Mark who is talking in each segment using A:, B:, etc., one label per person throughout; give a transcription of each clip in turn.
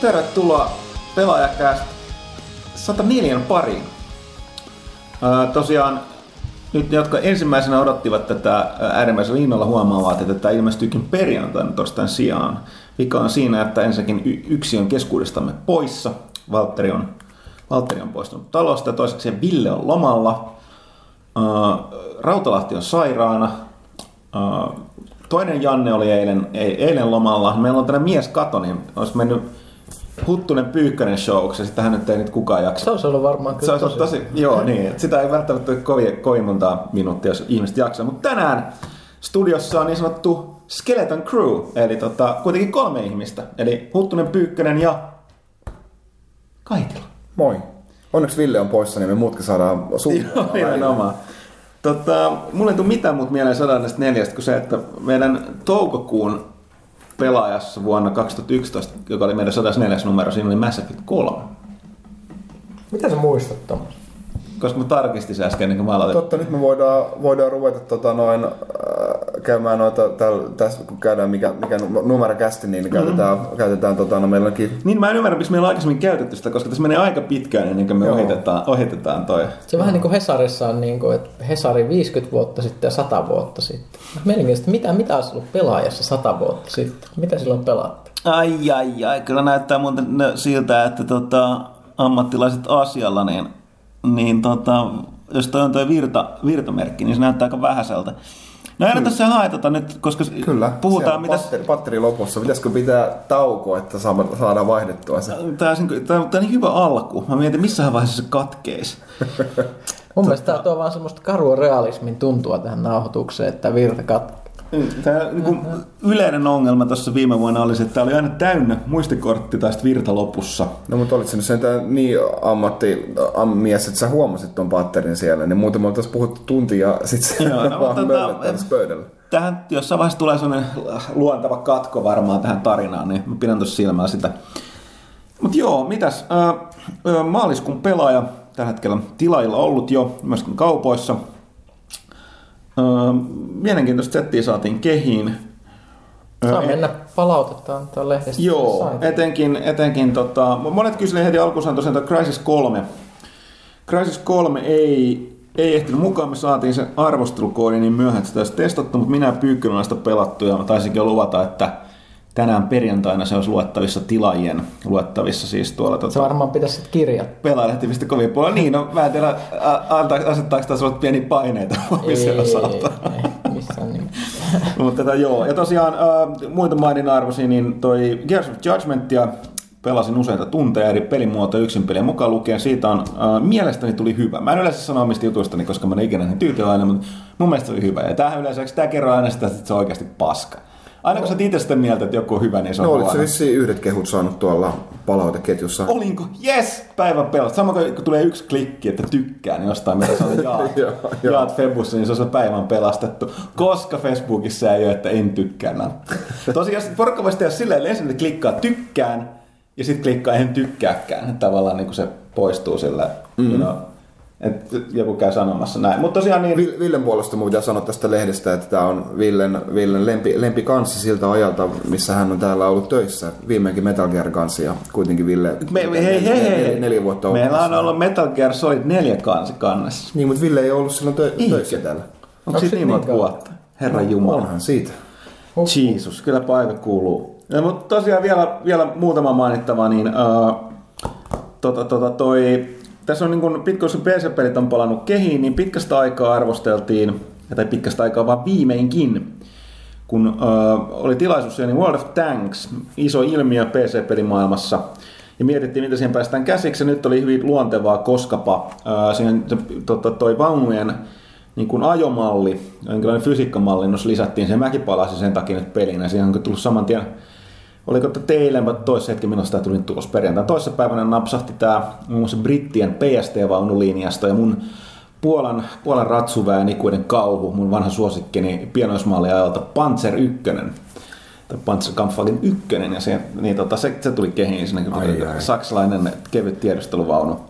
A: Tervetuloa pelaajakästä 104 pariin. Tosiaan nyt ne, jotka ensimmäisenä odottivat tätä äärimmäisellä innolla huomaavat, että tämä ilmestyykin perjantaina torstain sijaan. Vika on siinä, että ensinnäkin yksi on keskuudestamme poissa. Valtteri on, Valtteri on poistunut talosta. Toiseksi Ville on lomalla. Öö, Rautalahti on sairaana. Toinen Janne oli eilen, eilen lomalla. Meillä on tänä mies kato, niin olisi mennyt Huttunen Pyykkönen showksi, sitä hän nyt ei nyt kukaan jaksa.
B: Se olisi ollut varmaan
A: Se olisi ollut tosi, joo niin, sitä ei välttämättä ole kovin, kovin monta minuuttia, jos ihmiset jaksaa. Mutta tänään studiossa on niin sanottu Skeleton Crew, eli tota, kuitenkin kolme ihmistä. Eli Huttunen Pyykkönen ja Kaitila.
C: Moi. Onneksi Ville on poissa, niin me muutkin saadaan
A: Joo,
C: suunnitelmaa.
A: nimenomaan. Tota, mulla ei tule mitään muuta mieleen 104 kuin se, että meidän toukokuun pelaajassa vuonna 2011, joka oli meidän 104 numero, siinä oli Mass Effect 3.
B: Mitä sä muistat Tomas?
A: Koska mä tarkistin sen äsken ennen kuin mä aloitin.
C: Totta, nyt me voidaan, voidaan ruveta tota, noin, äh, käymään noita, täl, tässä kun käydään mikä, mikä numero kästi, niin käytetään, mm-hmm. käytetään tota, no, meillä onkin
A: Niin mä en ymmärrä, miksi meillä on aikaisemmin käytetty sitä, koska tässä menee aika pitkään ennen kuin me
C: Joo.
A: ohitetaan, ohitetaan toi.
B: Se on vähän niin kuin Hesarissa on niin kuin, että Hesari 50 vuotta sitten ja 100 vuotta sitten. Mielenkiintoista, mitä, mitä olisi ollut pelaajassa 100 vuotta sitten? Mitä silloin pelattiin?
A: Ai ai ai, kyllä näyttää muuten siltä, että tota, ammattilaiset asialla, niin, niin tota, jos toi on toi virta, virtamerkki, niin se näyttää aika vähäiseltä. No ei tässä haetata nyt, koska
C: Kyllä.
A: puhutaan,
C: Siellä
A: mitä...
C: Patteri, patteri lopussa. Pitäisikö pitää tauko, että saadaan vaihdettua se?
A: Tämä on, tämä on niin hyvä alku. Mä mietin, missä vaiheessa se katkeisi.
B: Mun mielestä tämä tuo vaan semmoista karua realismin tuntua tähän nauhoitukseen, että virta kat...
A: Tämä niin kuin, yleinen ongelma tuossa viime vuonna oli se, että tämä oli aina täynnä muistikortti tai sitten virta lopussa.
C: No mutta olit sinne sentään niin ammatti, mies, että sä huomasit ton patterin siellä, niin muuten me oltaisiin puhuttu tunti ja sit se
A: Joo, no,
C: vaan
A: tota-
C: pöydällä.
A: Tähän jossain vaiheessa tulee sellainen luontava katko varmaan tähän tarinaan, niin mä pidän tuossa silmällä sitä. Mutta joo, mitäs? Ää, maaliskuun pelaaja tällä hetkellä tilailla ollut jo myöskin kaupoissa. Mielenkiintoista settiä saatiin kehiin.
B: Saa
A: e-
B: mennä palautetta tuon lehdestä.
A: Joo,
B: Sain.
A: etenkin, etenkin tota, monet kysyivät heti alkuun tosiaan tuo Crisis 3. Crisis 3 ei, ei ehtinyt mukaan, me saatiin se arvostelukoodi niin myöhään, että sitä olisi testattu, mutta minä olen sitä pelattu ja mä taisinkin luvata, että tänään perjantaina se olisi luettavissa tilaajien, luettavissa siis tuolla
B: Se
A: tota,
B: varmaan pitäisi sitten kirjata.
A: pelaajalehti.comin puolella. Niin, no mä en tiedä, asettaako tässä pieni paineita sen osalta.
B: ei, missään.
A: Mutta tätä joo. Ja tosiaan äh, muita mainin arvosi, niin toi Gears of Judgmentia pelasin useita tunteja eri pelimuotoja yksin pelien mukaan lukien. Siitä on äh, mielestäni tuli hyvä. Mä en yleensä sano omista jutuistani, koska mä en ikinä niin tyytyväinen, mutta mun mielestä se oli hyvä. Ja tämähän yleensä, tää kerroo aina sitä, että se on oikeasti paska. Aina kun sä itse sitä mieltä, että joku on hyvä, niin se on
C: No
A: huono.
C: se vissiin yhdet kehut saanut tuolla palauteketjussa?
A: Olinko? Yes! Päivän pelasta. Sama kuin kun tulee yksi klikki, että tykkään jostain, mitä sä jaat, jaat Febussa, niin se on se päivän pelastettu. Koska Facebookissa ei ole, että en tykkää nappia. Tosiaan sit porukka voisi tehdä silleen, että ensin klikkaa tykkään, ja sitten klikkaa en tykkääkään. Tavallaan niin kuin se poistuu sillä, mm. you know, että joku käy sanomassa näin. Mutta tosiaan niin...
C: Vil- Villen puolesta mun pitää sanoa tästä lehdestä, että tämä on Villen, Villen lempi, lempi kanssi siltä ajalta, missä hän on täällä ollut töissä. Viimeinkin Metal Gear kanssi ja kuitenkin Ville
A: Me, me, hei, hei, hei.
C: Neljä, neljä vuotta
A: Meillä on
C: olemassa.
A: ollut Metal Gear Solid 4 kansi kannessa.
C: Niin, mutta Ville ei ollut silloin tö- töissä täällä.
A: Onko siitä
B: sit
A: niin monta vuotta? Herra Jumala.
C: Onhan siitä.
A: Jeesus, kyllä paikka kuuluu. Ja, mutta tosiaan vielä, vielä muutama mainittava, niin uh, tota, tota, toi, tässä on niin pitkä, kun PC-pelit on palannut kehiin, niin pitkästä aikaa arvosteltiin, tai pitkästä aikaa vaan viimeinkin, kun uh, oli tilaisuus niin World of Tanks, iso ilmiö PC-pelimaailmassa, ja mietittiin, miten siihen päästään käsiksi, nyt oli hyvin luontevaa, koskapa uh, siihen, tota, toi vaunujen niin kuin ajomalli, jonkinlainen fysiikkamallinnus lisättiin, se mäkin palasin sen takia nyt peliin, ja siihen on tullut saman tien, oliko teille, mutta toisessa hetki minusta tämä tuli tulos perjantai. Toisessa päivänä napsahti tämä muun muassa brittien PST-vaunulinjasta, ja mun Puolan, Puolan ratsuväen ikuinen kauhu, mun vanha suosikkini pienoismalli ajalta Panzer 1, tai Panzerkampfwagen 1, ja se, niin tota, se, se tuli kehiin sinne,
C: Ai, ai.
A: saksalainen kevyt tiedusteluvaunu.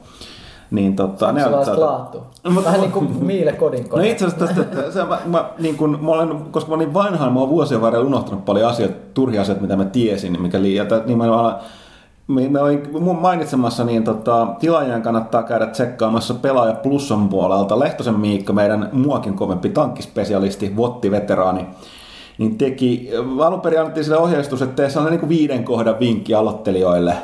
A: Niin tota, ne
B: Saksalaista
A: saata-
B: laatua. Vähän niin kuin Miile kodin
A: No
B: kone.
A: itse asiassa tästä, että se, mä, mä, niin kun, mä olen, koska mä olin vanhaan, mä oon vuosien varrella unohtanut paljon asioita, turhia asioita, mitä mä tiesin, mikä liian, niin mä me, me olin mun mainitsemassa, niin tota, tilaajien kannattaa käydä tsekkaamassa pelaaja Plussan puolelta. Lehtosen Miikka, meidän muakin kovempi tankkispesialisti, Votti-veteraani, niin teki, alun perin annettiin sille ohjeistus, että tee sellainen niin kuin viiden kohdan vinkki aloittelijoille.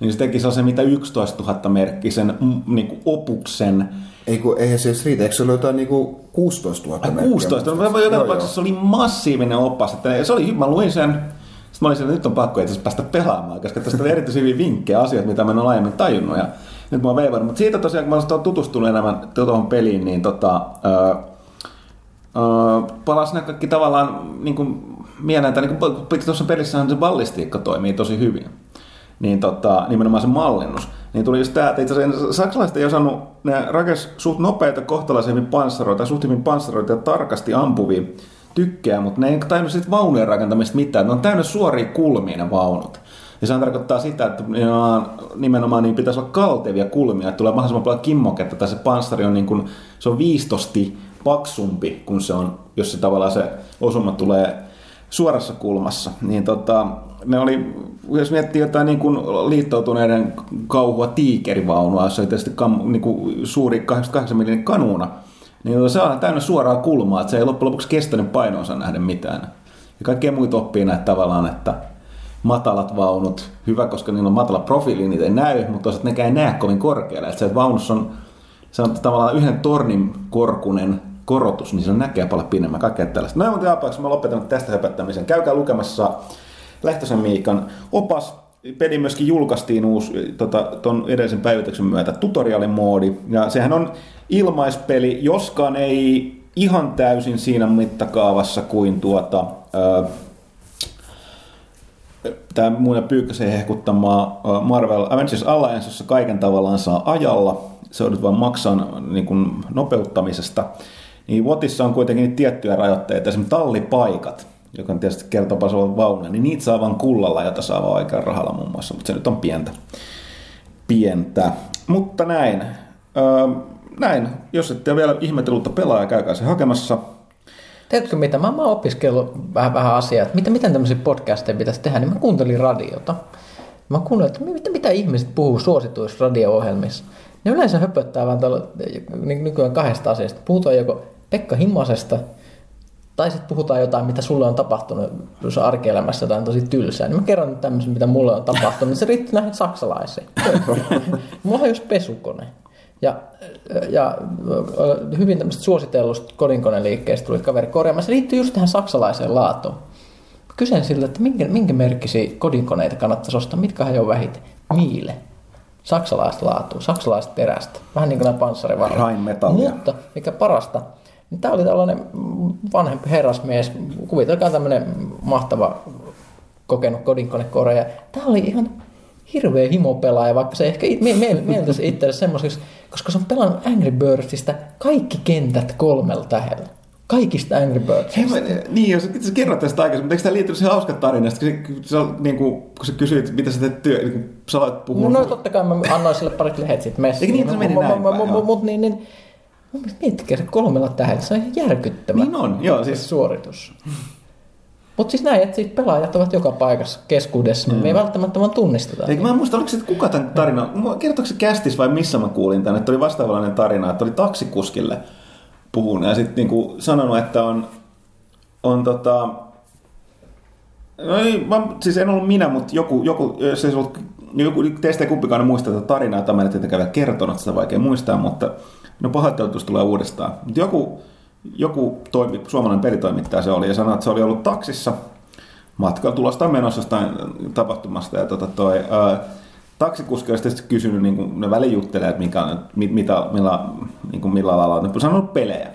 A: Niin se teki sellaisen mitä 11 000 merkkisen mm, niin kuin opuksen,
C: Ei kun, eihän se edes riitä, eikö se ole jotain niinku 16 000
A: Ai,
C: merkkiä?
A: 16, no,
C: muistaakseni?
A: joka tapauksessa se oli massiivinen opas. Että se oli, mä luin sen, sitten mä olin siellä, että nyt on pakko itse päästä pelaamaan, koska tästä oli erityisen hyviä vinkkejä, asioita, mitä mä en ole aiemmin tajunnut. Ja nyt mä oon veivannut. Mutta siitä tosiaan, kun mä olen tutustunut enemmän tuohon peliin, niin tota, öö, öö, palasi nämä kaikki tavallaan niin kuin mieleen, että niin kuin, tuossa pelissähän se ballistiikka toimii tosi hyvin. Niin tota, nimenomaan se mallinnus. Niin tuli just tää, että itse asiassa saksalaiset ei osannut, ne rakes suht nopeita, kohtalaisemmin panssaroita, suht hyvin panssaroita ja tarkasti ampuvia tykkää, mutta ne ei tajunnut siitä vaunujen rakentamista mitään. Ne on täynnä suoria kulmia ne vaunut. Ja se tarkoittaa sitä, että nimenomaan, nimenomaan niin pitäisi olla kaltevia kulmia, että tulee mahdollisimman paljon kimmoketta, tai se panssari on, niin kuin, se on viistosti paksumpi, kun se on, jos se tavallaan se osuma tulee suorassa kulmassa. Niin tota, ne oli, jos miettii jotain niin kuin liittoutuneiden kauhua tiikerivaunua, jossa oli tietysti kam, niin kuin suuri 88 mm kanuuna, niin se on täynnä suoraa kulmaa, että se ei loppujen lopuksi kestänyt painonsa nähden mitään. Ja kaikkea muita oppii näitä tavallaan, että matalat vaunut, hyvä, koska niillä on matala profiili, niitä ei näy, mutta toisaalta nekään ei näe kovin korkealle. Että se, että vaunussa on, se on tavallaan yhden tornin korkunen korotus, niin se näkee paljon pidemmän, kaikkea tällaista. Näin mutta jaapaiksi mä lopetan tästä höpöttämisen. Käykää lukemassa Lehtosen Miikan opas. Peli myöskin julkaistiin uusi tota, ton edellisen päivityksen myötä tutorialimoodi. Ja sehän on ilmaispeli, joskaan ei ihan täysin siinä mittakaavassa kuin tuota, ää, tämä muinen pyykkäsen hehkuttama Marvel Avengers Alliance, jossa kaiken tavallaan saa ajalla. Se on nyt vain maksaa niin kuin nopeuttamisesta. Niin Wotissa on kuitenkin tiettyjä rajoitteita, esimerkiksi tallipaikat, joka on tietysti kertoo paljon vaunuja, niin niitä saa vain kullalla, jota saa vaan oikean rahalla muun muassa, mutta se nyt on pientä. pientä. Mutta näin. Öö, näin. Jos ette ole vielä ihmetelutta pelaaja, käykää se hakemassa.
B: Tiedätkö mitä? Mä, oon opiskellut vähän, vähän asiaa, että mitä, miten tämmöisiä podcasteja pitäisi tehdä, niin mä kuuntelin radiota. Mä kuuntelin, että mitä, mitä ihmiset puhuu suosituissa radio-ohjelmissa. Ne yleensä höpöttää vaan tuolla, ny- nykyään kahdesta asiasta. Puhutaan joko Pekka Himasesta, tai sitten puhutaan jotain, mitä sulle on tapahtunut jos arkielämässä jotain tosi tylsää. Niin mä kerron nyt tämmöisen, mitä mulle on tapahtunut. Se riitti nähdä saksalaisiin. Mulla on just pesukone. Ja, ja hyvin tämmöistä suositellusta kodinkoneliikkeestä tuli kaveri korjaamaan. Se liittyy just tähän saksalaiseen laatuun. Kysyn siltä, että minkä, minkä merkkisiä kodinkoneita kannattaisi ostaa, mitkä he on vähiten. Miile. Saksalaista laatua, saksalaista terästä. Vähän niin kuin nämä panssarivarat. Mutta mikä parasta, niin tämä oli tällainen vanhempi herrasmies. Kuvitelkaa tämmöinen mahtava kokenut kodinkonekoreja. Tämä oli ihan hirveä himopelaaja, vaikka se ehkä it- mie- mie- mieltäisi itselle semmoiseksi, koska se on pelannut Angry Birdsista kaikki kentät kolmella tähdellä. Kaikista Angry Birdsista.
A: Hei, niin, jos sä kerrot tästä aikaisemmin, mutta eikö tämä liittynyt siihen hauska tarinasta, kun on, niin kuin, kun sä kysyit, mitä sä teet työ, niin kun sä aloit puhua.
B: No, no totta kai mä annoin sille parit lehet siitä messiin.
A: Eikö niin, että se meni näin.
B: Mutta niin, niin, mun mielestä miettikää se kolmella tähdellä, se on ihan järkyttävä
A: Niin on, joo, siis
B: suoritus. Mutta siis näin, että siis pelaajat ovat joka paikassa keskuudessa, mm. me ei välttämättä vaan tunnisteta.
A: Eikö mä en muista, oliko se, kuka tämän tarina, kertoiko se kästis vai missä mä kuulin tämän, että oli vastaavallinen tarina, että oli taksikuskille puhunut ja sitten niinku sanonut, että on, on tota, no ei, mä, siis en ollut minä, mutta joku, joku, jos ei se ollut, joku teistä ei kumpikaan muista tätä tarinaa, tai mä en tietenkään vielä kertonut, sitä vaikea muistaa, mutta no pahoittelut, jos tulee uudestaan. Mutta joku, joku toimi, suomalainen pelitoimittaja se oli ja sanoi, että se oli ollut taksissa matkalla tulosta menossa jostain tapahtumasta ja tota toi, ää, taksikuski olisi tietysti kysynyt, niin ne väliin että mikä, mit, mitä, millä, niin kuin millä alalla on. Ne sanonut pelejä.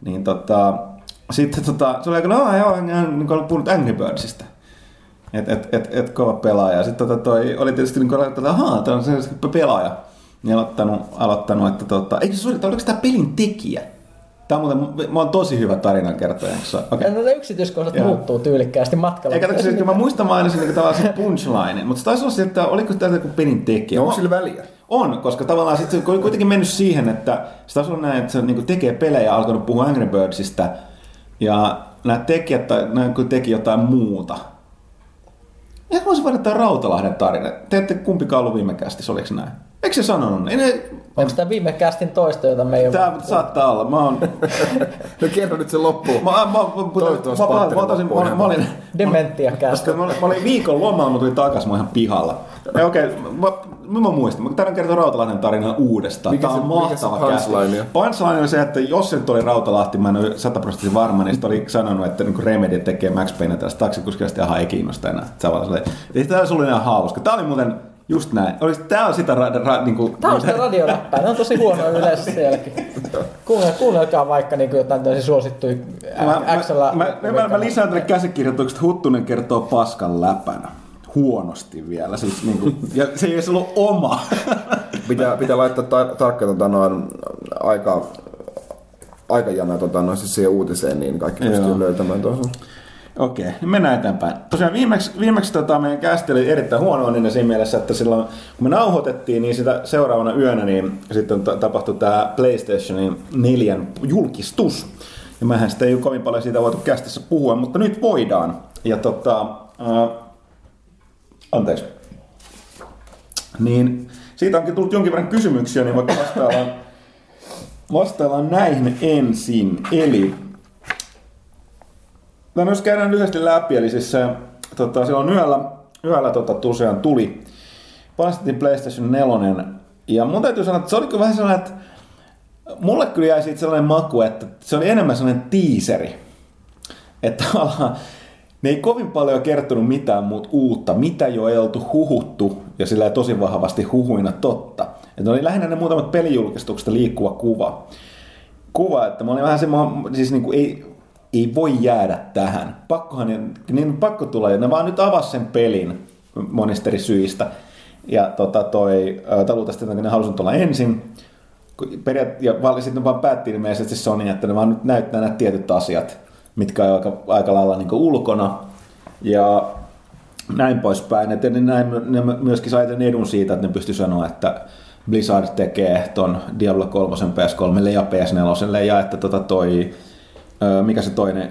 A: Niin tota, sitten tota, se oli aika, no joo, en, niin kuin puhunut Angry Birdsista. Et, et, et, et kova pelaaja. Sitten tota, toi, oli tietysti niin kuin, että ahaa, tämä on se pelaaja. Niin aloittanut, aloittanut että tota, eikö se oli, oliko tämä pelin tekijä? Tämä on muuten, mä oon tosi hyvä tarinankertoja. Okei.
B: Okay. No ne yksityiskohdat
A: Joo.
B: muuttuu tyylikkäästi matkalla.
A: Eikä tässä, mä muistan mä aina sen niin tavallaan sen punchline, mutta se taisi olla se, että oliko tämä joku pelin tekijä.
C: Ja onko sillä väliä?
A: On, koska tavallaan sit se on kuitenkin mennyt siihen, että se on ollut näin, että se niin tekee pelejä ja alkanut puhua Angry Birdsista, ja nämä tekijät tai nämä teki jotain muuta. Ja voisi voida tämä Rautalahden tarina. Te ette kumpikaan ollut viime kästissä, oliko näin? Eikö se sanonut? Ei ne,
B: Onko tämä viime kästin toista, jota me ei ole...
A: Tämä saattaa olla. Mä oon...
C: No kerro nyt se loppuun.
A: Mä, mä, mä,
C: Toivottavasti
A: mä, mä, mä, otasin,
C: loppuu
A: mä, mä, olin,
B: Dementia kästi.
A: mä, mä olin viikon lomaa, mä tulin takas, mä ihan pihalla. Okei, mä, mä, mä muistan. Mä tarvitsen kertoa Rautalahden tarinan uudestaan.
C: Mikä
A: Tämä on
C: se- se
A: mahtava
C: punchline on?
A: Punchline on se, että jos se nyt oli Rautalahti, mä en ole sataprosenttisesti varma, niin sitten oli sanonut, että niin Remedy tekee Max Payne tästä taksikuskista ja ei kiinnosta enää. Se on vaan silleen, Tämä oli ihan hauska. Tämä oli muuten just näin. Olisi, tämä on sitä ra, ra, niin kuin,
B: Tämä on sitä radioläppää. Ne on tosi huonoja yleensä sielläkin. Kuunnel, kuunnelkaa vaikka niin kuin jotain tämmöisiä suosittuja
A: Mä,
B: XL.
A: mä, mä, mä, mä, mä lisään tänne käsikirjoitukset, että Huttunen kertoo paskan läpänä. Huonosti vielä. Siis, niin kuin, ja se ei edes ollut oma.
C: Pitää, pitää laittaa tar- tarkka tota, noin, aika, aikajana tota, noin, siis siihen uutiseen, niin kaikki pystyy löytämään tuossa.
A: Okei, niin mennään eteenpäin. Tosiaan viimeksi, viimeksi tota, meidän kästi oli erittäin huono niin siinä mielessä, että silloin kun me nauhoitettiin, niin sitä seuraavana yönä niin sitten ta- tapahtui tämä PlayStationin 4 julkistus. Ja mehän sitten ei ole kovin paljon siitä voitu kästissä puhua, mutta nyt voidaan. Ja tota, ää, anteeksi. Niin siitä onkin tullut jonkin verran kysymyksiä, niin vaikka vastaillaan, vastaillaan näihin ensin. Eli No jos käydään lyhyesti läpi, eli siis se, tota, silloin yöllä, yöllä tota, tosiaan tuli, panostettiin PlayStation 4, ja mun täytyy sanoa, että se oli vähän sellainen, että mulle kyllä jäi siitä sellainen maku, että se oli enemmän sellainen tiiseri. Että tavallaan ne ei kovin paljon kertonut mitään muut uutta, mitä jo ei oltu huhuttu, ja sillä ei tosi vahvasti huhuina totta. Että oli lähinnä ne muutamat pelijulkistuksesta liikkuva kuva kuva, että mä olin vähän semmoinen, siis niin kuin ei, ei voi jäädä tähän. Pakkohan, niin, pakko tulla, ja ne vaan nyt avasi sen pelin monista eri syistä. Ja tota, toi, että ne halusivat tulla ensin. Periaat, ja sitten vaan päätti ilmeisesti Sony, että ne vaan nyt näyttää nämä tietyt asiat, mitkä on aika, aika lailla niin ulkona. Ja näin poispäin. Et ne, näin, ne myöskin sai tämän edun siitä, että ne pysty sanoa, että Blizzard tekee ton Diablo 3 PS3 ja PS4 ja että tota toi, mikä se toinen,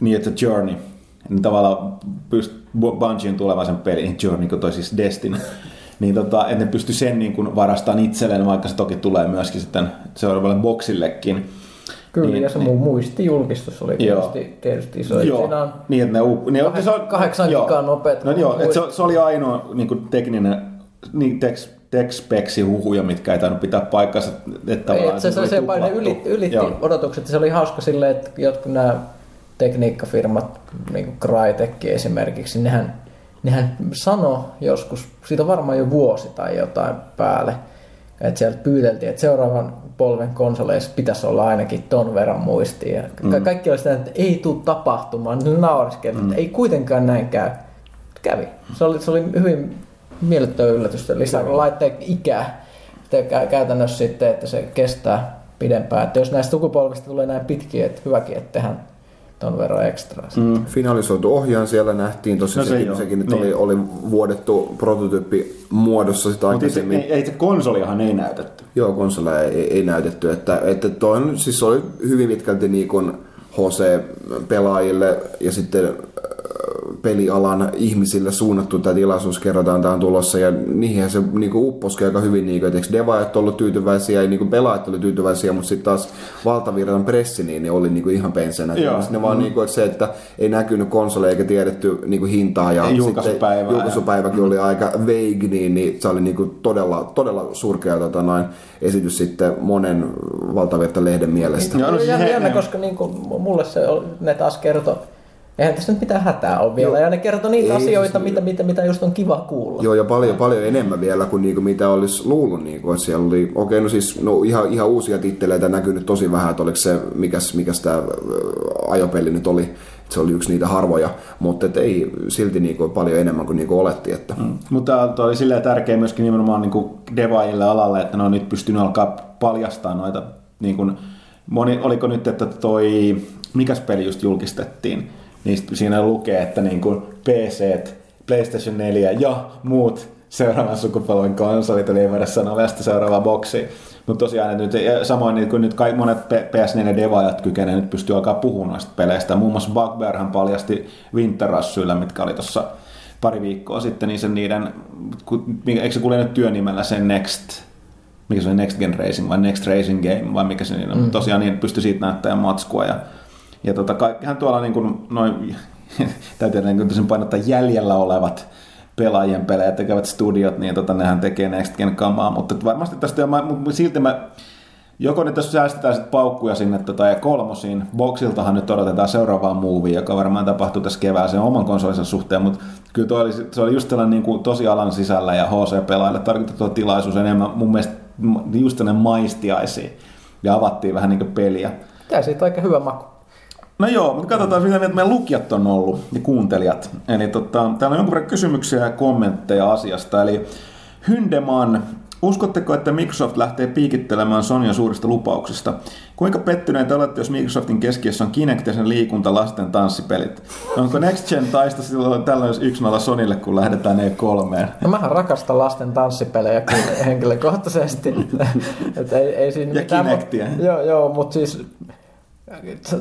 A: niin että Journey, niin tavallaan pyst, Bungien tulevaisen pelin, Journey, kun toi siis Destiny, niin tota, että ne pysty sen niin kuin varastamaan itselleen, vaikka se toki tulee myöskin sitten seuraavalle boksillekin.
B: Kyllä,
A: Niin,
B: ja se
A: niin.
B: muistijulkistus oli
A: Joo.
B: tietysti, tietysti iso.
A: Joo,
B: Siinä on
A: niin että ne, up, ne
B: Kahdeksan-
A: se on-
B: kahdeksan
A: joo.
B: gigaa nopeat
A: No joo, että se, se, oli ainoa niin kuin tekninen niin teks, tekspeksi huhuja, mitkä ei tainnut pitää paikkansa. Että
B: Ei, se, se,
A: oli
B: se, se ne
A: tuplattu.
B: ylitti, ylitti
A: Joo.
B: odotukset. Se oli hauska silleen, että jotkut nämä tekniikkafirmat, niin kuin Crytek esimerkiksi, nehän, nehän sano joskus, siitä on varmaan jo vuosi tai jotain päälle, että sieltä pyydeltiin, että seuraavan polven konsoleissa pitäisi olla ainakin ton verran muistia. Ka- kaikki oli sitä, että ei tule tapahtumaan. Ne nauriskeli, että ei kuitenkaan näin käy. Kävi. Se oli, se oli hyvin miellyttävä yllätys. Lisää laitteen ikää te- kä- käytännössä sitten, että se kestää pidempään. Että jos näistä sukupolvista tulee näin pitkiä, että hyväkin, että tehdään ton verran ekstraa. Mm.
C: Finalisoitu ohjaan siellä nähtiin, tosi
A: No se
C: sekin,
A: joo.
C: sekin nyt
A: Niin.
C: oli, oli vuodettu prototyyppi muodossa sitä
A: Mutta itse,
C: aikaisemmin.
A: ei, ei, itse konsoliahan ei näytetty.
C: Joo, konsoleja ei, ei näytetty. Että, että toi on, siis oli hyvin pitkälti niin kuin HC-pelaajille ja sitten pelialan ihmisille suunnattu tämä tilaisuus kerrotaan tämä on tulossa ja niihin se niin kuin upposki aika hyvin, niin kuin, että eikö devaajat ollut tyytyväisiä ja niin kuin pelaajat oli tyytyväisiä, mutta sitten taas valtavirran pressi niin ne oli niin kuin ihan pensenä. Ne vaan niin kuin, että se, että ei näkynyt konsoleja eikä tiedetty niin kuin hintaa ja
A: Ei julkaisupäivää.
C: sitten julkaisupäiväkin oli aika vague, niin, niin se oli niin kuin todella, todella surkea tota, noin, esitys sitten monen valtavirta lehden mielestä.
A: Joo, no siis
B: jännä,
A: he-
B: jännä,
A: ne-
B: koska niin kuin, mulle se, oli- ne taas kertoi, eihän tässä nyt mitään hätää ole vielä.
C: Joo.
B: Ja ne kertoi niitä
C: Ei,
B: asioita,
C: siis-
B: mitä, mitä, mitä just on kiva kuulla.
C: Joo, ja paljon, paljon enemmän vielä kuin niinku mitä olisi luullut. Niinku, että siellä oli, okei, no siis no, ihan, ihan uusia titteleitä näkynyt tosi vähän, että oliko se, mikäs, mikäs tämä ajopeli nyt oli, että se oli yksi niitä harvoja, mutta et ei silti niinku paljon enemmän kuin niinku olettiin. Että. Mm.
A: Mutta tuo oli silleen tärkeä myöskin nimenomaan niin kuin devaajille alalle, että ne on nyt pystynyt alkaa paljastaa noita, niin kuin, moni, oliko nyt, että toi, mikäs peli just julkistettiin, niin siinä lukee, että niin kuin PC, PlayStation 4 ja muut seuraavan sukupolven konsolit, eli ei voida sanoa vielä sitä seuraavaa boksi. Mutta tosiaan, että nyt, samoin niin kuin nyt kaikki monet PS4-devaajat kykenevät nyt pystyy alkaa puhumaan noista peleistä. Muun muassa Bugbearhan paljasti Winter Rushilla, mitkä oli tuossa pari viikkoa sitten, niin sen niiden, eikö se kuule nyt työnimellä sen Next, mikä se oli Next Gen Racing vai Next Racing Game vai mikä se niin on. Mm. Tosiaan niin pystyi siitä näyttämään matskua ja, ja tota, kaikkihan tuolla niin kuin, noin, täytyy niin painottaa jäljellä olevat pelaajien pelejä tekevät studiot, niin tota, nehän tekee Next Gen kamaa, mutta varmasti tästä, mutta silti mä Joko nyt tässä säästetään sitten paukkuja sinne tota, ja kolmosiin. Boxiltahan nyt odotetaan seuraavaa movie, joka varmaan tapahtuu tässä kevään sen oman konsolisen suhteen, mutta kyllä toi oli, se oli just tällainen niin kuin, tosi alan sisällä ja HC-pelaajille tarkoitettu tilaisuus enemmän mun mielestä just tällainen maistiaisiin. Ja avattiin vähän niin kuin peliä.
B: Tämä siitä aika hyvä maku.
A: No joo, mutta katsotaan mitä mieltä meidän lukijat on ollut ja kuuntelijat. Eli tota, täällä on jonkun verran kysymyksiä ja kommentteja asiasta. Eli Hyndeman Uskotteko, että Microsoft lähtee piikittelemään Sonyan suurista lupauksista? Kuinka pettyneitä olette, jos Microsoftin keskiössä on Kinect ja sen liikunta lasten tanssipelit? Onko Next Gen taista silloin tällöin yksi nolla Sonille, kun lähdetään E3?
B: No mähän rakastan lasten tanssipelejä kyllä henkilökohtaisesti. että ei, ei siinä
A: ja mitään, Kinectia.
B: Mutta, joo, joo, mutta siis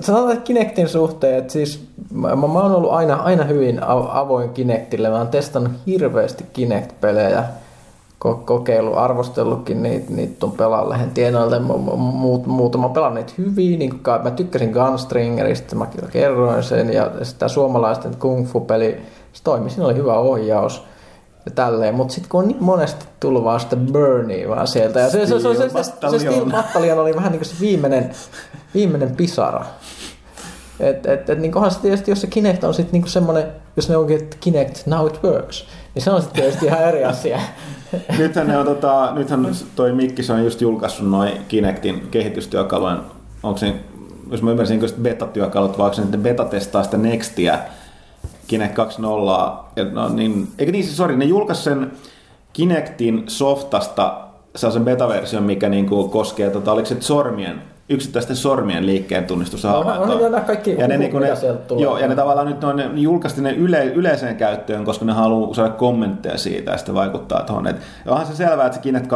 B: sanotaan, että Kinectin suhteen, että siis mä, mä oon ollut aina, aina hyvin avoin Kinectille. Mä oon testannut hirveästi Kinect-pelejä kokeilu, arvostellutkin niitä, niitä on pelaalle tienoilta, muut, muutama pelannut niitä hyvin, niin kuin, mä tykkäsin Gunstringerista, mä kerroin sen, ja sitä suomalaisten kung fu-peli, se toimi, siinä oli hyvä ohjaus ja tälleen, mutta sitten kun on niin monesti tullut vaan sitä Bernie vaan sieltä, ja se, se, se, se, se, se Steel Battalion oli vähän niin kuin se viimeinen, viimeinen pisara. Et, et, et, niin se tietysti, jos se Kinect on sitten niin semmoinen, jos ne onkin, että Kinect, now it works, niin se on sitten tietysti ihan eri asia.
A: nythän, ne on, tota, nythän toi Mikkis on just julkaissut noin Kinectin kehitystyökalujen, onko se, jos mä ymmärsin, onko beta-työkalut, vai onko se nyt beta-testaa sitä Nextia, Kinect 2.0, no, niin, eikö niin, siis, sorry, ne julkaisi sen Kinectin softasta sellaisen beta-version, mikä niinku koskee, tota, oliko se sormien yksittäisten sormien liikkeen tunnistushavaintoa.
B: No, no, kaikki
A: ja ne,
B: niin
A: ne, joo, ja ne tavallaan nyt on, ne julkaisti ne yle, yleiseen käyttöön, koska ne haluaa saada kommentteja siitä ja sitten vaikuttaa tuohon. Et, onhan se selvää, että se Kinect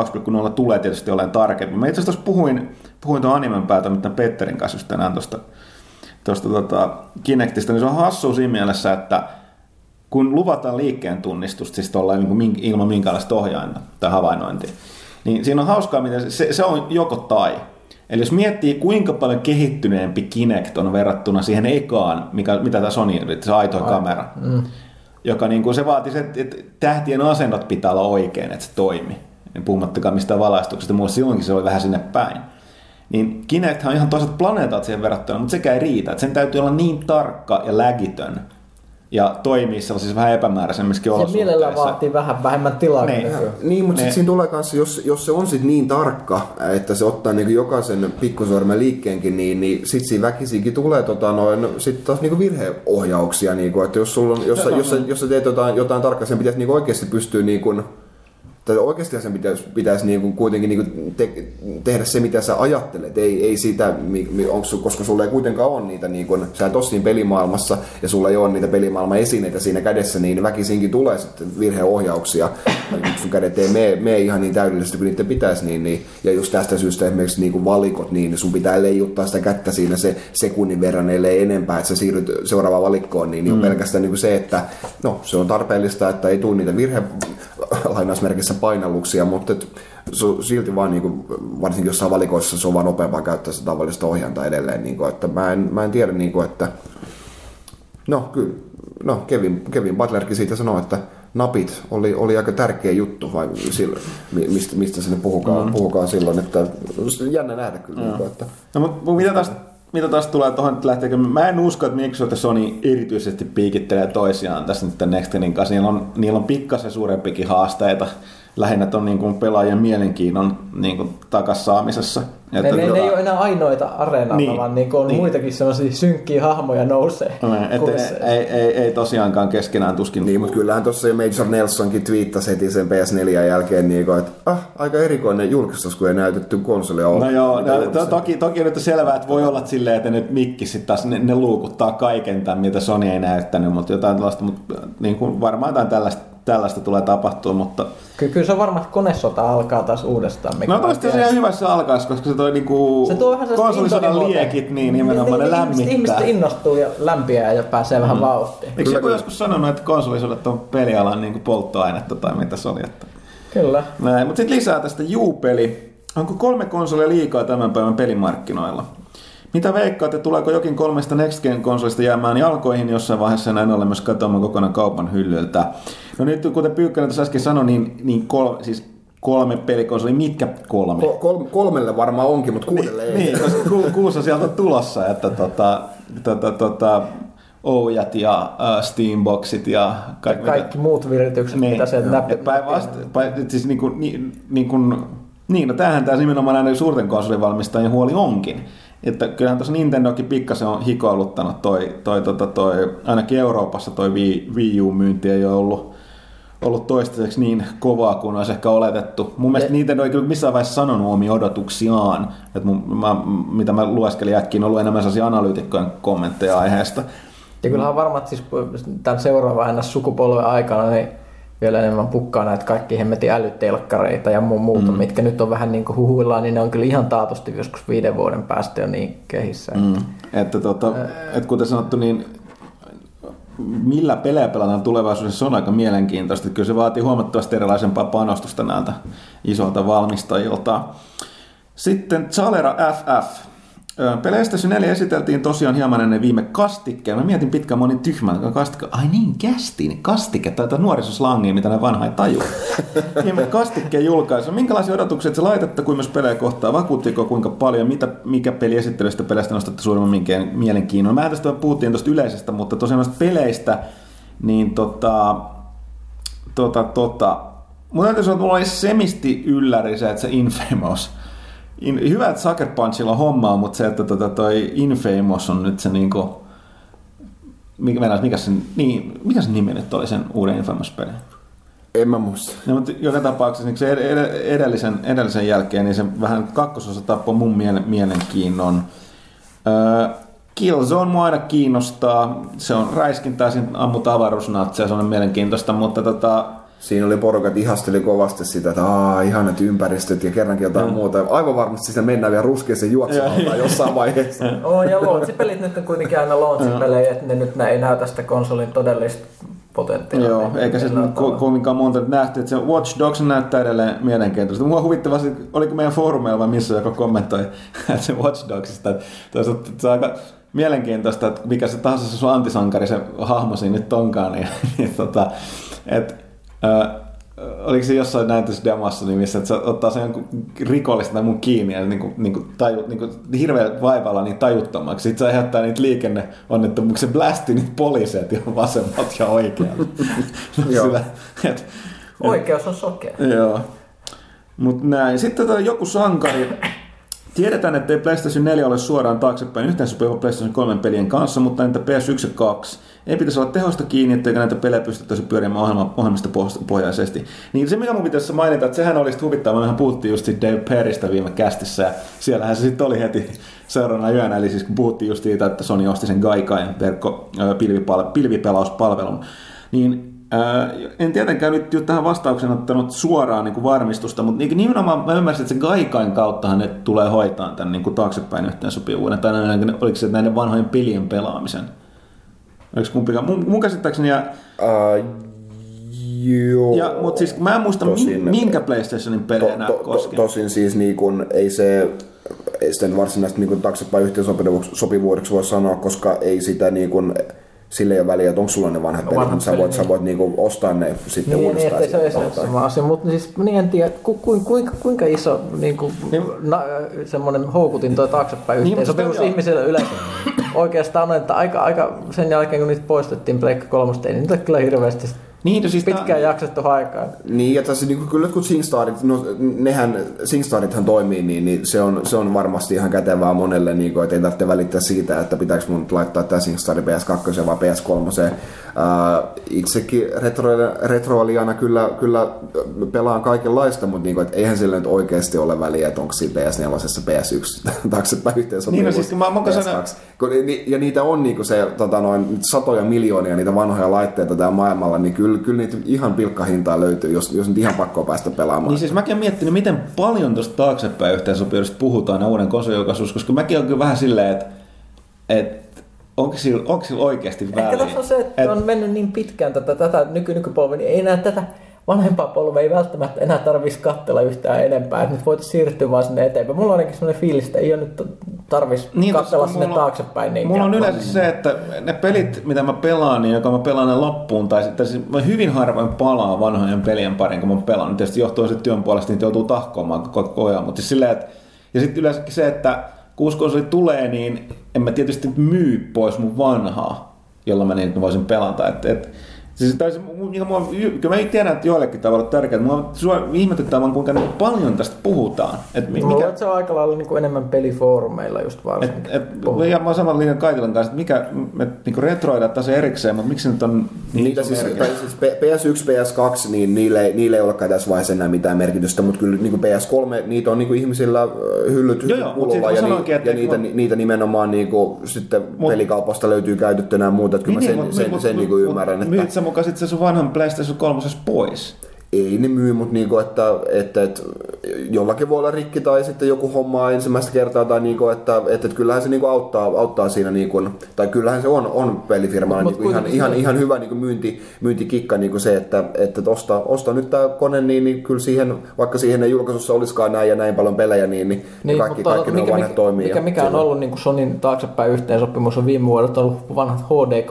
A: 2.0 tulee tietysti olemaan tarkempi. Mä itse asiassa puhuin, puhuin tuon animen päältä mitä Petterin kanssa just tänään tuosta tuosta tota Kinectista, niin se on hassu siinä mielessä, että kun luvataan liikkeen tunnistusta, siis niin ilman minkäänlaista ohjainta tai havainnointia, niin siinä on hauskaa, miten se, se on joko tai. Eli jos miettii, kuinka paljon kehittyneempi Kinect on verrattuna siihen ekaan, mikä, mitä tämä Sony, se aito Ai. kamera, mm. joka niin kuin se vaatii se, että tähtien asennot pitää olla oikein, että se toimii. Puhumattakaan mistään valaistuksesta, mulla silloinkin se oli vähän sinne päin. Niin Kinect on ihan toiset planeetat siihen verrattuna, mutta sekä ei riitä. Että sen täytyy olla niin tarkka ja lägitön, ja toimii sellaisissa vähän epämääräisemmissä olosuhteissa.
B: Se mielellään vaatii vähän vähemmän tilaa.
C: Niin, niin mutta sitten siinä tulee kanssa, jos, jos se on sit niin tarkka, että se ottaa niinku jokaisen pikkusormen liikkeenkin, niin, niin sitten siinä väkisinkin tulee tota noin, sit taas niinku virheohjauksia. Niinku, että jos, sulla on, jos, no, jos, no. jos sä teet jotain, jotain tarkkaa, sen pitäisi niinku oikeasti pystyä niinku, tai oikeasti sen pitäisi, pitäisi niin kuin kuitenkin niin kuin te, tehdä se, mitä sä ajattelet. Ei, ei sitä, onko, koska sulla ei kuitenkaan ole niitä, niin kuin, sä et ole siinä pelimaailmassa ja sulla ei ole niitä pelimaailman esineitä siinä kädessä, niin väkisinkin tulee sitten virheohjauksia. sun kädet ei mene, mene ihan niin täydellisesti kuin niiden pitäisi. Niin, niin, ja just tästä syystä esimerkiksi niin kuin valikot, niin sun pitää leijuttaa sitä kättä siinä se sekunnin verran, ellei enempää, että sä siirryt seuraavaan valikkoon, niin, niin mm. pelkästään niin kuin se, että no, se on tarpeellista, että ei tule niitä virhe lainausmerkissä painalluksia, mutta et, so, silti vaan niin kuin, varsinkin jossain valikoissa se on vaan nopeampaa käyttää sitä tavallista ohjainta edelleen. Niin kuin, että mä, en, mä en tiedä, niin kuin, että no kyllä, no Kevin, Kevin Butlerkin siitä sanoi, että napit oli, oli aika tärkeä juttu, vai silloin, mistä, mistä sinne puhukaan, mm. puhukaan silloin, että jännä nähdä kyllä. Mm. Niin että,
A: no, mutta mitä tästä mitä taas tulee tuohon, että lähteekö, mä en usko, että Microsoft ja Sony erityisesti piikittelee toisiaan tässä nyt Next Genin kanssa. Niillä on, niillä on pikkasen suurempikin haasteita lähinnä tuon niin kuin pelaajien mielenkiinnon niin kuin takas saamisessa.
B: Ne, ne, ne, ei ole enää ainoita areenalla, niin, vaan niin on niin. muitakin sellaisia synkkiä hahmoja nousee.
A: Et, ei, ei, ei, tosiaankaan keskenään tuskin.
C: Niin, mutta kyllähän tuossa Major Nelsonkin twiittasi heti sen PS4 jälkeen, niin kuin, että ah, aika erikoinen julkistus, kun ei näytetty konsolia
A: No joo, no, to, toki, toki on nyt selvää, että voi olla silleen, että nyt mikki sitten taas ne, ne luukuttaa kaiken tämän, mitä Sony ei näyttänyt, mutta jotain tällaista, mutta niin kuin varmaan jotain tällaista tällaista tulee tapahtua, mutta
B: Ky- kyllä se on varma, että konesota alkaa taas uudestaan. mikä
A: No toista se ihan hyvä se alkaisi, koska se toi niinku
B: Se tuo vähän
A: konsolisodan liekit, niin nimenomaan ne
B: Ihmiset-
A: lämmittää.
B: Ihmiset innostuu ja lämpiää ja pääsee vähän vauhtiin.
A: Eikö
C: Kyllä,
A: joku
C: kyllä.
A: joskus sanonut, että konsolisodat on pelialan niinku polttoainetta tai mitä se oli? Että...
B: Kyllä.
A: Näin, mutta sitten lisää tästä Juu-peli. Onko kolme konsolia liikaa tämän päivän pelimarkkinoilla? Mitä veikkaatte, tuleeko jokin kolmesta Next Gen konsolista jäämään jalkoihin jossain vaiheessa ja näin ollen myös katoamaan kokonaan kaupan hyllyltä? No nyt kuten Pyykkönen tuossa äsken sanoi, niin, niin kol, siis kolme pelikonsolia, mitkä kolme?
C: Kol- kol- kolmelle varmaan onkin, mutta kuudelle ei.
A: Niin, koska ku, kuussa sieltä on tulossa, että tota, tota, tota, Oujat ja uh, Steamboxit ja kaikki,
B: Kaikki muut viritykset, mitä sieltä näppi...
A: et päinvastoin, päin, siis niin kuin, niin, niin, kuin, niin, no tämähän tämä nimenomaan näiden suurten konsolivalmistajien huoli onkin. Että kyllähän tuossa Nintendokin pikkasen on hikoiluttanut toi, toi, toi, toi, ainakin Euroopassa toi Wii, Wii U-myynti ei ole ollut, ollut toistaiseksi niin kovaa kuin olisi ehkä oletettu. Mun mielestä Nintendo ei kyllä missään vaiheessa sanonut omia odotuksiaan. Et mun, mä, mitä mä lueskelin äkkiä, on ollut enemmän sellaisia analyytikkojen kommentteja aiheesta.
B: Ja kyllähän on varma, että siis tämän seuraavan sukupolven aikana niin vielä enemmän pukkaa näitä kaikki hemmetin älytelkkareita ja muu- muuta, mm. mitkä nyt on vähän niin kuin huhuillaan, niin ne on kyllä ihan taatusti joskus viiden vuoden päästä jo niin kehissä. Mm.
A: Mm. Että, tota, että kuten sanottu, niin millä pelejä pelataan tulevaisuudessa on aika mielenkiintoista. Kyllä se vaatii huomattavasti erilaisempaa panostusta näiltä isolta valmistajilta. Sitten Zalera FF. PlayStation 4 esiteltiin tosiaan hieman ennen viime kastikkeen. Mä mietin pitkään, mä olin tyhmä. Kastike, ai niin, kästin, kastike, tai nuorisoslangia, mitä ne vanha ei tajua. Viime kastikkeen julkaisu. Minkälaisia odotuksia se laitetta kuin myös pelejä kohtaa? Vakuuttiko kuinka paljon? Mitä, mikä peli esittelystä peleistä nostatte suurimman minkään mielenkiinnon? Mä tästä puhuttiin tuosta yleisestä, mutta tosiaan noista peleistä, niin tota, tota, tota, mun täytyy sanoa, että mulla oli semisti ylläri se, että se Infamous. In, hyvä, että Sucker Punchilla on hommaa, mutta se, että tota, toi Infamous on nyt se niinku... Mikä, mennään, mikä, sen, niin, mikä sen nimi nyt oli sen uuden Infamous-pelin?
C: En mä muista.
A: No, mutta joka tapauksessa niin se ed- ed- edellisen, edellisen jälkeen niin se vähän kakkososa tappoi mun mielen, mielenkiinnon. Öö, Killzone mua aina kiinnostaa. Se on räiskintää, siinä ammut avaruusnatseja, se on mielenkiintoista, mutta tota,
C: Siinä oli porukat ihasteli kovasti sitä, että aah, ihanat ympäristöt ja kerrankin jotain muuta. Aivan varmasti sitä mennään vielä ruskeeseen juoksuvaltaan jossain vaiheessa.
B: On, ja launchipelit nyt on kuitenkin aina launchipelejä, että ne nyt nä- ei näytä sitä konsolin todellista potentiaalia.
A: Joo,
B: niin
A: eikä se ko- kovinkaan monta nähty, että se Watch Dogs näyttää edelleen mielenkiintoista. Mua huvittavasti, oliko meidän foorumeilla vai missä, joka kommentoi että se Watch Dogsista, että se on aika mielenkiintoista, että mikä se tahansa se sun antisankari, se hahmo siinä nyt onkaan, niin, niin tota, että äh, oliko se jossain näytössä demossa, niin missä, että se ottaa sen jonkun rikollista tai mun kiinni ja niin kuin, niin kuin, taju, niin kuin hirveän vaivalla niin tajuttomaksi. Sitten se aiheuttaa niitä liikenneonnettomuuksia, se blästi niitä poliiseja ihan vasemmalta ja oikealta. Sillä, et,
B: Oikeus on sokea.
A: Joo. Mutta näin. Sitten tota joku sankari. Tiedetään, että ei PlayStation 4 ole suoraan taaksepäin yhteensopiva PlayStation 3 pelien kanssa, mutta entä PS1 ja 2? Ei pitäisi olla tehosta kiinni, etteikö näitä pelejä pystyttäisi pyörimään ohjelma, ohjelmista pohjaisesti. Niin se, mikä mun pitäisi mainita, että sehän olisi huvittavaa. Mehän puhuttiin just Dave Peristä viime kästissä, ja siellähän se sitten oli heti seuraavana yönä. Eli siis kun puhuttiin just siitä, että Sony osti sen Gaikain verkko, ö, pilvipal- pilvipelauspalvelun, niin Ää, en tietenkään nyt tähän vastauksen ottanut suoraan niin kuin varmistusta, mutta niin- nimenomaan mä ymmärsin, että se Gaikain kauttahan ne tulee hoitaa tämän niin kuin taaksepäin yhteensopivuuden, tai näin- oliko se näiden vanhojen pelien pelaamisen? Oliko kumpikaan? Mun, mun käsittääkseni, ja,
C: Uh, joo.
A: ja, mutta siis mä en muista,
C: Tosin-
A: min, minkä PlayStationin pelejä
C: to, to, to, tosin siis niin kun, ei se ei sitä varsinaisesti niin taaksepäin yhteensopivuudeksi voi sanoa, koska ei sitä niin kun, sille ei ole väliä, että onko sulla ne vanhat pelit,
B: Vanhat
C: mutta sä voit,
B: pelit,
C: sä voit niin kun, ostaa ne sitten
B: Niin, niin
C: uudestaan.
B: ettei se olisi
C: sitten
B: sama asia, mutta siis niin en tiedä, ku, ku, kuinka, kuinka iso niin kuin,
A: Niin.
B: na, semmoinen houkutin toi taaksepäin
A: Niin,
B: yhteensopivuus
A: mutta-
B: ihmisille yleensä oikeastaan on, että aika, aika sen jälkeen kun niitä poistettiin Pleikka 3, ei niitä kyllä hirveästi
A: Niin, no siis
B: pitkään jaksettu aikaa.
C: Niin, ja tässä niin kyllä kun SingStarit, no nehän, SingStarithan toimii, niin, niin se, on, se on varmasti ihan kätevää monelle, niin kuin, että ei tarvitse välittää siitä, että pitääkö mun laittaa tämä SingStar PS2 vai PS3. Uh, itsekin retro, retroaliana kyllä, kyllä pelaan kaikenlaista, mutta niin kuin, että eihän sillä nyt oikeasti ole väliä, että onko siinä PS4 PS1 taaksepäin yhteen
A: Niin, no siis mä- mä
C: Ja niitä on niin kuin se tota, noin satoja miljoonia niitä vanhoja laitteita täällä maailmalla, niin kyllä kyllä, kyllä niitä ihan pilkkahintaa löytyy, jos, jos nyt ihan pakkoa päästä pelaamaan.
A: Niin siis mäkin olen miettinyt, miten paljon tuosta taaksepäin yhteensopivuudesta puhutaan uuden konsolijulkaisuus, koska mäkin olen kyllä vähän silleen, että, että onko sillä, onko sillä oikeasti väliä?
B: Ehkä tässä on se, että
A: Et-
B: on mennyt niin pitkään tätä, tätä nyky, nykypolvea, niin ei enää tätä vanhempaa polvea ei välttämättä enää tarvitsisi katsella yhtään enempää, että nyt voitaisiin siirtyä vaan sinne eteenpäin. Mulla on ainakin sellainen fiilis, että ei ole nyt tarvitsisi niin, katsella sinne
A: mulla
B: taaksepäin niinkään.
A: Mulla on yleensä se, että ne pelit, mitä mä pelaan, niin joka mä pelaan ne loppuun, tai sitten siis mä hyvin harvoin palaan vanhojen pelien parin, kun mä pelaan. Tietysti johtuu sitten työn puolesta, niitä joutuu tahkoamaan koko ajan. Mutta siis silleen, että, ja sitten yleensäkin se, että kun uusi tulee, niin en mä tietysti myy pois mun vanhaa, jolla mä niitä voisin pelata. Et, et, Siis, tai se, mikä mua, kyllä mä tiedän, että joillekin tavalla on tärkeää, mutta mua sua ihmetyttää vaan, kuinka niinku paljon tästä puhutaan. Et mi-
B: Mulla luulen, että se on aika lailla niin kuin enemmän pelifoorumeilla just varsinkin.
A: et, et, ja mä oon saman linjan Kaitilan kanssa, että mikä, me niinku retroidaan taas erikseen, mutta miksi nyt on niin
C: Niitä siis, tai siis P- PS1, PS2, niin niille, ei- niille ei olekaan tässä vaiheessa enää mitään merkitystä, mutta kyllä niin PS3, niitä on niin kuin ihmisillä ö, hyllyt,
A: Joo, joo, mut siitä mä
C: ja,
A: sanoinkin,
C: ni,
A: että
C: ja niitä,
A: kun-
C: niitä nimenomaan niin kuin, sitten
A: Mut-
C: pelikaupasta löytyy käytettynä ja muuta, että kyllä
A: Niin,
C: mä sen,
A: mut-
C: sen,
A: mut-
C: sen
A: mut-
C: niin kuin
A: mut
C: ymmärrän, että
A: Myyt sä mukaan sit se sun vanhan PlayStation 3 pois?
C: ei ne myy, mutta niinku, että, että, että jollakin voi olla rikki tai sitten joku homma ensimmäistä kertaa tai niinku, että, että, että kyllähän se niinku auttaa, auttaa siinä niinku, tai kyllähän se on, on pelifirmalla
B: Mut
C: niinku ihan, ihan, ihan hyvä niinku myynti, myyntikikka niinku se, että, että osta, osta nyt tämä kone, niin, niin kyllä siihen, vaikka siihen ei julkaisussa olisikaan näin ja näin paljon pelejä, niin, niin, niin kaikki,
B: mutta
C: kaikki ne
B: mikä,
C: vanhat
B: mikä,
C: toimii.
B: mikä, mikä on ollut niin Sonin taaksepäin yhteensopimus on viime vuodet ollut vanhat HD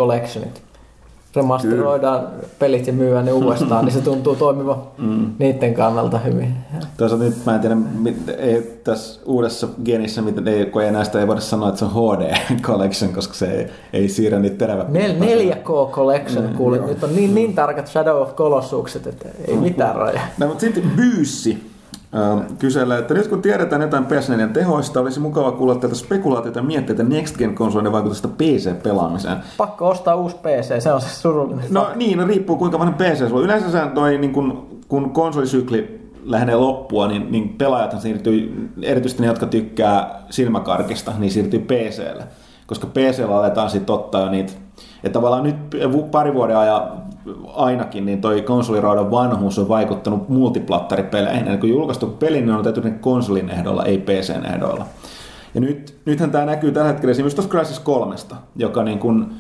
B: Remasteroidaan pelit ja myydään ne uudestaan, niin se tuntuu toimiva mm. niiden kannalta hyvin.
A: Toisaalta nyt mä en tiedä, mit, ei, tässä uudessa genissä, mitä ei, kun ei näistä ei voida sanoa, että se on HD Collection, koska se ei, ei siirrä niitä terävä.
B: Nel, 4K Collection,
C: Mm,
B: kuulit, nyt on niin, niin tarkat Shadow of Colossukset, että ei mitään rajaa.
A: No, mutta sitten Byyssi kyselee, että nyt kun tiedetään jotain PS4 tehoista, olisi mukava kuulla teiltä spekulaatioita ja mietteitä Next Gen konsolien vaikutusta PC-pelaamiseen.
B: Pakko ostaa uusi PC, se on se surullinen.
A: No niin, no, riippuu kuinka vanha PC sulla on. Yleensä se toi, niin kun, kun konsolisykli lähenee loppua, niin, niin pelaajat siirtyy, erityisesti ne, jotka tykkää silmäkarkista, niin siirtyy PClle. Koska PCllä aletaan sitten ottaa jo niitä, että tavallaan nyt pari vuoden ajan ainakin, niin toi konsoliraudan vanhuus on vaikuttanut multiplatteripeleihin. Eli kun julkaistu peli, niin on ne konsolin ehdoilla, ei PCn ehdoilla. Ja nyt, nythän tämä näkyy tällä hetkellä esimerkiksi tuossa Crysis 3, joka niin kun,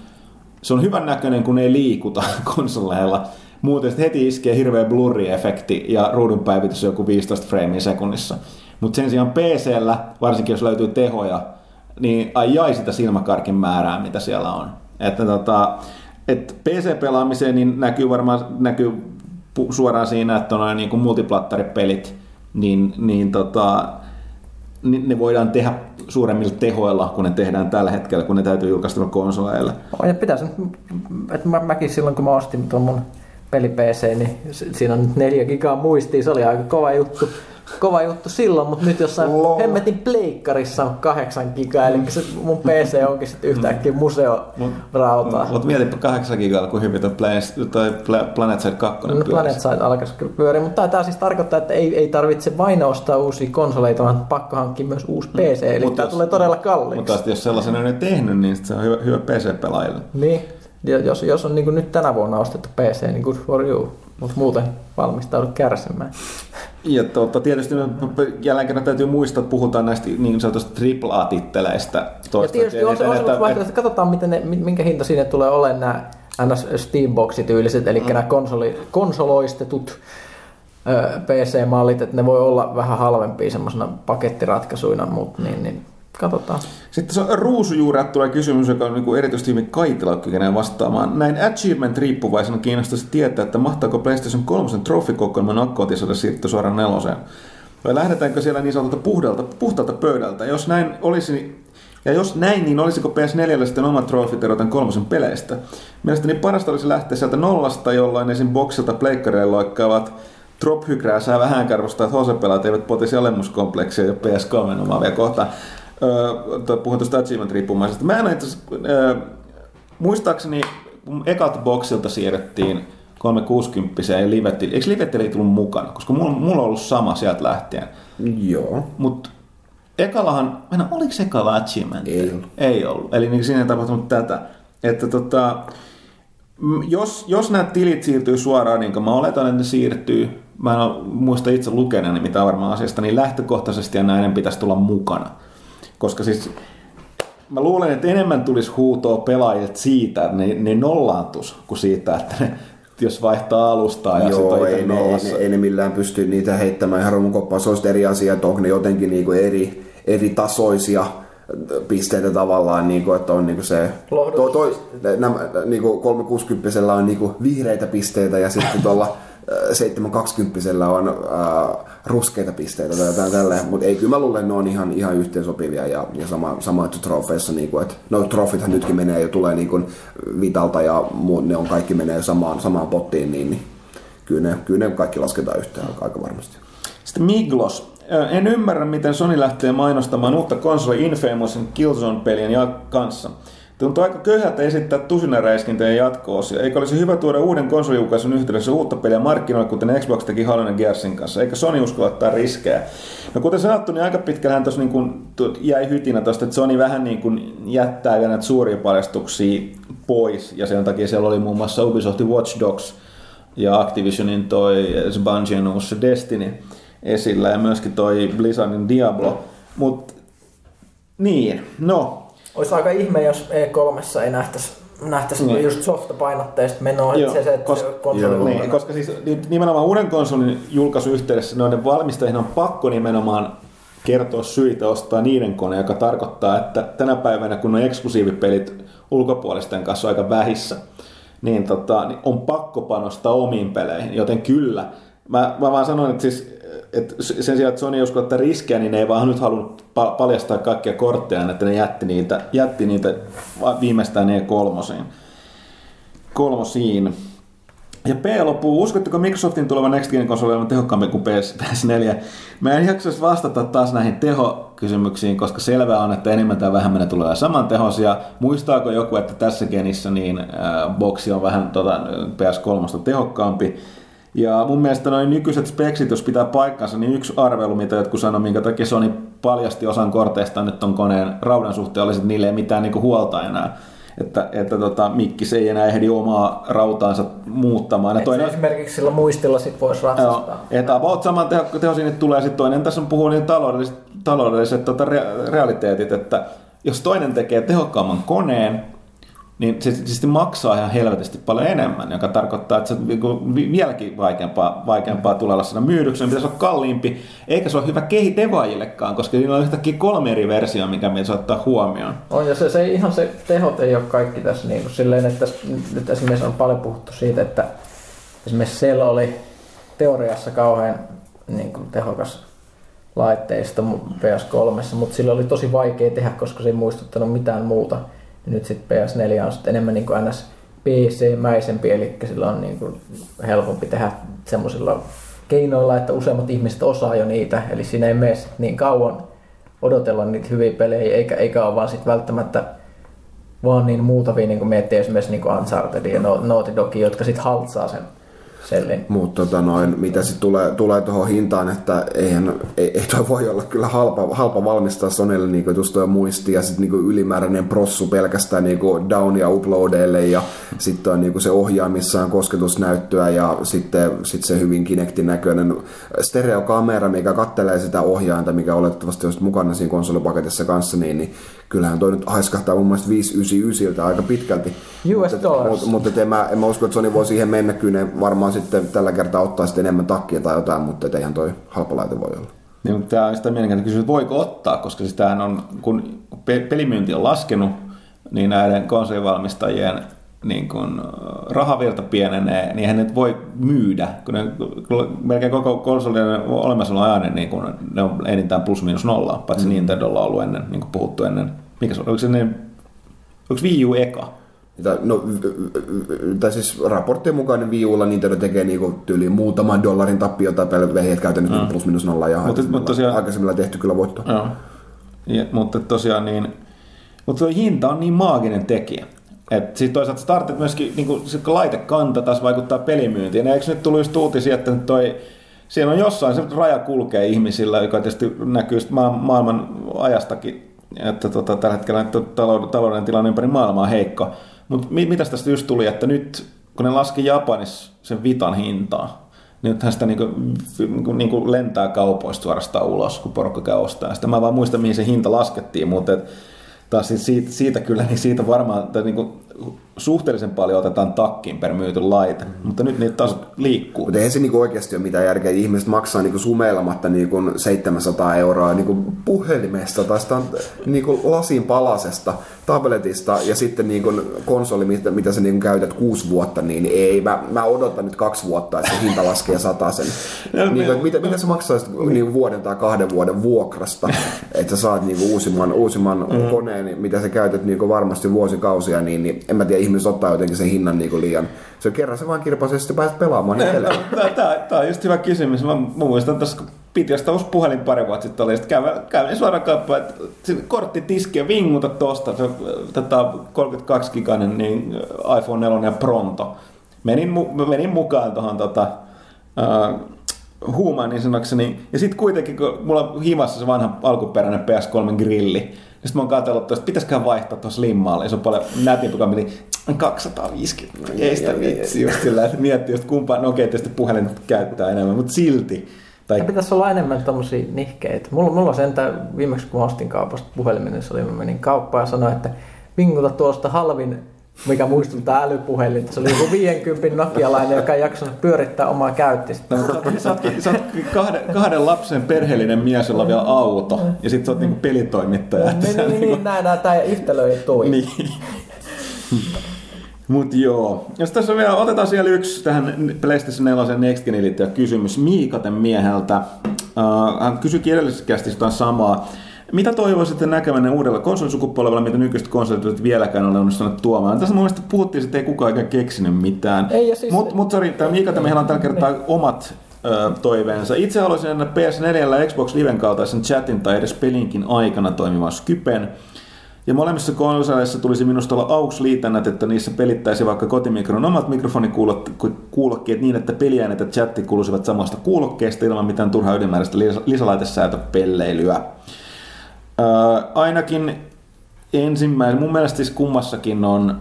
A: se on hyvän näköinen, kun ei liikuta konsoleilla. Muuten heti iskee hirveä blurri-efekti ja ruudun päivitys on joku 15 framea sekunnissa. Mutta sen sijaan PCllä, varsinkin jos löytyy tehoja, niin ai jai sitä silmäkarkin määrää, mitä siellä on. Että tota, et PC-pelaamiseen niin näkyy varmaan näkyy suoraan siinä, että on niin kuin multiplattaripelit, niin, niin tota, niin ne voidaan tehdä suuremmilla tehoilla, kun ne tehdään tällä hetkellä, kun ne täytyy julkaista konsoleilla.
B: Ja pitäisi että mä, mäkin silloin kun mä ostin tuon mun peli PC, niin si- siinä on nyt 4 gigaa muistia, se oli aika kova juttu. Kova juttu silloin, mutta nyt jossain
C: Lol.
B: hemmetin pleikkarissa on 8 gigaa, eli se mun PC onkin sitten yhtäkkiä museorautaa.
A: Mutta mietipä 8 gigalla, kun hyvin toi Planet, Side 2
B: No
A: pyörisi.
B: Planet Side alkaisi kyllä pyöriä, mutta tämä siis tarkoittaa, että ei, ei tarvitse vain ostaa uusia konsoleita, vaan pakko hankkia myös uusi PC, eli
A: Mut
B: tämä
A: jos-
B: tulee todella kalliiksi.
A: Mutta jos sellaisen on jo tehnyt, niin se on hyvä, hyvä PC-pelaajille.
B: Niin, ja jos, jos on niin nyt tänä vuonna ostettu PC, niin good for you, mutta muuten valmistaudu kärsimään.
A: Ja tuota, tietysti jälleen kerran täytyy muistaa, että puhutaan näistä niin sanotusta AAA-titteleistä.
B: Ja tietysti on se,
A: että-
B: katsotaan miten ne, minkä hinta siinä tulee olemaan nämä NS Steambox-tyyliset, eli mm. nämä konsoli, konsoloistetut PC-mallit, että ne voi olla vähän halvempia semmoisena pakettiratkaisuina, mutta niin, niin katsotaan.
A: Sitten se on ruusujuurat tulee kysymys, joka on niin erityisesti hyvin Kaitila kykenee vastaamaan. Näin achievement-riippuvaisena kiinnostaisi tietää, että mahtaako PlayStation 3 trofikokoelman akkuotisoida siirtyä suoraan neloseen. Vai lähdetäänkö siellä niin sanotulta puhdalta, puhtaalta pöydältä? Jos näin olisi, ja jos näin, niin olisiko PS4 sitten omat trofit eroten kolmosen peleistä? Mielestäni parasta olisi lähteä sieltä nollasta, jolloin esim. boksilta pleikkareille loikkaavat Drop saa vähän karvosta, että HC-pelaat eivät potisi alemmuskompleksia jo PS3 omaavia kohtaan. Öö, puhun tuosta achievement riippumaisesta. Mä en itse öö, muistaakseni kun ekalta boksilta siirrettiin 360 ja Livetti, eikö Livetti ei tullut mukana? Koska mulla, mulla on ollut sama sieltä lähtien.
C: Joo.
A: Mutta ekalahan, mä en, oliko ekalla achievement?
C: Ei ollut.
A: Ei ollut. Eli niin siinä ei tapahtunut tätä. Että tota, Jos, jos nämä tilit siirtyy suoraan, niin kuin mä oletan, että ne siirtyy, mä en muista itse lukeneeni mitään varmaan asiasta, niin lähtökohtaisesti ja näiden pitäisi tulla mukana. Koska siis mä luulen, että enemmän tulisi huutoa pelaajilta siitä, että ne, ne nollaantus, kuin siitä, että ne, jos vaihtaa alustaa ja
C: Joo, ei ne, ei, ne, ei ne millään pysty niitä heittämään ihan romukoppaan. Se on sitten eri asia, että onko ne jotenkin niinku eri, eri tasoisia pisteitä tavallaan, niinku, että on niinku se... To, to, nämä, niinku 360 on niinku vihreitä pisteitä ja sitten tuolla 720 on äh, ruskeita pisteitä tai jotain tälleen, mutta ei kyllä mä luulen, ne on ihan, ihan yhteensopivia ja, ja sama, sama että trofeissa, niinku, että no trofithan nytkin menee jo tulee niinku Vitalta ja muut, ne on kaikki menee samaan, samaan pottiin, niin, niin kyllä, ne, kyllä ne kaikki lasketaan yhteen aika, varmasti.
A: Sitten Miglos. En ymmärrä, miten Sony lähtee mainostamaan uutta konsoli Infamousin Killzone-pelien kanssa. Tuntuu aika köyhältä esittää tusinaräiskintöjen jatko-osia. Eikö olisi hyvä tuoda uuden konsolijulkaisun yhteydessä uutta peliä markkinoille, kuten Xbox teki Halo ja Gearsin kanssa? Eikä Sony uskalla ottaa riskejä? No kuten sanottu, niin aika pitkällähän tuossa niin jäi hytinä tuosta, että Sony vähän niin kuin jättää vielä näitä suuria paljastuksia pois. Ja sen takia siellä oli muun muassa Ubisoftin Watch Dogs ja Activisionin toi Bungien uusi Destiny esillä ja myöskin toi Blizzardin Diablo. Mutta niin, no,
B: Olisi aika ihme, jos E3 ei nähtäisi nähtäisi
A: Niin.
B: just softapainotteista menoa,
A: Joo,
B: että se, että
A: koska-
B: se konsoli
A: niin, koska siis ni- nimenomaan uuden konsolin julkaisuyhteydessä noiden valmistajien on pakko nimenomaan kertoa syitä ostaa niiden kone, joka tarkoittaa, että tänä päivänä kun on eksklusiivipelit ulkopuolisten kanssa aika vähissä, niin, tota, niin on pakko panostaa omiin peleihin, joten kyllä. Mä, mä vaan sanoin, että, siis, että sen sijaan, että Sony uskalla ottaa riskejä, niin ne ei vaan nyt halunnut pa- paljastaa kaikkia kortteja, että ne jätti niitä, jätti niitä viimeistään E3 kolmosiin. Ja P loppuu, uskotteko Microsoftin tulevan Next Gen konsoli olevan tehokkaampi kuin PS, PS4? Mä en jaksaisi vastata taas näihin tehokysymyksiin, koska selvää on, että enemmän tai vähemmän ne tulee saman tehosia. Muistaako joku, että tässä genissä niin äh, boksi on vähän tota, PS3 tehokkaampi? Ja mun mielestä noin nykyiset speksit, jos pitää paikkansa, niin yksi arvelu, mitä jotkut sanoi, minkä takia Sony paljasti osan korteista nyt on koneen raudan suhteen, olisi, että niille ei mitään niinku huolta enää. Että, että tota, Mikkis ei enää ehdi omaa rautaansa muuttamaan. Ja toinen,
B: se esimerkiksi sillä muistilla sit voisi
A: Joo,
B: ratsastaa.
A: että about saman teho, tehosin nyt tulee sitten toinen. Tässä on puhuu niin taloudelliset, taloudelliset tota, rea- realiteetit, että jos toinen tekee tehokkaamman koneen, niin se sitten maksaa ihan helvetisti paljon enemmän, joka tarkoittaa, että se on vi- vieläkin vaikeampaa, vaikeampaa tulee saada myydyksi, sen pitäisi olla kalliimpi, eikä se ole hyvä kehi devaajillekaan, koska niillä on yhtäkkiä kolme eri versioa, mikä pitäisi ottaa huomioon.
B: On, ja se, se, ihan se tehot ei ole kaikki tässä niin kuin silleen, että nyt esimerkiksi on paljon puhuttu siitä, että esimerkiksi Cell oli teoriassa kauhean niin kuin tehokas laitteisto PS3, mutta sillä oli tosi vaikea tehdä, koska se ei muistuttanut mitään muuta. Ja nyt sitten PS4 on sitten enemmän niin kuin ns. PC-mäisempi, eli sillä on niin kuin helpompi tehdä semmoisilla keinoilla, että useammat ihmiset osaa jo niitä, eli siinä ei mene niin kauan odotella niitä hyviä pelejä, eikä, eikä ole vaan sit välttämättä vaan niin muutavia, niin kuin miettii esimerkiksi niin Uncharted ja No- Naughty Dog, jotka sitten haltsaa sen sellin.
C: Mutta tota noin, mitä sitten tulee, tulee tuohon hintaan, että eihän, ei, ei toi voi olla kyllä halpa, halpa valmistaa Sonylle niinku just toi muisti ja sitten niinku ylimääräinen prossu pelkästään niinku down ja uploadeille ja sitten on niinku se ohjaa, missä on kosketusnäyttöä ja sitten sit se hyvin Kinectin näköinen stereokamera, mikä kattelee sitä ohjainta, mikä oletettavasti on mukana siinä konsolipaketissa kanssa, niin, niin kyllähän toi nyt haiskahtaa mun mielestä 599 aika pitkälti.
B: US
C: Mutta-
B: dollars.
C: mutta- mutta et en, mä, en mä usko, että Sony voi siihen mennä. Kyllä ne varmaan sitten tällä kertaa ottaa sitten enemmän takkia tai jotain, mutta eihän toi halpa laite voi olla.
A: Niin, mutta tämä on sitä mielenkiintoista kysymys, että voiko ottaa, koska siis tämähän on, kun pe- pelimyynti on laskenut, niin näiden konsolivalmistajien niin kun rahavirta pienenee, niin eihän ne voi myydä, kun ne, melkein koko konsolien olemassaolo ajan, niin kun ne on enintään plus minus nolla, paitsi mm. Nintendolla on ollut ennen, niin kuin puhuttu ennen. Mikä se on? Oliko se ne, oliko Wii U eka?
C: No, tai siis raporttien mukaan niin Wii Ulla Nintendo tekee niinku tyyliin muutaman dollarin tappiota pelivehjet käytännössä mm. plus minus nolla ja
A: Mutta- mutta tosiaan-
C: aikaisemmilla tehty kyllä voitto.
A: Joo. Ja, mutta tosiaan niin, mutta tuo hinta on niin maaginen tekijä. Että sitten toisaalta startit myöskin, niin kuin, se laitekanta taas vaikuttaa pelimyyntiin. Ja eikö nyt tullut just uutisia, että toi, siellä on jossain se raja kulkee ihmisillä, joka tietysti näkyy sit maa, maailman ajastakin, että tota, tällä hetkellä nyt talouden, talouden tilanne ympäri maailmaa on heikko. Mutta mi- mitäs tästä just tuli, että nyt kun ne laski Japanissa sen Vitan hintaa, niin nythän sitä niinku, niinku lentää kaupoista suorastaan ulos, kun porukka käy ostaa sitä. Mä vaan muistan, mihin se hinta laskettiin, mutta et, taas siis siitä, siitä kyllä, niin siitä varmaan tai niinku, suhteellisen paljon otetaan takkiin per myyty laite, mutta nyt niitä taas liikkuu.
C: Mutta eihän se niinku oikeasti ole mitään järkeä. Ihmiset maksaa niinku sumeilematta niinku 700 euroa niinku puhelimesta tai sitä niinku lasin palasesta, tabletista ja sitten niinku konsoli, mitä, mitä sä niinku käytät kuusi vuotta, niin ei. Mä, mä odotan nyt kaksi vuotta, että se hinta laskee sen.
A: No,
C: niinku,
A: me-
C: mitä, mitä sä maksaisit niinku vuoden tai kahden vuoden vuokrasta, että sä saat niinku uusimman, uusimman mm. koneen, mitä sä käytät niinku varmasti vuosikausia, niin, niin en mä tiedä, ihmiset ottaa jotenkin sen hinnan niinku liian. Se on kerran se vaan kirpaisee, sitten pääset pelaamaan niin.
A: Tämä on just hyvä kysymys. Mä, mä muistan tässä, kun piti ostaa uusi puhelin pari vuotta sitten, oli, sitten kävin, kävin suoraan kauppaan, että kortti tiski ja vinguta tosta, se tätä 32 giganen niin iPhone 4 ja Pronto. Menin, mu- menin mukaan tuohon tota, uh, huumaan niin sanokseni. Ja sitten kuitenkin, kun mulla on himassa se vanha alkuperäinen PS3 grilli, niin sitten mä oon katsellut tuosta, pitäisikö vaihtaa tuossa limmaalle. Se on paljon nätimpi, kun meni 250. Ei sitä vitsi just sillä, että miettii just kumpaan, no okei, tietysti puhelin käyttää enemmän, mutta silti. Tai
B: Ja pitäisi olla enemmän tommosia nihkeitä. Mulla, mulla on sentään viimeksi kun ostin kaupasta puhelimen, niin se oli, mä menin kauppaan ja sanoin, että vinguta tuosta halvin, mikä muistuttaa älypuhelin. Se oli joku 50 nokialainen, joka ei jaksanut pyörittää omaa käyttistä.
A: No, sä, oot- sä, oot- kahden, kahden lapsen perheellinen mies, jolla on vielä auto, ja sitten sä oot niinku pelitoimittaja. että
B: Niin,
A: sä
B: niin, niin, näin, näin, tämä yhtälö ei toimi.
A: Niin. Mut joo. Jos tässä on vielä, otetaan siellä yksi tähän PlayStation 4 Next Genin liittyvä kysymys Miikaten mieheltä. Uh, hän edellisessä kästissä jotain samaa. Mitä toivoisitte näkevänne uudella konsolisukupolvella, mitä nykyistä konsolit eivät vieläkään ole onnistuneet tuomaan? Tässä mun mielestä puhuttiin, että ei kukaan oikein keksinyt mitään.
B: Ei, siis-
A: Mut, mut sori, tämä Miikaten miehellä on tällä kertaa omat ö, toiveensa. Itse haluaisin nähdä PS4 ja Xbox Liven kaltaisen chatin tai edes pelinkin aikana toimivan Skypen. Ja molemmissa konsoleissa tulisi minusta olla AUX-liitännät, että niissä pelittäisi vaikka kotimikron omat mikrofonikuulokkeet niin, että peliäänet ja chatti kuuluisivat samasta kuulokkeesta ilman mitään turhaa ylimääräistä lis- lisälaitesäätöpelleilyä. Öö, ainakin ensimmäinen, mun mielestä siis kummassakin on,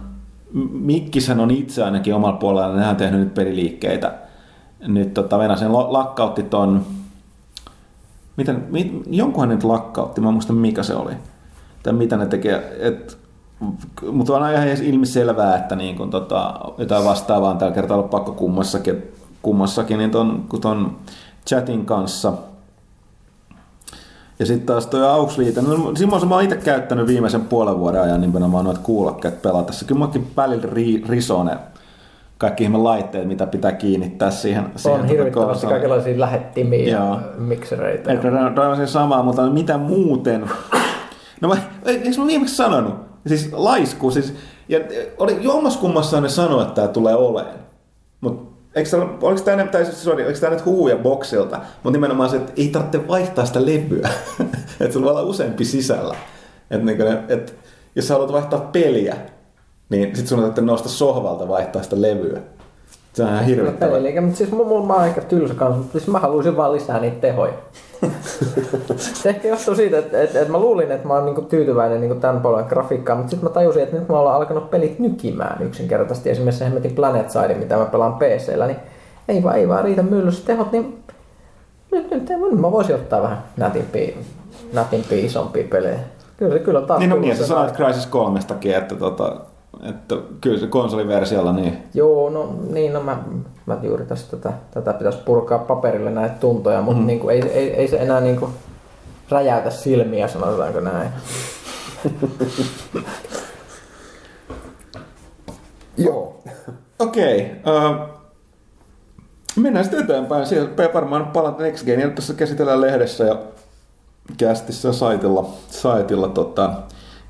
A: M- Mikkishän on itse ainakin omalla puolellaan, nehän on tehnyt nyt peliliikkeitä. Nyt tota, Venäsen lakkautti ton, miten, mit, jonkunhan nyt lakkautti, mä en muista mikä se oli. Tai mitä ne tekee, et, mutta on ihan ilmiselvää, että niin kun, tota, jotain vastaavaa on tällä kertaa ollut pakko kummassakin, kummassakin niin ton, kun ton chatin kanssa. Ja sitten taas toi AUX-liite, no Simon, mä oon itse käyttänyt viimeisen puolen vuoden ajan nimenomaan noita kuulokkeet pelatessa. Kyllä mäkin välillä ri, risoo ne kaikki ihme laitteet, mitä pitää kiinnittää siihen. siihen
B: On
A: tota
B: hirvittävästi
A: konsoliin.
B: kaikenlaisia lähettimiä
A: Joo.
B: ja miksereitä.
A: Ehkä raivasin samaa, mutta mitä muuten? No mä, eikö mä viimeksi sanonut? Siis laisku, siis, ja oli jommas kummassa ne sanoi, että tämä tulee oleen. Mutta eikö tää, oliko tämä siis, sorry, oliko tämä nyt huuja boksilta? Mutta nimenomaan se, että ei tarvitse vaihtaa sitä levyä. että sulla voi olla useampi sisällä. Että niin et, jos sä haluat vaihtaa peliä, niin sit sun täytyy nousta sohvalta vaihtaa sitä levyä. Se on ihan hirvittävää.
B: Peliliike, mutta siis mulla mä oon aika tylsä kanssa, mutta siis mä haluaisin vaan lisää niitä tehoja. se ehkä johtuu siitä, että, että, että mä luulin, että mä oon niinku tyytyväinen niinku tämän puolen grafiikkaan, mutta sitten mä tajusin, että nyt mä ollaan alkanut pelit nykimään yksinkertaisesti. Esimerkiksi se hemmetin Planet Side, mitä mä pelaan PCllä, niin ei vaan, ei vaan riitä myllyssä tehot, niin nyt, nyt, nyt mä voisin ottaa vähän nätimpiä, nätimpiä isompia pelejä. Kyllä se kyllä on taas
A: Niin, no niin, sä sanoit Crysis 3 että, tota, että kyllä se konsoliversiolla niin
B: Joo, no niin, no mä, mä juuri tästä tätä, tätä pitäisi purkaa paperille näitä tuntoja, mutta mm. niin kuin, ei, ei, ei, se enää niin kuin räjäytä silmiä, sanotaanko näin.
C: Joo.
A: Okei. Okay, uh, mennään sitten eteenpäin. Siellä varmaan palat Next Genia tässä käsitellään lehdessä ja kästissä saitilla, saitilla tota,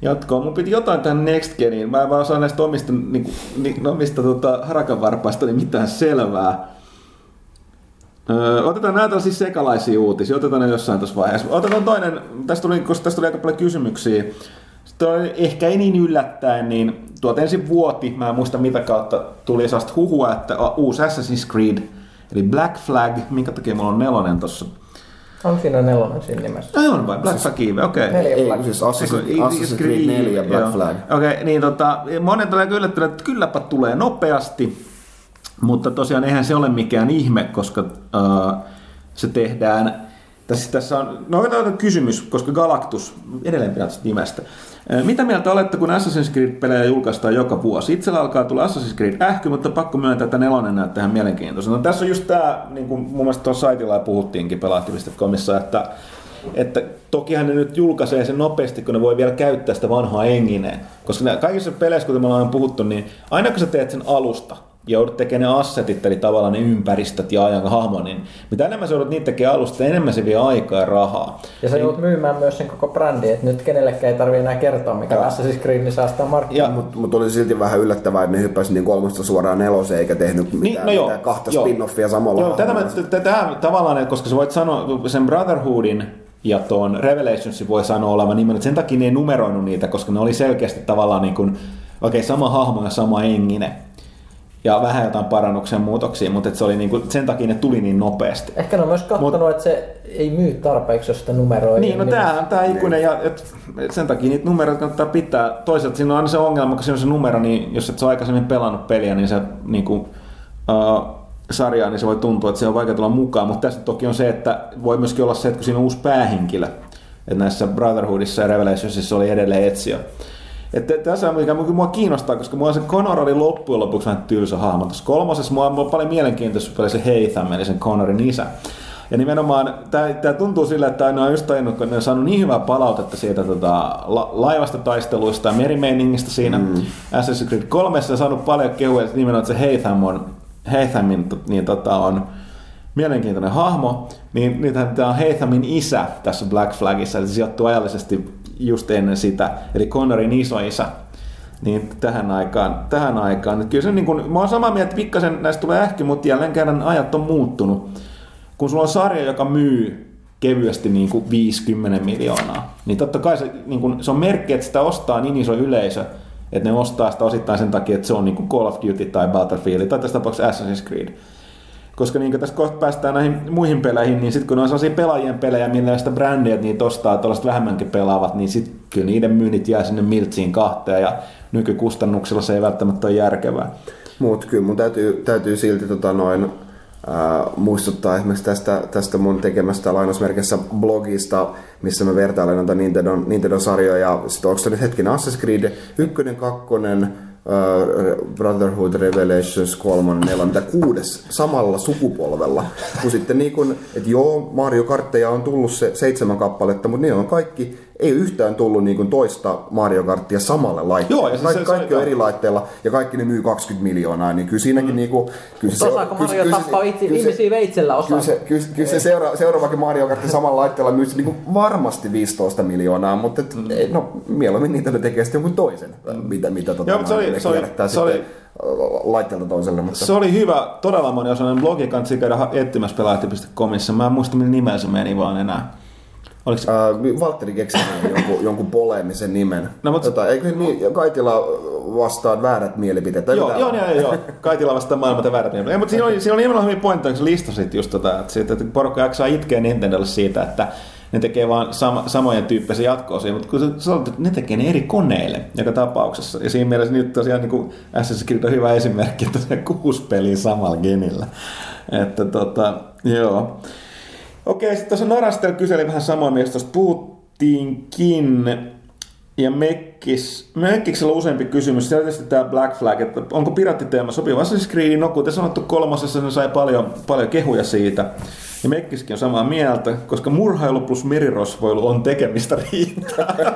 A: jatkoa. Mun piti jotain tähän Next Geniin. Mä en vaan saa näistä omista, niin, niin, omista tota, harakanvarpaista niin mitään selvää. Öö, otetaan näitä tällaisia sekalaisia uutisia, otetaan ne jossain tuossa vaiheessa. Otetaan toinen, tästä tuli, koska tästä tuli aika paljon kysymyksiä. Sitten ehkä ei niin yllättäen, niin tuot ensin vuoti, mä en muista mitä kautta tuli sellaista huhua, että uusi Assassin's Creed, eli Black Flag, minkä takia mulla on nelonen tossa,
B: On siinä nelonen siinä nimessä.
A: Ai on vai? Black Flag Eve, okei.
B: Neljä
C: Ei,
B: Black-
C: kun siis Assassin's, Assassin's Creed 4 ja Black
A: Joo.
C: Flag.
A: Okei, okay, niin tota, monet tulee yllättyneet, että kylläpä tulee nopeasti, mutta tosiaan eihän se ole mikään ihme, koska uh, se tehdään, tässä, tässä on, no otetaan kysymys, koska Galactus, edelleen pidän nimestä. Mitä mieltä olette, kun Assassin's Creed-pelejä julkaistaan joka vuosi? Itsellä alkaa tulla Assassin's Creed ähky, mutta pakko myöntää, että nelonen näyttää ihan mielenkiintoista. No, tässä on just tämä, niin kuin mun mielestä tuossa saitilla puhuttiinkin pelaaktivista.comissa, että että tokihan ne nyt julkaisee sen nopeasti, kun ne voi vielä käyttää sitä vanhaa engineen. Koska nämä kaikissa peleissä, kuten me ollaan puhuttu, niin aina kun sä teet sen alusta, joudut tekemään ne assetit, eli tavallaan ne ympäristöt ja ajan hahmo, niin mitä enemmän sä joudut niitä tekemään alusta, enemmän se vie aikaa ja rahaa.
B: Ja sä joudut myymään myös sen koko brändin, että nyt kenellekään ei tarvitse enää kertoa, mikä Assassin's Creed, niin säästää markkinoilla.
A: Ja,
C: Mutta mut oli silti vähän yllättävää, että ne hyppäsi niin kolmosta suoraan neloseen eikä tehnyt mitään,
A: Niin, no joo,
C: mitään kahta
A: joo.
C: spin-offia samalla.
A: Joo, tätä, tätä tavallaan, että koska sä voit sanoa sen Brotherhoodin ja tuon Revelationsin voi sanoa olevan nimen, että sen takia ne ei numeroinut niitä, koska ne oli selkeästi tavallaan niin kuin, okei, sama hahmo ja sama engine. Ja vähän jotain parannuksen muutoksia, mutta se oli niin kuin, sen takia ne tuli niin nopeasti.
B: Ehkä ne on myös katsonut, että se ei myy tarpeeksi, jos sitä numeroi.
A: Niin, no tää on tää ikuinen, ja et, et sen takia niitä numeroita kannattaa pitää. Toisaalta siinä on aina se ongelma, kun siinä on se numero, niin jos et sä aikaisemmin pelannut peliä, niin se niinku, uh, sarjaa, niin se voi tuntua, että se on vaikea tulla mukaan. Mutta tässä toki on se, että voi myöskin olla se, että kun siinä on uusi päähenkilö, että näissä Brotherhoodissa ja Revelationsissa oli edelleen etsiä. Että tässä on mikä mua kiinnostaa, koska mua se Connor oli loppujen lopuksi vähän tylsä hahmo. Tuossa kolmosessa mua on paljon mielenkiintoista oli se Hatham, eli sen Connorin isä. Ja nimenomaan tämä tuntuu sillä, että ne on just tajunnut, kun ne on saanut niin hyvää palautetta siitä tota, la, laivasta taisteluista ja merimeiningistä siinä mm. Assassin's Creed 3 ja saanut paljon kehuja, että nimenomaan että se Hatham on, Hathamin niin, tota, on mielenkiintoinen hahmo, niin nythän tämä on Hathamin isä tässä Black Flagissa, eli se sijoittuu ajallisesti just ennen sitä, eli Connorin isoisä, niin tähän aikaan, tähän aikaan. Nyt kyllä se niin kuin, mä oon samaa mieltä, että pikkasen näistä tulee ähky, mutta jälleen kerran ajat on muuttunut. Kun sulla on sarja, joka myy kevyesti niin kuin 50 miljoonaa, niin totta kai se, niin kuin, se on merkki, että sitä ostaa niin iso yleisö, että ne ostaa sitä osittain sen takia, että se on niin kuin Call of Duty tai Battlefield tai tässä tapauksessa Assassin's Creed. Koska niin tässä kohta päästään näihin muihin peleihin, niin sitten kun on sellaisia pelaajien pelejä, millä sitä brändiä, niitä ostaa tällaiset vähemmänkin pelaavat, niin sitten kyllä niiden myynnit jää sinne miltsiin kahteen ja nykykustannuksilla se ei välttämättä ole järkevää.
C: Mutta kyllä mun täytyy, täytyy silti tota noin, ää, muistuttaa esimerkiksi tästä, tästä mun tekemästä lainausmerkissä blogista, missä mä vertailen noita Nintendo, Nintendo-sarjoja. Ja sit onko se nyt hetkinen Assassin's Creed 1, 2, Brotherhood, Revelations 3, 4, mitä kuudes samalla sukupolvella. Kun sitten niin kun, että joo, Mario Kartteja on tullut se seitsemän kappaletta, mutta ne on kaikki, ei yhtään tullut niin kuin toista Mario Karttia samalle laitteelle.
A: Joo, ja se-
C: kaikki,
A: se- se-
C: kaikki on eri laitteilla ja kaikki ne myy 20 miljoonaa, niin kyllä siinäkin mm. niinku... Kyllä se,
B: Osaako
C: kyllä-
B: Mario
C: kyllä se-
B: tappaa itse,
C: kyllä se-
B: ihmisiä veitsellä osaa?
C: Kyllä se, kyllä, kyllä se seura, seuraavakin Mario Kart samalla laitteella myy niinku varmasti 15 miljoonaa, mutta et, mm. no, mieluummin niitä ne tekee sitten jonkun toisen, mitä, mitä tota,
A: Joo, se oli-
C: ne
A: se oli-
C: kierrättää
A: se oli-
C: laitteelta toiselle. Mutta...
A: Se oli hyvä, todella moni osainen blogi, kannattaa käydä etsimässä pelaajat.comissa. Mä en muista, millä nimellä se meni vaan enää. Oliko se?
C: Äh, Valtteri keksi jonkun, jonkun poleemisen nimen.
A: No, mut-
C: mutta... tota, eikö niin, Kaitila vastaa väärät mielipiteet?
A: Joo,
C: mitä?
A: joo, joo, joo. Kaitila vastaa maailmalta väärät mielipiteet. Ei, mutta siinä oli, siinä oli nimenomaan hyvin pointti, kun listasit just tota, että, siitä, että porukka jaksaa itkeä Nintendolle siitä, että ne tekee vaan sama, samojen tyyppisiä jatkoosia, mutta kun sä että ne tekee ne eri koneille joka tapauksessa. Ja siinä mielessä nyt tosiaan niin kuin Assassin's Creed on hyvä esimerkki, että se kuusi peliä samalla genillä. Että tota, joo. Okei, sitten tuossa Norastel kyseli vähän samoin, mistä tuossa puhuttiinkin. Ja Mekkis, Mekkiksellä on useampi kysymys. Siellä tietysti tämä Black Flag, että onko piraattiteema sopiva Assassin's Creed? No kuten sanottu, kolmosessa ne sai paljon, paljon kehuja siitä. Ja Mekkiskin on samaa mieltä, koska murhailu plus merirosvoilu on tekemistä riittää.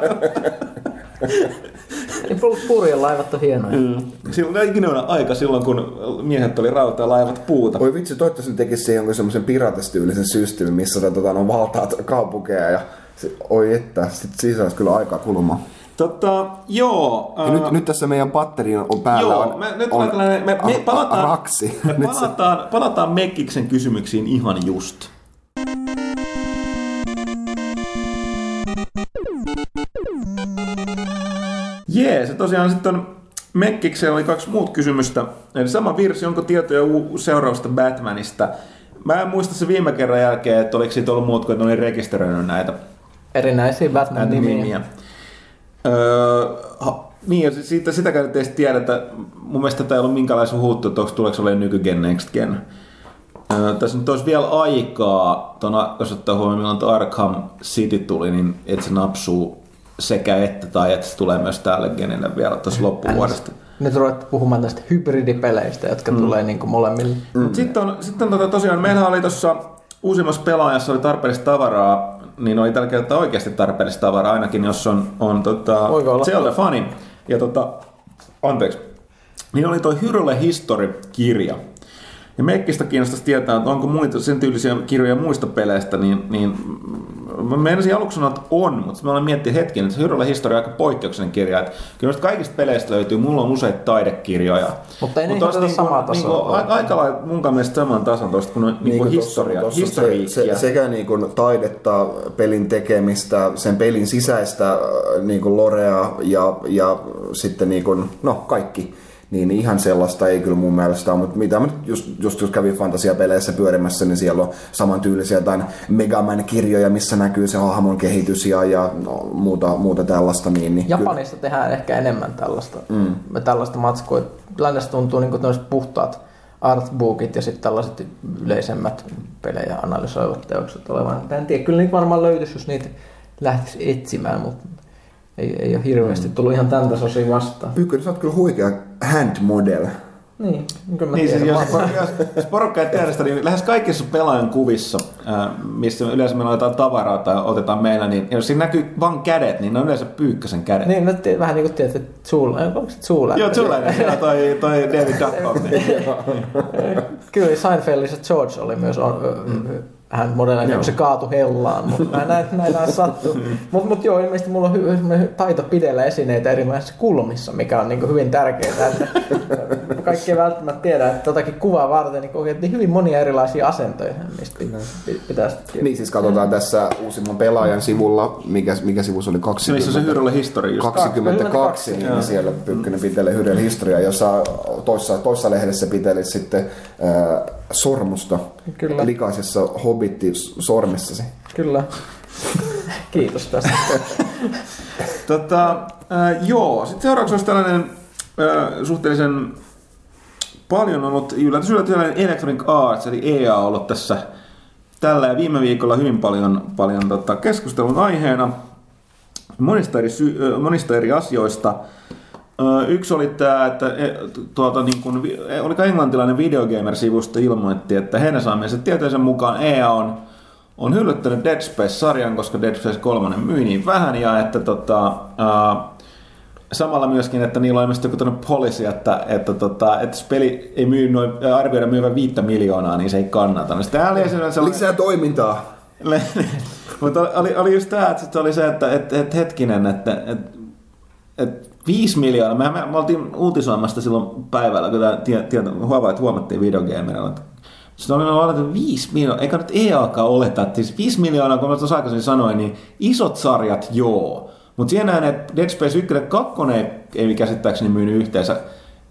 B: Plus purjen laivat on hienoja.
A: Mm. Silloin ei ikinä ole aika silloin, kun miehet oli rautaa laivat puuta.
C: Oi vitsi, toivottavasti ne tekisi siihen jonkun semmoisen piratistyylisen systeemin, missä tota, no, valtaat kaupunkeja ja se, oi että, sit siinä saisi kyllä aikaa kulumaan.
A: Tota, joo.
C: Ja
A: ää,
C: nyt, nyt tässä meidän patterin on päällä
A: Joo,
C: on,
A: me, nyt
C: on
A: on, me, me palataan,
C: raksi.
A: me palataan, palataan Mekkiksen kysymyksiin ihan just. Jee, se tosiaan sitten on Mekkiksellä oli kaksi muut kysymystä. Eli sama virsi, onko tietoja seuraavasta Batmanista? Mä en muista se viime kerran jälkeen, että oliko siitä ollut muut kuin, että oli rekisteröinyt näitä,
B: Erinäisiä Batman-nimiä.
A: nimiä. Öö, ha, niin, ja siitä, sitäkään ei edes tiedetä. Mun mielestä tämä ei ollut minkälaisen huuttu, että onko tuleeko olemaan nykygen next gen. Öö, tässä nyt olisi vielä aikaa, tuona, jos ottaa huomioon milloin tuo Arkham City tuli, niin että se napsuu sekä että, tai että se tulee myös tälle genille vielä tuossa loppuvuodesta.
B: Nyt ruvettu puhumaan tästä hybridipeleistä, jotka mm. tulee niin kuin molemmille.
A: Mm. Mut sitten on, sitten on tota, tosiaan, meillä oli tuossa uusimmassa pelaajassa oli tarpeellista tavaraa, niin oli tällä kertaa oikeasti tarpeellista tavaraa, ainakin jos on, on tota? Zelda-fani. Ja tota, anteeksi, niin oli toi Hyrule History-kirja. Ja Mekkistä kiinnostaisi tietää, että onko muita sen tyylisiä kirjoja muista peleistä, niin, niin mä menisin aluksi sanoa, että on, mutta mä olen miettinyt hetken, että Hyrule History on aika poikkeuksellinen kirja. Että kyllä kaikista peleistä löytyy, mulla on useita taidekirjoja.
B: Mutta ei
A: Mut tosta
B: tätä samaa tasoa
A: a- aika lailla mun mielestä saman tason tuosta, kun on niinku
C: Niin kuin
A: historia,
C: tossa-
A: historiikkia.
C: se, se, sekä niin kuin taidetta, pelin tekemistä, sen pelin sisäistä äh, niin kuin lorea ja, ja sitten niin kuin, no kaikki. Niin ihan sellaista ei kyllä mun mielestä ole, mutta mitä mä nyt just, just jos kävin fantasiapeleissä pyörimässä, niin siellä on samantyylisiä jotain Megaman-kirjoja, missä näkyy se hahmon kehitys ja, ja no, muuta, muuta tällaista. Niin, niin
B: Japanissa tehdään ehkä enemmän tällaista, mm. tällaista matskua. Lännessä tuntuu niin kuin puhtaat artbookit ja sitten tällaiset yleisemmät pelejä analysoivat teokset olevan. En tiedä, kyllä niitä varmaan löytyisi, jos niitä lähtisi etsimään, mutta ei, ei ole hirveästi tullut ihan tämän tasoisia vastaan.
C: Pyykkönen, sä oot kyllä huikea hand model.
B: Niin, kyllä mä
A: Niin, siis
B: tiedän.
A: jos, jos, jos porukka ei tiedä sitä, niin lähes kaikissa pelaajan kuvissa, missä yleensä meillä otetaan tavaraa tai otetaan meillä, niin jos siinä näkyy vain kädet, niin ne on yleensä pyykkösen kädet.
B: Niin, no, tiedät, vähän niin kuin tiedät, että Zool, onko se Zool?
A: Joo, sellainen, siellä toi, toi David Duckham. Niin.
B: Kyllä Seinfeldissä George oli myös on, mm. Hän se kaatui hellaan, mutta näitä, näitä on sattu. Mutta mut joo, ilmeisesti mulla on hy, taito pidellä esineitä erilaisissa kulmissa, mikä on niin hyvin tärkeää. Että kaikki ei välttämättä tiedä, että totakin kuvaa varten niin kokeiltiin hyvin monia erilaisia asentoja, mistä pi- pitäisi
C: Niin siis katsotaan tässä uusimman pelaajan sivulla, mikä, mikä sivu se oli
A: Se
C: 20.
A: missä se Hyrule History just.
C: 22, niin
A: Joo.
C: siellä Pyykkönen pitelee Hyrel historiaa, jossa toissa, toissa lehdessä piteli sitten äh, sormusta
B: Kyllä.
C: likaisessa hobitti sormessasi.
B: Kyllä. Kiitos tästä.
A: Tota, äh, joo, sitten seuraavaksi olisi tällainen äh, suhteellisen paljon ollut yllätys, yllätys tällainen Electronic Arts, eli EA on ollut tässä tällä ja viime viikolla hyvin paljon, paljon tota, keskustelun aiheena monista eri, sy- ö, monista eri asioista. Yksi oli tämä, että e, tuolta niin kuin, vi- e, oliko englantilainen videogamer-sivusto ilmoitti, että heidän saamiensa tietojensa mukaan EA on, on hyllyttänyt Dead Space-sarjan, koska Dead Space 3 myy niin vähän, ja että tota, ää, samalla myöskin, että niillä on ilmeisesti joku tämmöinen policy, että, että, tota, että jos peli ei myy noin, arvioida myyvän viittä miljoonaa, niin se ei kannata. No, sitten oli sellainen,
C: Lisää toimintaa.
A: mutta oli, oli just tämä, että sitten oli se, että et, et hetkinen, että et, et viisi miljoonaa, me, me, me oltiin uutisoimasta silloin päivällä, kun tämä tie, tie, huomaatiin, huomattiin videogamerilla, että sitten oletettu että viisi miljoonaa, eikä nyt EAkaan oleta, että siis viisi miljoonaa, kun mä tuossa aikaisemmin sanoin, niin isot sarjat joo, mutta siinä että Dead Space 1 ja 2 ei, ei käsittääkseni myynyt yhteensä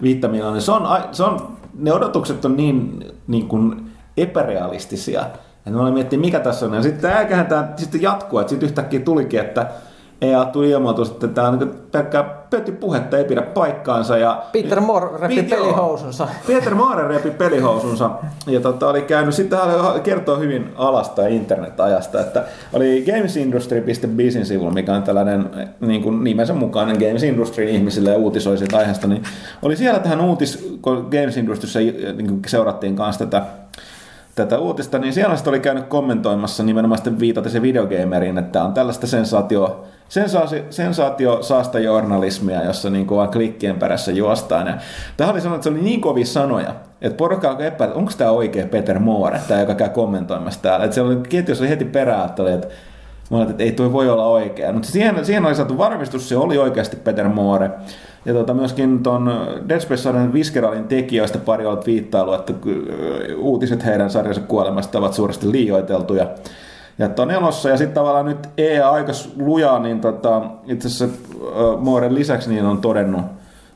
A: viittä miljoonaa, niin se on, se on, ne odotukset on niin, niin kuin epärealistisia, ja mä olin miettinyt, mikä tässä on. Ja sitten äikähän tämä sitten jatkuu, että sitten yhtäkkiä tulikin, että EA tuli ilmoitus, että tämä on niin pelkkää pötypuhetta, ei pidä paikkaansa. Ja
B: Peter Moore repi
A: joo.
B: pelihousunsa.
A: Peter Moore repi pelihousunsa ja tota, oli käynyt, sitten hän kertoo hyvin alasta internet-ajasta, että oli gamesindustry.bizin sivulla, mikä on tällainen niin kuin nimensä mukainen Games Industry ihmisille ja uutisoi siitä aiheesta, niin oli siellä tähän uutis, kun Games Industryssä niin kuin seurattiin kanssa tätä tätä uutista, niin siellä oli käynyt kommentoimassa nimenomaan sitten viitata se videogameriin, että on tällaista sensaatio, sensaatio, sensaatio saasta journalismia, jossa niin kuin vaan klikkien perässä juostaan. Ja tähän oli sanonut, että se oli niin kovia sanoja, että porukka alkoi epäillä, onko tämä oikea Peter Moore, tämä joka käy kommentoimassa täällä. Että siellä oli ketjussa oli heti perään, että, oli, että Mä olin, että ei toi voi olla oikea. Mutta siihen, siihen oli saatu varmistus, se oli oikeasti Peter Moore. Ja tota, myöskin tuon Dead Space-sarjan Visceralin tekijöistä pari on viittailu, että uutiset heidän sarjansa kuolemasta ovat suuresti liioiteltuja. Ja tuon elossa, ja sitten tavallaan nyt EA aika lujaa, niin tota, itse asiassa Mooren lisäksi niin on todennut,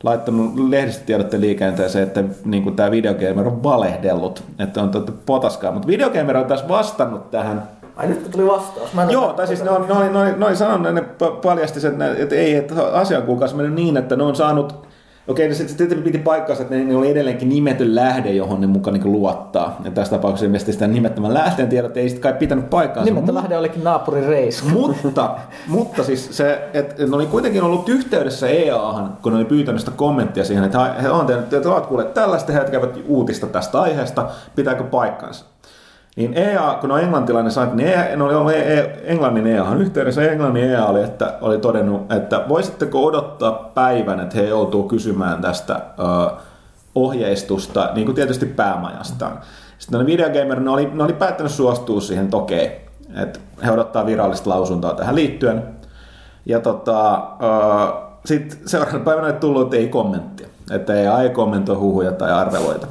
A: laittanut lehdistötiedotteen liikenteeseen, että niin tämä videogamer on valehdellut, että on potaskaa. Mutta videogamer on taas vastannut tähän
B: Ai nyt tuli vastaus. Mä
A: Joo, tai siis ne on, ne on, ne on, ne on sanonut, ne pa- paljasti sen, että, että ei, että asiankuukausi mennyt niin, että ne on saanut Okei, niin sitten sit piti paikkansa, että ne oli edelleenkin nimetön lähde, johon ne mukaan niin luottaa. Ja tässä tapauksessa ilmeisesti sitä nimettömän lähteen tiedot ei sitten kai pitänyt paikkaansa.
B: Nimeltä lähde olikin naapurin reis.
A: Mutta, mutta siis se, että ne oli kuitenkin ollut yhteydessä EAhan, kun ne oli pyytänyt sitä kommenttia siihen, että he on tehnyt, että ovat kuulleet tällaista, he käyvät uutista tästä aiheesta, pitääkö paikkansa. Niin EA, kun on englantilainen saanut, niin EA, ne oli ollut E- Englannin EAhan yhteydessä. Englannin EA oli, että, oli todennut, että voisitteko odottaa päivän, että he joutuu kysymään tästä ö, ohjeistusta, niin kuin tietysti päämajastaan. Sitten ne videogamer, ne oli, ne oli päättänyt suostua siihen, että okei, että he odottaa virallista lausuntoa tähän liittyen. Ja tota, sitten seuraavana päivänä oli tullut, että ei kommenttia. Että ei ai kommentoi huhuja tai arveloita.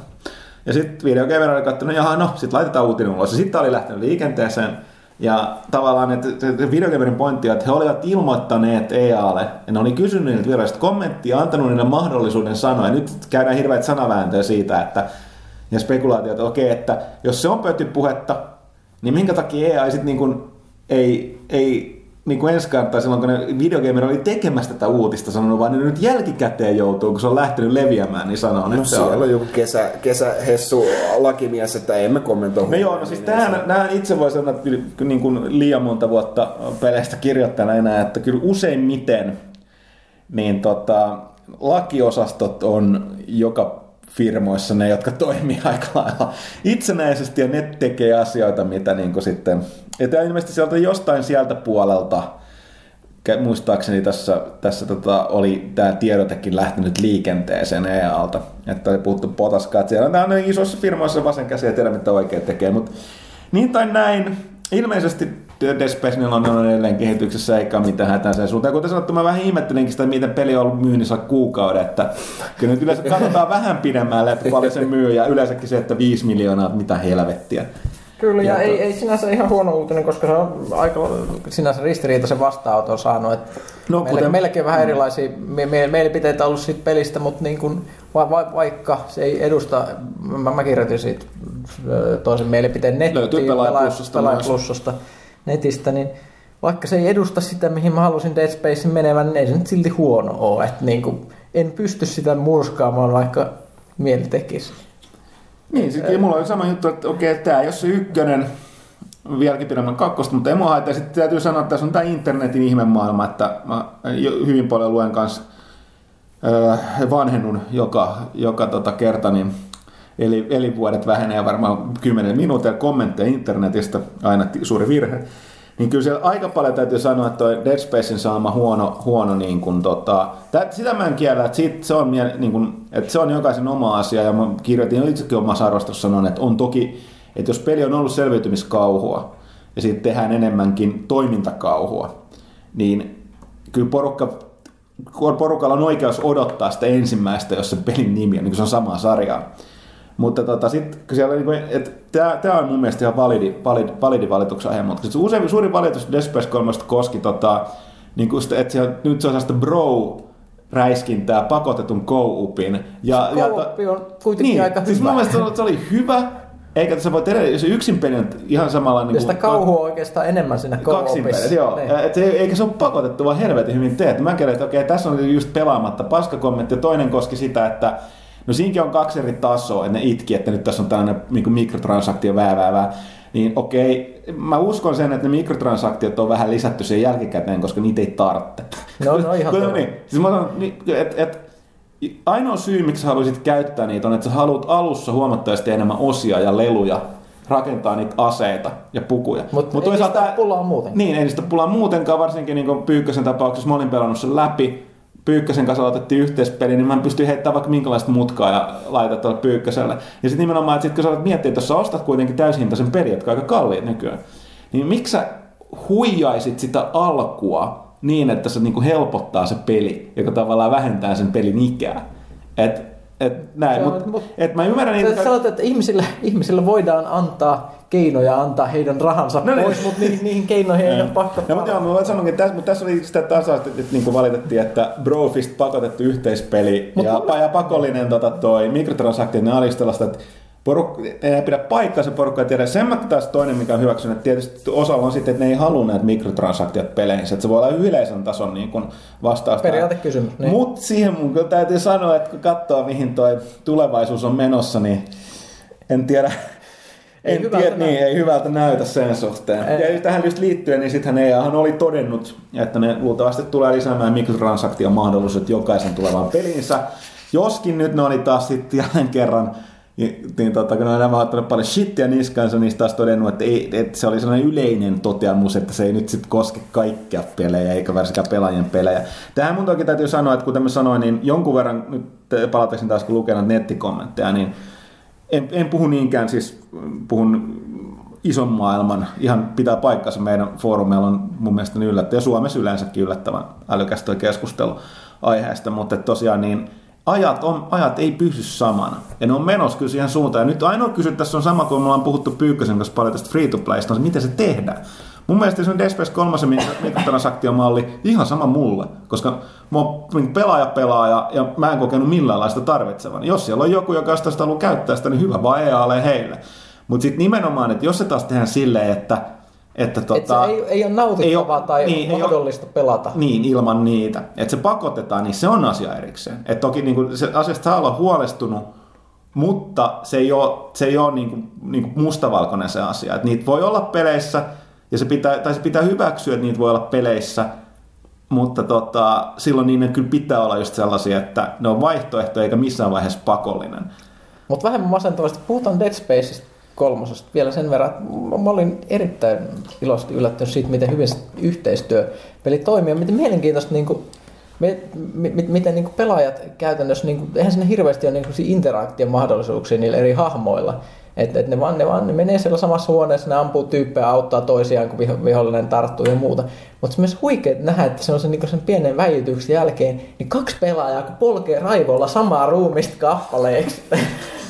A: Ja sitten videogamer oli katsonut, jaha no, sitten laitetaan uutinen ulos. Sitten oli lähtenyt liikenteeseen. Ja tavallaan, että videogamerin pointti on, että he olivat ilmoittaneet EAlle, ja ne oli kysynyt niiltä virallista kommenttia, antanut niille mahdollisuuden sanoa. Ja nyt käydään hirveät sanavääntöjä siitä, että ja spekulaatiot, että okei, että jos se on pötypuhetta, niin minkä takia EA sitten niin kuin, ei, ei niin kuin ensi kertaa silloin, kun ne videogamer oli tekemästä tätä uutista sanonut, vaan ne nyt jälkikäteen joutuu, kun se on lähtenyt leviämään, niin sanoo,
C: No
A: että
C: siellä
A: on.
C: joku kesä, kesähessu lakimies, että emme kommentoi.
A: No joo, no siis tähän, tähän itse voi sanoa, että niin kuin liian monta vuotta peleistä kirjoittaneena, että kyllä useimmiten niin tota, lakiosastot on joka firmoissa ne, jotka toimii aika lailla itsenäisesti ja ne tekee asioita, mitä niin kuin sitten, että ilmeisesti sieltä jostain sieltä puolelta, muistaakseni tässä, tässä tota, oli tämä tiedotekin lähtenyt liikenteeseen EA-alta, että oli puhuttu potaskaa, että siellä on isoissa firmoissa vasen käsi ja tiedä mitä oikein tekee, mutta niin tai näin, ilmeisesti Dead Spacella on, edelleen kehityksessä eikä mitään hätää sen suuntaan. Kuten sanottu, mä vähän ihmettelinkin sitä, miten peli on ollut myynnissä kuukauden, että kyllä nyt yleensä katsotaan vähän pidemmälle, että paljon se myy ja yleensäkin se, että 5 miljoonaa, mitä helvettiä.
B: Kyllä, ja
A: Ja
B: ei,
A: to-
B: ei sinänsä ihan huono uutinen, koska se on aika sinänsä ristiriitaisen vastaanoton saanut. Että
A: No,
B: meillä,
A: kuten-
B: meilläkin on vähän erilaisia me, me, mielipiteitä ollut siitä pelistä, mutta niin kun, va, va, vaikka se ei edusta, mä, mä kirjoitin siitä toisen mielipiteen nettiin,
A: Löytyy Pelaaja.
B: Plussasta netistä, niin vaikka se ei edusta sitä, mihin mä halusin Dead Spacein menevän, niin ei se nyt silti huono ole. Että niin kun, en pysty sitä murskaamaan, vaikka mieli tekisi.
A: Niin, kyllä mulla oli sama juttu, että okei, okay, tämä ei ole se ykkönen, vieläkin pidemmän kakkosta, mutta ei mua haittaa. Sitten täytyy sanoa, että tässä on tämä internetin ihmemaailma, että mä hyvin paljon luen kanssa öö, vanhennun joka, joka tota kerta, niin eli, elinvuodet vähenee varmaan 10 minuuttia kommentteja internetistä, aina suuri virhe. Niin kyllä siellä aika paljon täytyy sanoa, että toi Dead Spacein saama huono, huono niin kuin tota, tää, sitä mä en kiellä, että, siitä, se on, niin kuin, että se on jokaisen oma asia, ja mä kirjoitin jo itsekin omassa arvostelussa sanon, että on toki, että jos peli on ollut selviytymiskauhua, ja siitä tehdään enemmänkin toimintakauhua, niin kyllä porukka, porukalla on oikeus odottaa sitä ensimmäistä, jos se pelin nimi on, niin kuin se on samaa sarjaa. Mutta tota, sit, kun siellä, niin että tämä, on mun mielestä ihan validi, validi, validi valituksen aihe, mutta se usein, suurin valitus Dead Space 3 koski, tota, niin kuin sitä, että siellä, nyt se on sellaista bro räiskintää pakotetun co-upin. Ja, ja,
B: Co-op on kuitenkin aika
A: siis
B: hyvä.
A: mun mielestä se oli, hyvä, eikä tässä voi tehdä, jos yksin peli on ihan samalla niin
B: sitä kauhua on oikeastaan enemmän siinä
A: Kaksin joo.
B: Niin.
A: Et se, eikä se ole pakotettu, vaan helvetin hyvin teet. Mä kerroin, että okei, tässä on just pelaamatta paskakommentti. Ja toinen koski sitä, että no siinäkin on kaksi eri tasoa, että ne itki, että nyt tässä on tällainen niin mikrotransaktio vää, vää, vää. Niin okei, mä uskon sen, että ne mikrotransaktiot on vähän lisätty sen jälkikäteen, koska niitä ei tarvitse.
B: No, no ihan
A: niin, siis mä sanon, niin, et, et, ainoa syy, miksi haluaisit käyttää niitä, on, että sä haluat alussa huomattavasti enemmän osia ja leluja, rakentaa niitä aseita ja pukuja.
B: Mut
A: Mut
B: ei niistä ole pulaa muutenkaan.
A: Niin, ei niistä ole pulaa muutenkaan, varsinkin niin Pyykkösen tapauksessa mä olin pelannut sen läpi. Pyykkösen kanssa aloitettiin yhteispeli, niin mä pystyn heittämään vaikka minkälaista mutkaa ja laitat tuolle Pyykköselle. Ja sitten nimenomaan, että sit kun sä alat miettiä, että jos sä ostat kuitenkin täyshintaisen peli, jotka on aika kalliit nykyään, niin miksi sä huijaisit sitä alkua niin, että se niinku helpottaa se peli, joka tavallaan vähentää sen pelin ikää. Et, Et näin,
B: Se on-
A: mutta
B: mut-
A: et mä ymmärrän
B: Sä
A: niitä...
B: sanot, että ihmisille, ihmisille voidaan antaa keinoja antaa heidän rahansa
A: No niin.
B: pois, mutta niihin, niihin keinoihin ei ole pakko
A: No, mutta joo, mä voin sanoa, että tässä, mutta tässä oli sitä tasa, että, että niin kuin valitettiin, että Brofist pakotettu yhteispeli
B: Mut
A: ja,
B: mun-
A: ja, pakollinen tota, toi alistella sitä, että porukka, ei pidä paikkaa se porukka ei tiedä. Sen mä taas toinen, mikä on hyväksynyt, että tietysti osalla on sitten, että ne ei halua näitä mikrotransaktiot peleihin, että se voi olla yleisen tason niin kuin vastaus.
B: Periaatekysymys, niin.
A: Mutta siihen mun kyllä täytyy sanoa, että kun katsoo mihin toi tulevaisuus on menossa, niin en tiedä,
B: Ei
A: en
B: hyvältä
A: tiedä, niin, ei hyvältä näytä sen suhteen.
B: Ei.
A: Ja tähän just liittyen, niin sittenhän EAhan oli todennut, että ne luultavasti tulee lisäämään mikrotransaktion mahdollisuudet jokaisen tulevaan peliinsä. Joskin nyt ne oli taas sitten jälleen kerran, niin, niin tota, kun on nämä ottanut paljon shittiä niskaansa, niin taas todennut, että, ei, että se oli sellainen yleinen toteamus, että se ei nyt sitten koske kaikkia pelejä, eikä varsinkaan pelaajien pelejä. Tähän mun toki täytyy sanoa, että kuten mä sanoin, niin jonkun verran, nyt palataisin taas kun lukenut nettikommentteja, niin en, en puhu niinkään, siis puhun ison maailman, ihan pitää paikkansa meidän foorumeilla on mun mielestä niin yllättävän, ja Suomessa yleensäkin yllättävän älykäs keskustelu aiheesta, mutta tosiaan niin ajat, on, ajat ei pysy samana. Ja ne on menossa kyllä siihen suuntaan. Ja nyt ainoa kysy tässä on sama kuin me ollaan puhuttu Pyykkösen kanssa paljon tästä free to playsta, on se, miten se tehdään. Mun mielestä se on Dead Space 3 mikrotransaktiomalli ihan sama mulle, koska mä oon niin pelaaja pelaaja ja mä en kokenut millään laista tarvitsevan. Jos siellä on joku, joka sitä haluaa käyttää sitä, niin hyvä vaan EAlle heille. Mutta sitten nimenomaan, että jos se taas tehdään silleen, että että tota,
B: se ei, ei ole nautittavaa
A: ei oo-
B: tai
A: niin, ei oo-
B: mahdollista pelata.
A: niin, ilman niitä. Että se pakotetaan, niin se on asia erikseen. Et toki niin kuin, se asiasta saa olla huolestunut, mutta se ei ole, se ei ole niin kuin, niin kuin mustavalkoinen se asia. Et niitä voi olla peleissä, ja se pitää, tai se pitää hyväksyä, että niitä voi olla peleissä, mutta tota, silloin niiden kyllä pitää olla just sellaisia, että ne on vaihtoehto eikä missään vaiheessa pakollinen.
B: Mutta vähemmän masentavasti puhutaan Dead Spaceista kolmosesta vielä sen verran, että mä olin erittäin iloisesti yllättynyt siitä, miten hyvin yhteistyöpeli toimii ja miten mielenkiintoista niin kuin, me, mi- miten niin kuin pelaajat käytännössä, niin kuin, eihän sinne hirveästi ole niin kuin, interaktion mahdollisuuksia niillä eri hahmoilla. Että et ne, vaan, ne vaan ne menee siellä samassa huoneessa, ne ampuu tyyppejä, auttaa toisiaan, kun viho, vihollinen tarttuu ja muuta. Mutta se myös huikea nähdä, että se on sen, niin sen pienen väijytyksen jälkeen, niin kaksi pelaajaa, kun polkee raivolla samaa ruumista kappaleeksi.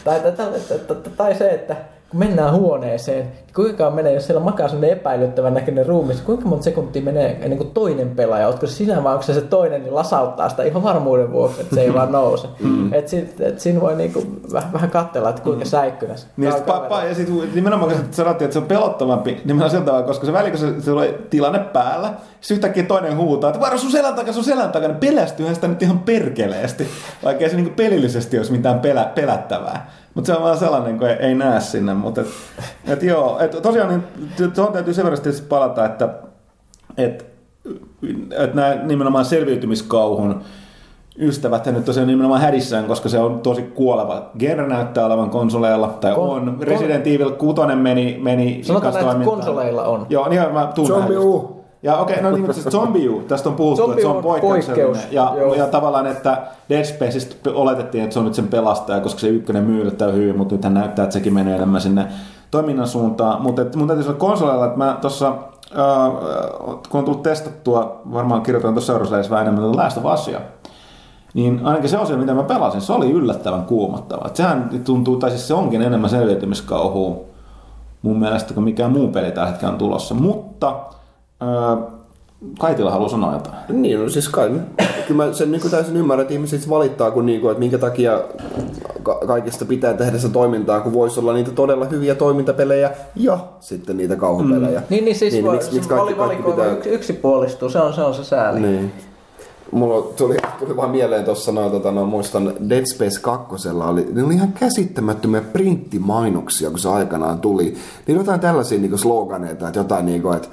B: tai, tai, tai, tai, tai, tai se, että kun mennään huoneeseen, niin kuinka menee, jos siellä makaa sellainen epäilyttävän näköinen ruumis, kuinka monta sekuntia menee ennen kuin toinen pelaaja, ootko sinä vai onko se se toinen, niin lasauttaa sitä ihan varmuuden vuoksi, että se ei vaan nouse. Mm. Et, sit, et siinä voi niinku vähän, vähän katsella, että kuinka säikkynyt se
A: Niin, sit pa, ja sitten nimenomaan kun sanottiin, että se on pelottavampi, nimenomaan sillä tavalla, koska se väli, kun se, se tulee tilanne päällä, sitten yhtäkkiä toinen huutaa, että varo sun selän takana, sun selän takana, pelästyyhän sitä nyt ihan perkeleesti, vaikka ei se niinku pelillisesti olisi mitään pelä, pelättävää. Mutta se on vaan sellainen, kun ei, ei näe sinne. Mutta et, et joo, et tosiaan niin, tuohon täytyy sen verran palata, että et, et nämä nimenomaan selviytymiskauhun ystävät nyt tosiaan nimenomaan hädissään, koska se on tosi kuoleva. Genre näyttää olevan konsoleilla, tai
B: Kon-
A: on. Resident Evil 6 meni, meni
B: Sanotaan, että konsoleilla on.
A: Joo, niin mä tuun
C: Zombie. U.
A: Ja okei, okay, no niin, mutta se Zombie U, tästä on puhuttu, että se on poikkeuksellinen.
B: poikkeus,
A: Ja,
B: joo.
A: ja tavallaan, että Dead Spaceista oletettiin, että se on nyt sen pelastaja, koska se ykkönen myy hyvin, mutta nythän näyttää, että sekin menee enemmän sinne toiminnan suuntaan. Mutta mun täytyy sanoa konsoleilla, että mä tuossa, äh, kun on tullut testattua, varmaan kirjoitan tuossa seuraavassa vähän enemmän tätä Last of Usia, niin ainakin se osio, mitä mä pelasin, se oli yllättävän kuumottava. Et sehän tuntuu, tai siis se onkin enemmän selviytymiskauhua mun mielestä kuin mikään muu peli tällä hetkellä on tulossa. Mutta Kaitila haluaa sanoa jotain.
C: Niin, no siis kai, kyllä mä sen niin täysin ymmärrän, että ihmiset valittaa, kun, niin kuin, että minkä takia ka- kaikesta pitää tehdä se toimintaa, kun voisi olla niitä todella hyviä toimintapelejä ja sitten niitä kauhupelejä.
B: Niin, niin siis
C: niin,
B: voi,
C: miksi, miksi
B: vali,
C: kaikki, kaikki pitää...
B: yksi, yksipuolistuu, se on se, on se sääli.
C: Niin. Mulla tuli, tuli vaan mieleen tuossa noin, tota, no, muistan Dead Space 2 oli, ne oli ihan käsittämättömiä printtimainoksia, kun se aikanaan tuli. Niin jotain tällaisia niin sloganeita, että jotain niin kuin, että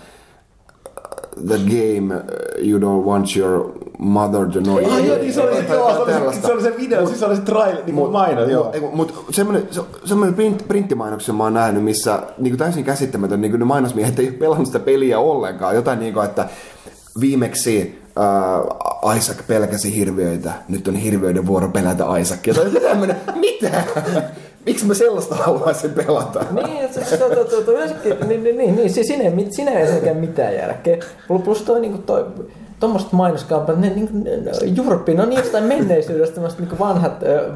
C: the game uh, you don't want your mother to know.
A: Ai joo, niin se oli, se,
C: Jotain
A: joo, se, oli, se,
C: tällaista.
A: se oli se video, siis se oli se trailer, niin kuin mainos, joo.
C: Mutta mut, semmoinen, se, semmoinen print, printtimainoksen mä oon nähnyt, missä niin täysin käsittämätön, niin ne mainosmiehet ei ole pelannut sitä peliä ollenkaan. Jotain niin kuin, että viimeksi äh, Isaac pelkäsi hirviöitä, nyt on hirviöiden vuoro pelätä Isaacia. Tai joku tämmönen, mitä? Miksi mä sellaista haluaisin pelata?
B: Niin, se, se, to, to, to, yleensäkin, niin, niin, niin, niin, siis mit- siinä ei selkeä mitään järkeä. Plus, toi, niin toi tuommoiset mainoskampanjat, ne, niin, ne, Jurppi, no niin jostain menneisyydestä, tämmöiset niin vanhat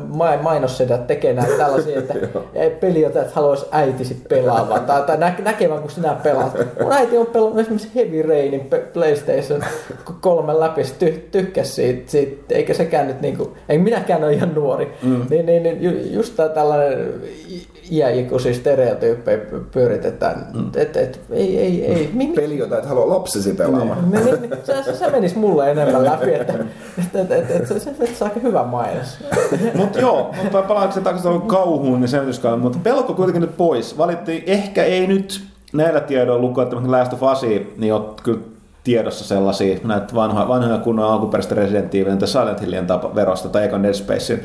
B: ma- mainossedät tekee näitä tällaisia, että peli, jota et haluaisi äitisi pelaavan, tai, tai nä- näkevän, kun sinä pelaat. Mun äiti on pelannut esimerkiksi Heavy Rainin PlayStation kolmen läpi, ty- tykkäs siitä, siitä, eikä sekään nyt niin kuin, ei minäkään ole ihan nuori. Mm. Niin, niin, niin, ju- just tää tällainen iäikuisia stereotyyppejä pyöritetään. Mm. Et, et, ei, ei, ei. Min...
C: Peli, jota et halua lapsesi pelaamaan.
B: Niin, niin, niin, se, se menisi mulle enemmän läpi, että et, et, et, et, se, se, se aika hyvä mainos.
A: mutta joo, mutta palaatko se takaisin kauhuun niin selvityskauden, mutta pelko kuitenkin nyt pois. Valittiin, ehkä ei nyt näillä tiedoilla lukua, että Last of Us, niin on kyllä tiedossa sellaisia näitä vanhoja, vanhoja kunnon alkuperäistä Resident Evil, tai Silent Hillien tapa, verosta tai Econ Dead Spacein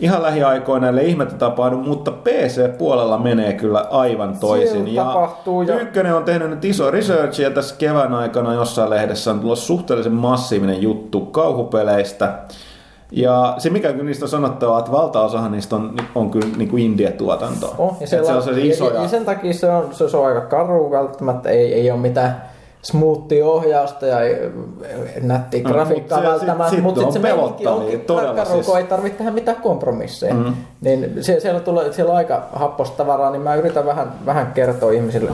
A: ihan lähiaikoina näille ihmettä tapahdu, mutta PC-puolella menee kyllä aivan toisin.
B: ja, tapahtuu,
A: ja ykkönen on tehnyt nyt iso researchia tässä kevään aikana jossain lehdessä on tullut suhteellisen massiivinen juttu kauhupeleistä. Ja se mikä niistä on sanottava, että valtaosahan niistä on, on kyllä niin kuin India-tuotantoa.
B: Oh, ja, se on, se isoja... ja, ja, sen takia se on, se, on aika karu välttämättä, ei, ei ole mitään smoothia ohjausta ja nätti no, grafiikkaa
A: mut
B: välttämättä,
A: sit,
B: mutta
A: sit
B: sitten se
A: meininki onkin todella
B: siis... ei tarvitse tehdä mitään kompromisseja. Mm. Niin se, siellä, tulee, siellä on aika happosta tavaraa, niin mä yritän vähän, vähän kertoa ihmisille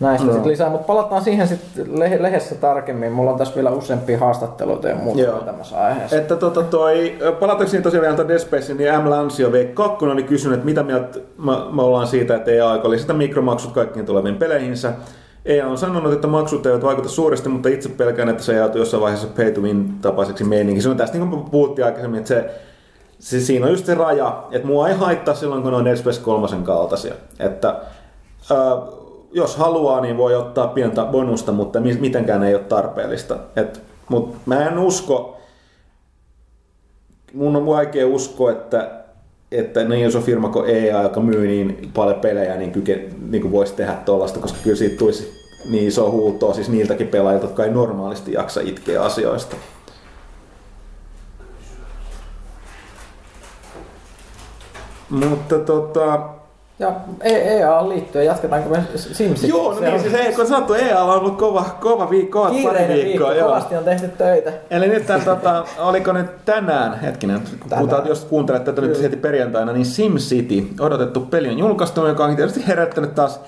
B: näistä no. sit lisää, mutta palataan siihen sitten lehdessä tarkemmin. Mulla on tässä vielä useampia haastatteluita ja muuta Joo. tämmöisessä aiheessa.
A: Että tota toi, palataanko tosiaan vielä Dead Space, niin M. Lansio V2 oli kysynyt, että mitä mieltä me, me ollaan siitä, että ei aika lisätä mikromaksut kaikkiin tuleviin peleihinsä. EA on sanonut, että maksut eivät vaikuta suuresti, mutta itse pelkään, että se joutuu jossain vaiheessa pay to win tapaiseksi meininki. Se on tästä niin kuin puhuttiin aikaisemmin, että se, se, siinä on just se raja, että mua ei haittaa silloin, kun on Dead Space 3 kaltaisia. Että äh, jos haluaa, niin voi ottaa pientä bonusta, mutta mitenkään ei ole tarpeellista. Et, mutta mä en usko, mun on vaikea uskoa, että että niin iso firma kuin EA, joka myy niin paljon pelejä, niin, kyke, niin kuin voisi tehdä tuollaista, koska kyllä siitä tulisi niin iso huutoa siis niiltäkin pelaajilta, jotka ei normaalisti jaksa itkeä asioista. Mutta tota,
B: ja EA liittyen, jatketaanko me Simsit?
A: Joo, no niin, siis ei, kun sanottu, EA on ollut kova, kova viikko, kova pari viikkoa.
B: Viikko, kovasti on tehty töitä.
A: Eli nyt tämän, tota, oliko nyt tänään, hetkinen, tänään. jos kuuntelet tätä nyt heti perjantaina, niin SimCity, odotettu peli on julkaistu, joka on tietysti herättänyt taas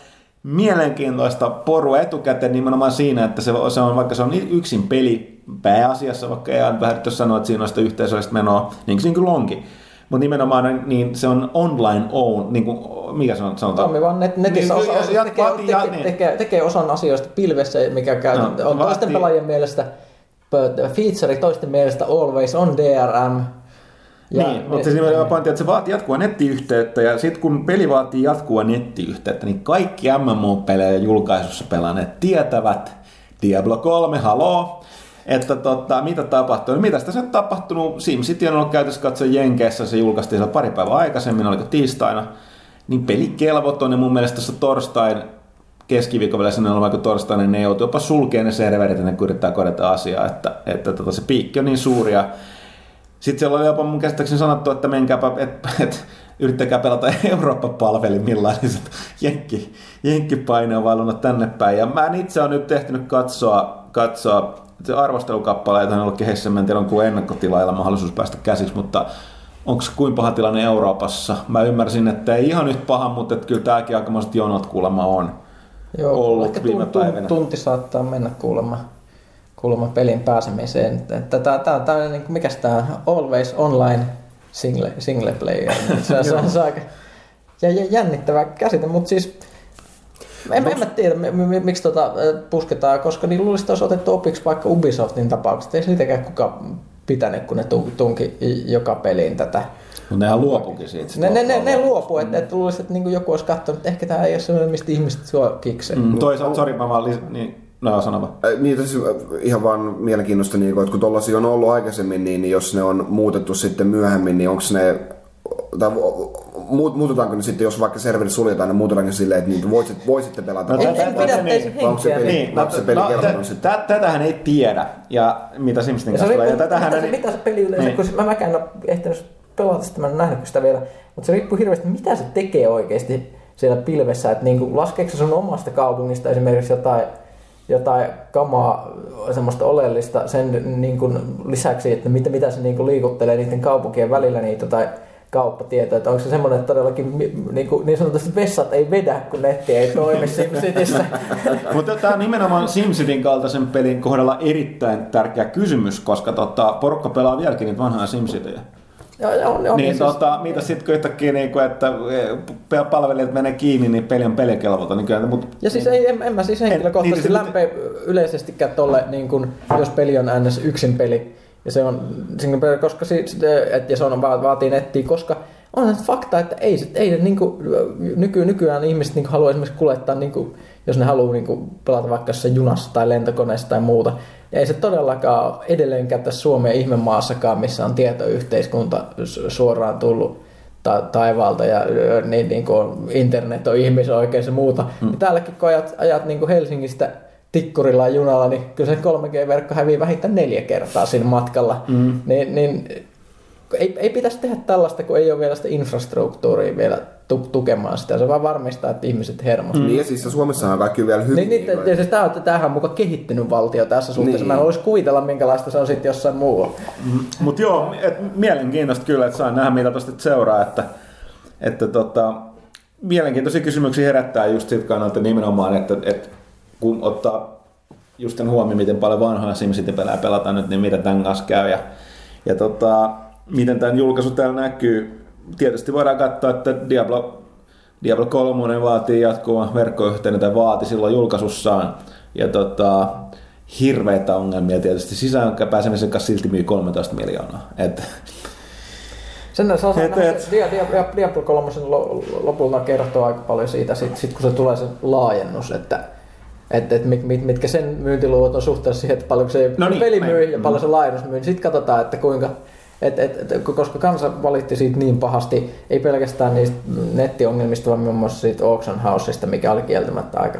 A: mielenkiintoista porua etukäteen nimenomaan siinä, että se, se on, vaikka se on yksin peli pääasiassa, vaikka ei vähän sanoa, että siinä on sitä yhteisöllistä menoa, niin kuin onkin mutta nimenomaan niin se on online own, niin kuin, mikä se on sanotaan?
B: Toimiva net, netissä niin, osa, osa, ja, tekee, tekee, ja, niin. tekee, tekee, osan asioista pilvessä, mikä käy, no, on vaatii. toisten pelaajien mielestä feature, toisten mielestä always on DRM,
A: ja niin, mutta se nimenomaan pointti, että se vaatii jatkuvaa nettiyhteyttä ja sitten kun peli vaatii jatkuvaa nettiyhteyttä, niin kaikki MMO-pelejä julkaisussa pelaaneet tietävät, Diablo 3, haloo, että tota, mitä tapahtuu. No, mitä tässä on tapahtunut? SimCity on ollut käytössä katsoa Jenkeissä, se julkaistiin siellä pari päivää aikaisemmin, oliko tiistaina. Niin peli kelvoton ja mun mielestä tässä torstain keskiviikon vielä sinne on torstaina, niin ne joutuu jopa sulkemaan ne serverit, ne yrittää korjata asiaa, että, että tota, se piikki on niin suuri. Ja sitten siellä oli jopa mun käsittääkseni sanottu, että menkääpä, että et, yrittäkää pelata Eurooppa-palvelimilla, niin jenkki, jenkkipaine on valunut tänne päin. Ja mä itse on nyt tehtynyt katsoa, katsoa se arvostelukappaleita on ollut kehessä, en tiedä onko ennakkotilailla mahdollisuus päästä käsiksi, mutta onko kuinka paha tilanne Euroopassa? Mä ymmärsin, että ei ihan nyt paha, mutta että kyllä tämäkin aikamoiset jonot kuulemma on Joo, ollut ehkä viime tunti, päivinä.
B: tunti saattaa mennä kuulemma, kuulemma pelin pääsemiseen. Tämä, tämä, niin mikä tämä Always Online single, single player. Se, se on se aika jännittävä käsite, mutta siis en, en mä tiedä, miksi tota pusketaan, koska niin luulisin, että olisi otettu opiksi vaikka Ubisoftin tapaukset. Ei siitäkään kukaan pitänyt, kun ne tunki joka peliin tätä.
A: No nehän luopukin siitä.
B: Ne, ne, ne, ne luopu, että et luulisin, että niin joku olisi katsonut, että ehkä tämä ei ole sellainen, mistä ihmiset sua kikseen.
A: Mm, toisaalta, sori mä vaan, niin, No, sano vaan.
C: Niin, siis ihan vaan mielenkiintoista, niin, että kun tuollaisia on ollut aikaisemmin, niin jos ne on muutettu sitten myöhemmin, niin onko ne tai muututaanko ne sitten, jos vaikka serveri suljetaan, niin muututaanko silleen, että niin voisit, voisitte pelata?
B: No, en, en pidättäisi.
C: Niin, no, se peli no,
A: no, tätähän ei tiedä, ja mitä Simpsonin kanssa tulee.
B: Tätähän mitä, se, mitä se peli yleensä, niin. kun mä mäkään ole ehtinyt pelata sitä, mä en nähnyt sitä vielä, mutta se riippuu hirveästi, mitä se tekee oikeasti siellä pilvessä, että niin laskeeko se sun omasta kaupungista esimerkiksi jotain jotain kamaa, semmoista oleellista sen niin kuin lisäksi, että mitä, mitä se niin kuin liikuttelee niiden kaupunkien välillä niitä tai kauppatietoja, että onko se semmoinen, että todellakin niin, kuin, niin sanotusti vessat ei vedä, kun netti ei toimi SimCityssä.
A: Mutta tämä on nimenomaan SimCityn kaltaisen pelin kohdalla erittäin tärkeä kysymys, koska tota, porukka pelaa vieläkin niitä vanhoja SimCityjä.
B: Joo, joo, joo,
A: Niin,
B: siis-
A: tota, mitä sitten kun yhtäkkiä, niin kuin, että e, palvelijat menee kiinni, niin peli on pelikelvota. Niin kyllä, mutta
B: Ja siis ei, en, en mä siis henkilökohtaisesti
A: niin,
B: lämpeä yleisestikään tolle, niin kun, jos peli on ns. yksin peli, ja se on koska si, et, ja se on, va- vaatii nettiä, koska on se fakta, että ei, se- ei ne, niin kuin, nyky, nykyään ihmiset niin haluaa esimerkiksi kuljettaa, niin kuin, jos ne haluaa niin kuin, pelata vaikka jossain junassa tai lentokoneessa tai muuta, niin ei se todellakaan ole edelleenkään tässä Suomen ihmemaassakaan, missä on tietoyhteiskunta su- suoraan tullut ta- taivaalta ja niin, niin kuin internet on ihmisoikeus ja muuta. Mm. Niin täälläkin kun ajat, ajat niin kuin Helsingistä tikkurilla junalla, niin kyllä se 3G-verkko hävii vähintään neljä kertaa siinä matkalla. Mm. Niin, niin ei, ei pitäisi tehdä tällaista, kun ei ole vielä sitä infrastruktuuria vielä tu- tukemaan sitä. Se vaan varmistaa, että ihmiset hermostuvat.
C: Niin ja siis kaikki on vielä hyvin.
B: Niin, niin,
C: niin,
B: niin, siis tämä on, tämähän on mukaan kehittynyt valtio tässä suhteessa.
C: Niin.
B: Mä en voisi kuvitella, minkälaista se on sitten jossain muualla.
A: Mutta joo, et, mielenkiintoista kyllä, että saan nähdä mitä tuosta seuraa, että, että tota, mielenkiintoisia kysymyksiä herättää just sit kannalta nimenomaan, että, että kun ottaa just sen huomioon, miten paljon vanhoja SimCity-pelejä pelataan nyt, niin mitä tämän kanssa käy ja, ja tota, miten tämän julkaisu täällä näkyy. Tietysti voidaan katsoa, että Diablo, Diablo 3 vaatii jatkuva verkkoyhteyden tai vaati silloin julkaisussaan. Ja tota, hirveitä ongelmia tietysti. Sisään pääsemisen kanssa silti myy 13 miljoonaa. Et,
B: Sen saa
A: Et- et-
B: Dia- Dia- Diablo 3 lo- lopulta kertoo aika paljon siitä, sit, sit kun se tulee se laajennus, että että et mit, mit, mitkä sen myyntiluvut on suhteessa siihen, että paljonko se
A: No niin,
B: peli myy ja paljon se laajennus myy. Sitten katsotaan, että kuinka, et, et, et, koska kansa valitti siitä niin pahasti, ei pelkästään niistä nettiongelmista, vaan muun muassa siitä Auction Houseista, mikä oli kieltämättä aika,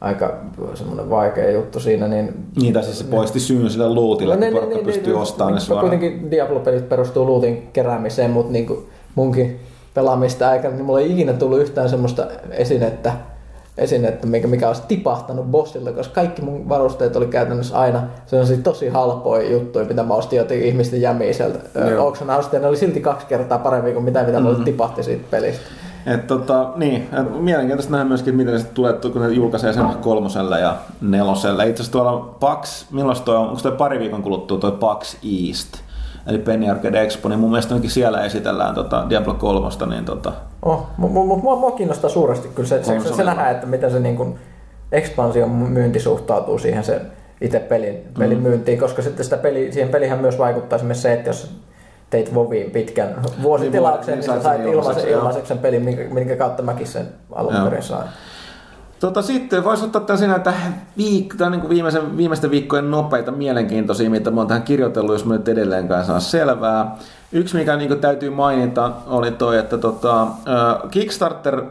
B: aika semmoinen vaikea juttu siinä, niin
A: niin, tai siis se poisti syyn sille lootille,
B: No,
A: että porukka pystyy ostamaan ne
B: niin,
A: suoraan.
B: Kuitenkin Diablo-pelit perustuu lootin keräämiseen, mutta niin kuin munkin pelaamista aikana, niin mulla ei ikinä tullut yhtään semmoista esinettä, esinettä mikä, mikä olisi tipahtanut bossille, koska kaikki mun varusteet oli käytännössä aina sellaisia tosi halpoja juttuja, mitä mä ostin jotenkin ihmisten. Auction Housesta, ja ne oli silti kaksi kertaa parempi kuin mitä, mitä mulle tipahti siitä pelistä.
A: Et tota, niin, et mielenkiintoista nähdä myöskin, miten se tulee, kun ne julkaisee sen kolmoselle ja neloselle. Itse asiassa tuolla PAX, milloin toi on, onko toi pari viikon kuluttua toi PAX East, eli Penny Arcade Expo, niin mun mielestä siellä esitellään tota Diablo 3, niin tota,
B: Oh, mutta mu, mu, mua, mua kiinnostaa suuresti kyllä se, se, se, se nähdään, että miten se niin kuin expansion myynti suhtautuu siihen se itse pelin, pelin mm. myyntiin, koska sitten sitä peli, siihen pelihän myös vaikuttaa esimerkiksi se, että jos teit Voviin pitkän vuositilauksen,
A: Niin,
B: niin,
A: niin
B: sä
A: sait
B: sait
A: sen
B: ilmaiseksi, sen pelin, minkä, minkä kautta mäkin sen alun perin sain.
A: Tota, sitten voisi ottaa tässä näitä viik- tai niin kuin viimeisen, viimeisten viikkojen nopeita mielenkiintoisia, mitä mä oon tähän kirjoitellut, jos mä nyt edelleenkään saa selvää. Yksi, mikä niin kuin täytyy mainita, oli toi, että tota, Kickstarter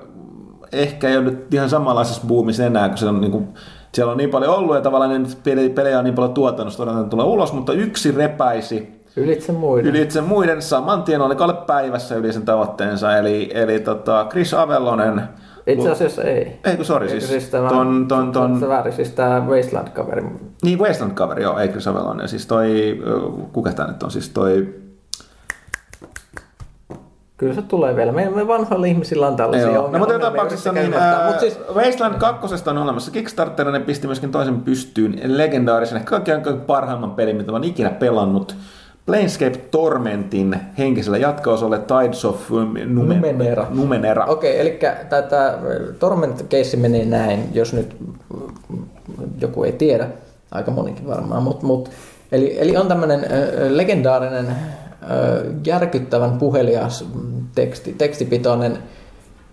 A: ehkä ei ole nyt ihan samanlaisessa boomissa enää, kun se on niin kuin, siellä on niin paljon ollut ja tavallaan ne peli- pelejä on niin paljon tuotanut, että tulee ulos, mutta yksi repäisi
B: Ylitse muiden.
A: ylitse muiden saman tien, oliko alle päivässä yli sen tavoitteensa, eli, eli tota Chris Avellonen,
B: Itse asiassa ei.
A: ei kun sori,
B: Eikö
A: siis,
B: tämä,
A: ton, ton, ton,
B: Se väärin, siis tämä Wasteland-kaveri.
A: niin Wasteland-kaveri, joo, ei Chris Avellonen, siis toi, kuka tämä nyt on, siis toi,
B: Kyllä se tulee vielä. Meidän me vanhoilla ihmisillä on tällaisia
A: Joo. No, mutta joka
B: ongelmia,
A: tapauksessa niin, ää,
B: Mut siis,
A: Wasteland 2 on olemassa Kickstarter, ne pisti myöskin toisen pystyyn legendaarisen, ehkä kaikkein parhaimman pelin, mitä oon ikinä pelannut. Planescape Tormentin henkisellä jatko-osalle Tides of um, Nume-
B: Numenera.
A: Numenera.
B: Okei, eli tämä Torment-keissi meni näin, jos nyt joku ei tiedä, aika monikin varmaan, mutta mut, eli, eli on tämmöinen legendaarinen, ö, järkyttävän puhelias teksti, tekstipitoinen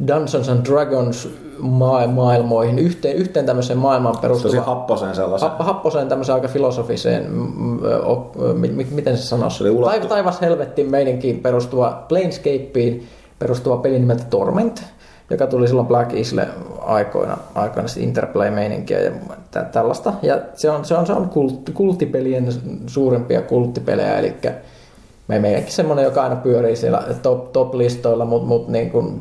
B: Dungeons and Dragons maa- maailmoihin, yhteen, yhteen tämmöiseen maailmaan
A: Tosi
B: perustuva
A: happosen sellaisen.
B: Hap- happoseen tämmöiseen aika filosofiseen, miten se sanoisi, Taiva, taivas helvettiin meininkiin perustuva Planescapeen perustuva peli nimeltä Torment, joka tuli silloin Black Isle aikoina, aikoina Interplay-meininkiä ja tä- tällaista. Ja se on, se on, se on kult, kulttipelien suurimpia kulttipelejä, eli me meidänkin semmoinen, joka aina pyörii siellä top, top-listoilla, mutta mut niin kuin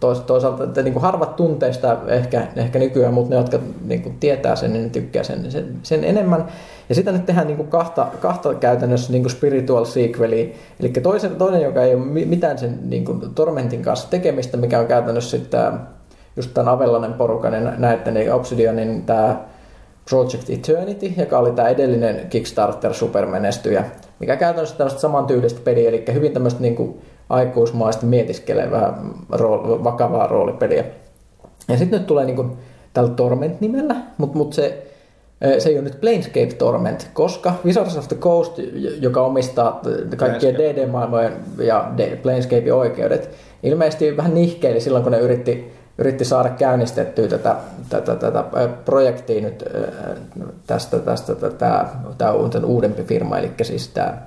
B: tois, toisaalta että niin kuin harvat tuntee sitä ehkä, ehkä nykyään, mutta ne, jotka niin kuin tietää sen, niin ne tykkää sen, sen, sen enemmän. Ja sitä nyt tehdään niin kuin kahta, kahta käytännössä niin kuin spiritual sequelia. Eli toisen, toinen, joka ei ole mitään sen niin kuin Tormentin kanssa tekemistä, mikä on käytännössä sitten just tämän Avellanen porukan ja näiden niin Obsidianin tämä Project Eternity, joka oli tämä edellinen Kickstarter supermenestyjä, mikä käytännössä tämmöistä samantyylistä peliä, eli hyvin tämmöistä niin kuin aikuismaista mietiskelevää rool, vakavaa roolipeliä. Ja sitten nyt tulee niin kuin tällä Torment-nimellä, mutta mut se, se ei ole nyt Planescape Torment, koska Wizards of the Coast, joka omistaa kaikkien DD-maailmojen ja Planescape oikeudet, ilmeisesti vähän nihkeili silloin, kun ne yritti yritti saada käynnistettyä tätä, tätä, tätä projektia nyt tästä, tästä tätä, tämä on uudempi firma, eli siis tämä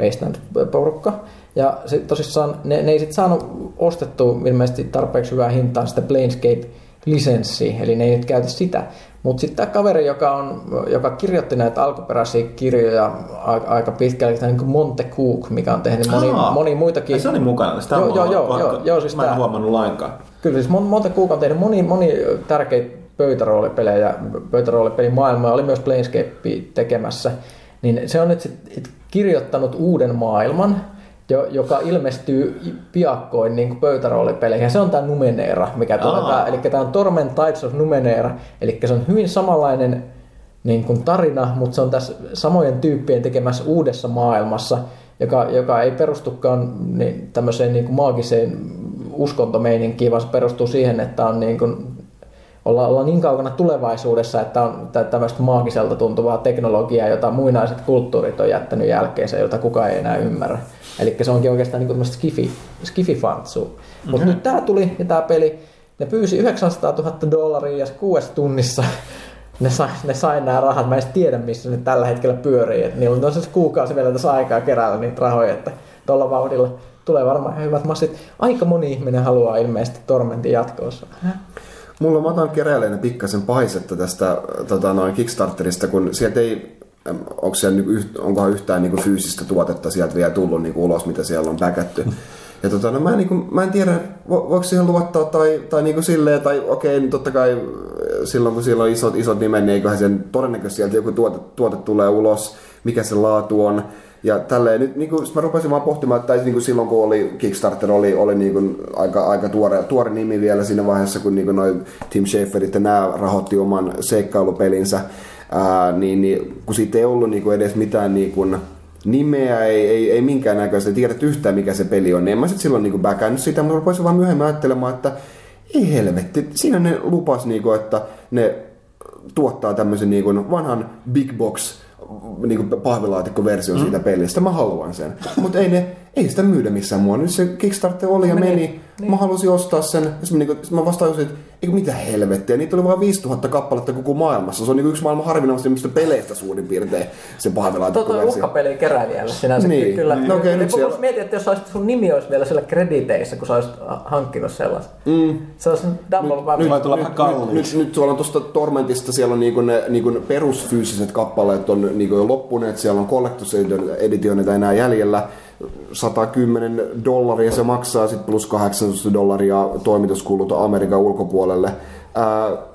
B: Wasteland-porukka. Ja sit tosissaan ne, ne ei sitten saanut ostettua ilmeisesti tarpeeksi hyvää hintaa sitä Planescape-lisenssiä, eli ne ei nyt käytä sitä. Mutta sitten tämä kaveri, joka, on, joka kirjoitti näitä alkuperäisiä kirjoja aika pitkälle, tämä niin Monte Cook, mikä on tehnyt moni, Aa, moni muitakin.
A: Se oli mukana. Sitä joo, joo, joo, joo, joo, siis mä en huomannut lainkaan.
B: Kyllä, siis Monte Cook on tehnyt moni, moni tärkeitä pöytäroolipelejä, pöytäroolipelimaailmaa, oli myös Planescape tekemässä. Niin se on nyt sit kirjoittanut uuden maailman, joka ilmestyy piakkoin niin pöytäroolipeleihin. Ja se on tämä Numenera, mikä tulee Eli tämä on Torment Tides of Numenera. Eli se on hyvin samanlainen niin kuin tarina, mutta se on tässä samojen tyyppien tekemässä uudessa maailmassa, joka, joka ei perustukaan niin, tämmöiseen niin kuin maagiseen uskontomeininkiin, vaan se perustuu siihen, että on niin kuin, olla, olla niin kaukana tulevaisuudessa, että on tämmöistä maagiselta tuntuvaa teknologiaa, jota muinaiset kulttuurit on jättänyt jälkeensä, jota kukaan ei enää ymmärrä. Eli se onkin oikeastaan niin skifi, skififantsu. Mm-hmm. Mutta nyt tämä tuli ja tämä peli, ne pyysi 900 000 dollaria ja kuudessa tunnissa ne sai, ne sai nämä rahat. Mä en tiedä, missä ne tällä hetkellä pyörii. Et niillä on siis kuukausi vielä tässä aikaa keräällä niitä rahoja, että tuolla vauhdilla tulee varmaan hyvät massit. Aika moni ihminen haluaa ilmeisesti Tormentin jatkoossa.
C: Mulla mä otan keräilijänä pikkasen paisetta tästä tota, noin Kickstarterista, kun sieltä ei onko siellä, niinku onkohan yhtään niin fyysistä tuotetta sieltä vielä tullut niin ulos, mitä siellä on päkätty. Ja tota, no mä, en, niin kuin, mä en tiedä, vo, voiko siihen luottaa tai, tai niin kuin silleen, tai okei, niin totta kai silloin kun siellä on isot, isot nimet, niin eiköhän sen todennäköisesti sieltä joku tuote, tuote tulee ulos, mikä se laatu on. Ja tälleen, nyt niin kuin, mä rupesin vaan pohtimaan, että niin kuin silloin kun oli Kickstarter oli, oli niin kuin aika, aika tuore, tuore nimi vielä siinä vaiheessa, kun niin kuin noi Tim Schaferit ja nämä rahoitti oman seikkailupelinsä, ää, niin, niin, kun siitä ei ollut niin kuin edes mitään niin kuin, nimeä, ei, ei, ei minkään näköistä, tiedät yhtään mikä se peli on, niin en mä sitten silloin niin backannut sitä, mutta rupesin vaan myöhemmin ajattelemaan, että ei helvetti, siinä ne lupas, kuin, että ne tuottaa tämmöisen niin kuin vanhan big box niin pahvilaatikko-versio mm. siitä pelistä. Mä haluan sen. Mutta ei, ne, ei sitä myydä missään muualla. Nyt se Kickstarter oli ja meni. meni. Niin. Mä halusin ostaa sen. Ja mä, niin kuin, mä vastaan että eikö mitä helvettiä. Niitä oli vain 5000 kappaletta koko maailmassa. Se on niin yksi maailman harvinaisemmista peleistä suurin piirtein se pahvilaatikko-versio.
B: Tuo uhkapeli keräilijälle sinänsä. Niin. Kyllä. No, okay, nyt siellä... mietin, että jos olisit, sun nimi olisi vielä siellä krediteissä, kun sä olisit hankkinut sellaisen. Mm. Se olisi double
A: nyt, nyt, nyt, tulla.
C: Nyt, nyt, nyt tuolla on tuosta Tormentista, siellä on niinku ne niinku perusfyysiset kappaleet on niinku jo loppuneet. Siellä on Collectors Editionita enää jäljellä 110 dollaria se maksaa, sitten plus 18 dollaria toimituskulut Amerikan ulkopuolelle. Ää,